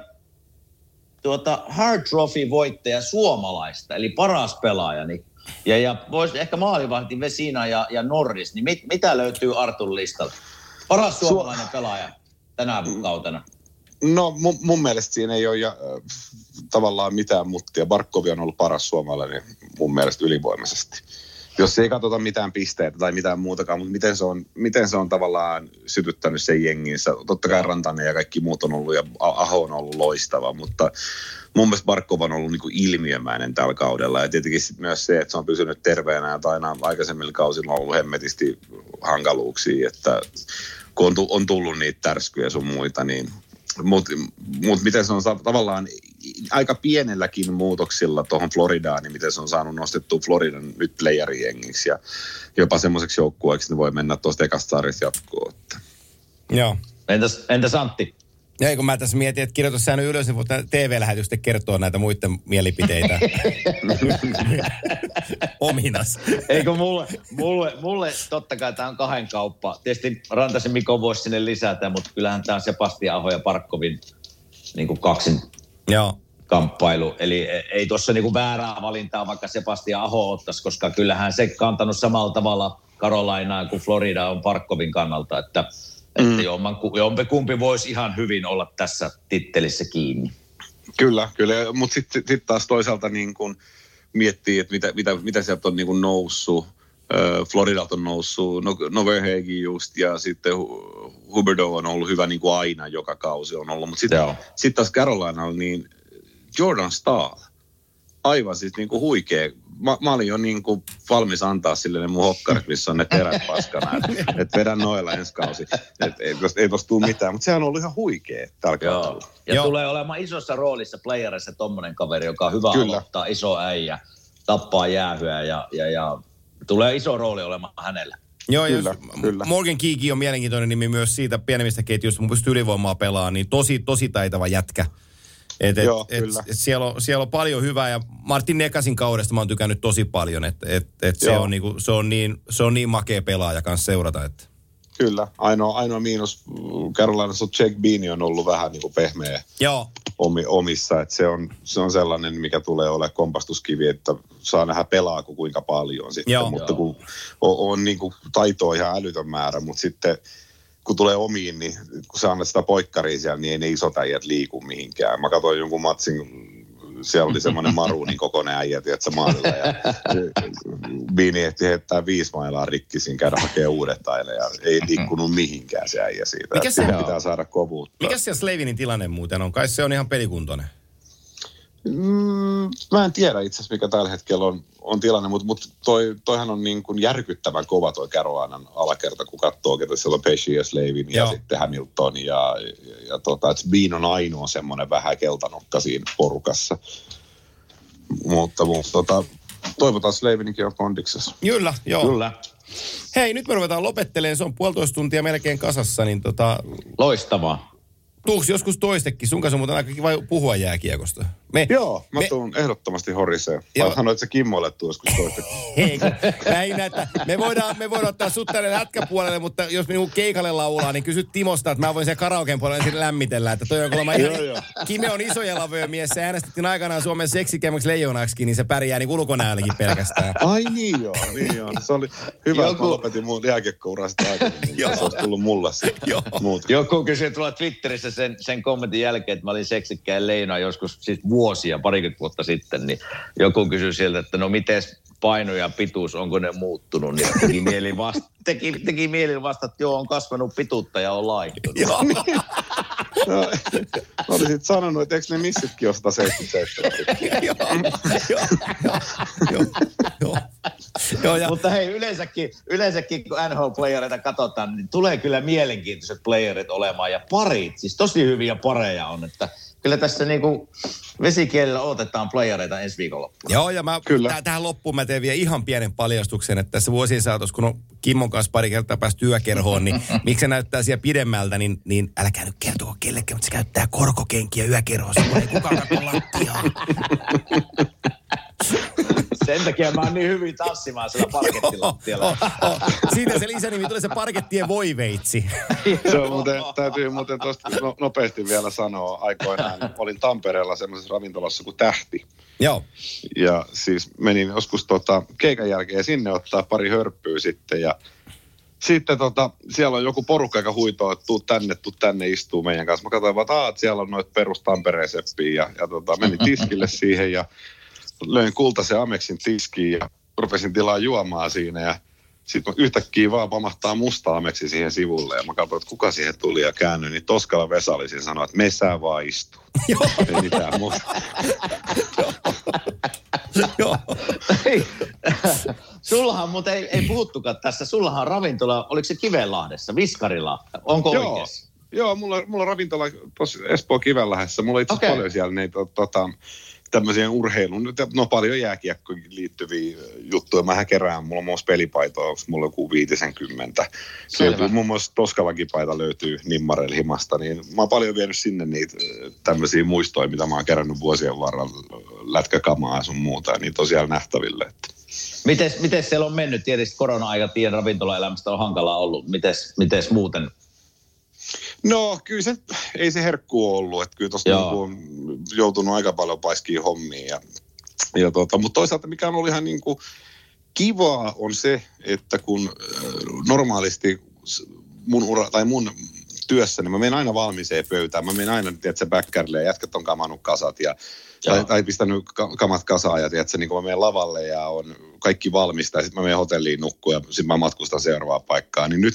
tuota Hard Trophy voittaja suomalaista, eli paras pelaaja, niin, ja, ja voisi ehkä maalivahti Vesina ja, ja Norris, niin mit, mitä löytyy Artun listalta? Paras suomalainen pelaaja tänä kautena. No mun, mun mielestä siinä ei ole ja, äh, tavallaan mitään muttia. Barkovi on ollut paras suomalainen mun mielestä ylivoimaisesti. Jos ei katsota mitään pisteitä tai mitään muutakaan, mutta miten se on, miten se on tavallaan sytyttänyt sen jenginsä. Totta kai Rantanen ja kaikki muut on ollut ja Aho on ollut loistava, mutta mun mielestä Barkov on ollut niinku ilmiömäinen tällä kaudella. Ja tietenkin sit myös se, että se on pysynyt terveenä ja aina aikaisemmilla kausilla on ollut hemmetisti hankaluuksia, että kun on, on tullut niitä tärskyjä sun muita, niin mutta mut miten se on tavallaan aika pienelläkin muutoksilla tuohon Floridaan, niin miten se on saanut nostettua Floridan nyt playerijengiksi ja jopa semmoiseksi joukkueeksi, ne voi mennä tuosta ekasta sarjasta jatkoon. Joo. Entäs, entäs Antti? Ja ei, kun mä tässä mietin, että kirjoitus säännön ylös, niin voit TV-lähetystä kertoa näitä muiden mielipiteitä. Ominas. Eikö mulle, mulle, mulle totta kai tämä on kahden kauppa. Tietysti Rantasen Mikko voisi sinne lisätä, mutta kyllähän tämä on Sebastian Aho ja Parkkovin niin kuin kaksin Joo. kamppailu. Eli e- ei tuossa niinku väärää valintaa, vaikka Sebastian Aho ottaisi, koska kyllähän se kantanut samalla tavalla Karolainaa kuin Florida on Parkkovin kannalta, että, mm. että jomman, jompi kumpi voisi ihan hyvin olla tässä tittelissä kiinni. Kyllä, kyllä. Mutta sitten sit taas toisaalta niin kun miettii, että mitä, mitä, mitä sieltä on niin kun noussut. Floridalta on noussut, no, Noverhegi just, ja sitten Hu- Huberdeau on ollut hyvä niin kuin aina joka kausi on ollut. Mutta sitten sit taas Carolinalla, niin Jordan Stahl, aivan siis niin kuin huikea. Mä, mä olin jo niin kuin valmis antaa sille ne mun hokkarit, missä on ne terät paskana, että et vedän noilla ensi kausi. Et, ei, tosta, ei tosta tule mitään, mutta sehän on ollut ihan huikea tällä Joo. kaudella. Ja Joo. tulee olemaan isossa roolissa playerissa tommonen kaveri, joka on hyvä Kyllä. aloittaa, iso äijä, tappaa jäähyä ja, ja, ja tulee iso rooli olemaan hänellä. Joo, Kyllä, jos, kyllä. Morgan Kiki on mielenkiintoinen nimi myös siitä pienemmistä ketjuista, mun pystyy ylivoimaa pelaamaan, niin tosi, tosi taitava jätkä. Et, et, Joo, et, kyllä. et siellä, on, siellä on paljon hyvää ja Martin Nekasin kaudesta mä oon tykännyt tosi paljon, että et, et se, Joo. on niinku, se, on niin, se on niin makea pelaaja kanssa seurata. Että. Kyllä. Ainoa, ainoa miinus Carolinassa on Jack Beanie on ollut vähän niin kuin pehmeä Joo, omi, omissa. Että se, on, se on sellainen, mikä tulee olemaan kompastuskivi, että saa nähdä pelaako kuinka paljon sitten. Joo. mutta Joo. kun on, on niin kuin taitoa ihan älytön määrä, mutta sitten kun tulee omiin, niin kun sä annat sitä poikkaria siellä, niin ei ne isot äijät liiku mihinkään. Mä katsoin jonkun matsin, siellä oli semmoinen maruunin kokoinen äijä, tiedätkö, maalilla. Ja Bini ehti heittää viisi mailaa rikki siinä, käydä hakemaan uudet taille ja ei liikkunut mihinkään se äijä siitä. Mikä se- pitää saada kovuutta. mikä siellä Slavinin tilanne muuten on? Kai se on ihan pelikuntoinen. Mm, mä en tiedä itse asiassa, mikä tällä hetkellä on, on tilanne, mutta mut toi, toihan on niin kuin järkyttävän kova toi Carolinan alakerta, kun katsoo, ketä siellä on Pesci ja Slavin ja Joo. sitten Hamilton ja, ja, ja tota, että Bean on ainoa semmoinen vähän keltanokka siinä porukassa. Mutta, mutta tota, toivotaan Slavininkin on kondiksessa. Kyllä, joo. Kyllä. Hei, nyt me ruvetaan lopettelemaan. Se on puolitoista tuntia melkein kasassa, niin tota, Loistavaa. Tuuks joskus toistekin. Sun kanssa on muuten aika kiva puhua jääkiekosta. Me, Joo, mä me- tuun ehdottomasti horiseen. Joo. Mä sanoin, että se Kimmolle tuu joskus kun näin näitä. Me voidaan, me voidaan ottaa sut tänne lätkäpuolelle, mutta jos minun keikalle laulaa, niin kysyt Timosta, että mä voin sen karaoken puolelle ensin lämmitellä. Että toi on kuulemma ihan, Joo, joo. Kime on isoja lavoja mies. Se äänestettiin aikanaan Suomen seksikemmäksi leijonaksikin, niin se pärjää niin ulkonäölläkin pelkästään. Ai niin joo, niin joo. Se oli hyvä, että Joku- mä lopetin mun jääkiekkouraa sitä aikaisemmin. Joo. se olisi tullut mulle se Joo. muut. Joku kysyi tuolla Twitterissä sen, sen kommentin jälkeen, että mä olin seksikkäin leina joskus siis vuosia, parikymmentä vuotta sitten, niin joku kysyi sieltä, että no miten paino ja pituus, onko ne muuttunut, niin teki mieli vasta, teki, teki mieli vasta, että joo, on kasvanut pituutta ja on laihtunut. No, olisit sanonut, että eikö ne missitkin ole 177? joo, joo, joo, joo, joo. Joo, ja Mutta hei, yleensäkin, yleensäkin kun NHL-playereita katsotaan, niin tulee kyllä mielenkiintoiset playerit olemaan. Ja parit, siis tosi hyviä pareja on, että kyllä tässä niinku vesikielellä odotetaan playereita ensi viikonloppuna. Joo, ja mä, Kyllä. Täh, tähän loppuun mä teen vielä ihan pienen paljastuksen, että tässä vuosien saatossa, kun on Kimmon kanssa pari kertaa päästy työkerhoon, niin miksi se näyttää siellä pidemmältä, niin, niin älkää nyt kertoa kellekään, mutta se käyttää korkokenkiä yökerhossa, kun ei kukaan katso lattiaa. Sen takia mä oon niin hyvin tanssimaan siellä parkettilattialla. Oh, oh. Siitä se lisänimi tulee se parkettien voiveitsi. Se on muuten, täytyy muuten tuosta no, nopeasti vielä sanoa. Aikoinaan olin Tampereella semmoisessa ravintolassa kuin Tähti. Joo. Ja siis menin joskus tota, keikan jälkeen sinne ottaa pari hörppyä sitten ja sitten tota, siellä on joku porukka, joka huitoo, että tuu tänne, tuu tänne istuu meidän kanssa. Mä katsoin vaan, että, "Aa, että siellä on noita perus Tampereen seppiä ja, ja tota, menin tiskille siihen ja löin kultaisen Amexin tiskiin ja rupesin tilaa juomaa siinä ja sitten yhtäkkiä vaan pamahtaa musta Ameksi siihen sivulle ja mä katsoin, että kuka siihen tuli ja käännyin, niin Toskala Vesa oli siinä sanoi, että me sä vaan istuu. Ei mitään muuta. Joo. Sullahan mutta ei, ei puhuttukaan tässä. Sullahan on ravintola, oliko se Kivenlahdessa, Viskarilla? Onko Joo. oikeassa? Joo, mulla, mulla on ravintola tuossa Espoon Kivenlähdessä. Mulla on itse asiassa Okei. paljon siellä niitä tota, tämmöisiä urheilun, no paljon jääkiekkoon liittyviä juttuja. Mä kerään, mulla on muun muassa pelipaitoa, onko mulla joku 50. Selvä. Löytyy, muun muassa Toskalakin paita löytyy Nimmarel himasta, niin mä oon paljon vienyt sinne niitä tämmöisiä muistoja, mitä mä oon kerännyt vuosien varrella, lätkäkamaa ja sun muuta, ja on siellä nähtäville. Että. Mites, mites siellä on mennyt? Tietysti korona-aika tien ravintolaelämästä on hankalaa ollut. Mites, mites muuten? No kyllä se, ei se herkku ollut, että kyllä tuossa niinku on joutunut aika paljon paiskiin hommiin. Ja, ja tota, mutta toisaalta mikä on ollut ihan niinku kivaa on se, että kun normaalisti mun ura, tai mun työssä, niin mä menen aina valmiiseen pöytään. Mä menen aina, tiedätkö, backkärille ja jätkät on kamannut kasat ja Joo. tai, tai pistänyt ka- kamat kasaan ja tiedätkö, niin kun mä menen lavalle ja on kaikki valmista ja sitten mä menen hotelliin nukkuun ja sitten mä matkustan seuraavaan paikkaan. Niin nyt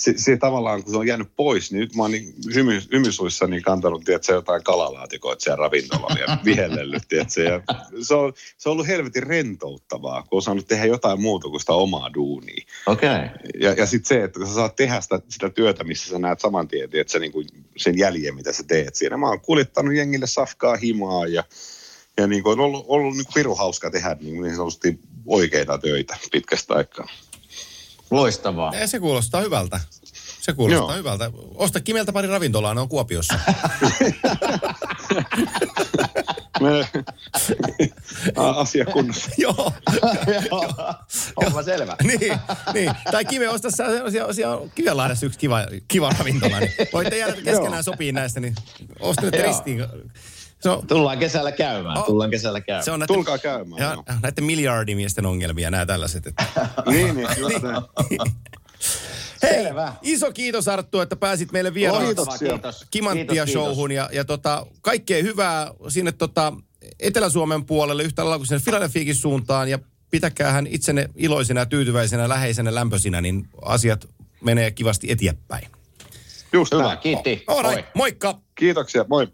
se, se tavallaan, kun se on jäänyt pois, niin nyt mä oon niin hymy, hymysuissa niin kantanut, tiedätkö, jotain kalalaatikoita siellä ravintolalla ja vihellellyt, tiedätkö, ja se on, se on ollut helvetin rentouttavaa, kun on saanut tehdä jotain muuta kuin sitä omaa duunia. Okei. Okay. Ja, ja sitten se, että kun sä saat tehdä sitä, sitä työtä, missä sä näet saman tien, tiedätkö, niin kuin sen jäljen, mitä sä teet siinä. Mä oon kuljettanut jengille safkaa himaa ja, ja niin kuin on ollut, ollut niin kuin pirun hauska tehdä niin, niin sanotusti oikeita töitä pitkästä aikaa. Loistavaa. Ja se kuulostaa hyvältä. Se kuulostaa Joo. hyvältä. Osta Kimeltä pari ravintolaa, ne on Kuopiossa. Asia kunnossa. Joo. Homma selvä. niin, niin. Tai Kive, osta sellaisia, siellä on Kivenlahdessa yksi kiva, kiva ravintola. Niin voitte jäädä keskenään sopii näistä, niin osta nyt ristiin. Se on, Tullaan kesällä käymään. Oh. Tullaan kesällä käymään. se on näiden, Tulkaa käymään. ja, joo. näiden miljardimiesten ongelmia, nämä tällaiset. Että. Niin, niin, näin. Hei, Selvä. iso kiitos Arttu, että pääsit meille vieraaksi. Kimanttia showhun ja, ja tota, kaikkea hyvää sinne tota, Etelä-Suomen puolelle yhtä lailla kuin sinne Filadelfiakin suuntaan ja pitäkää hän itsenne iloisena, tyytyväisenä, läheisenä, lämpöisenä, niin asiat menee kivasti eteenpäin. Just Hyvä, näin. kiitti. All Moi. right, moikka! Kiitoksia, moi.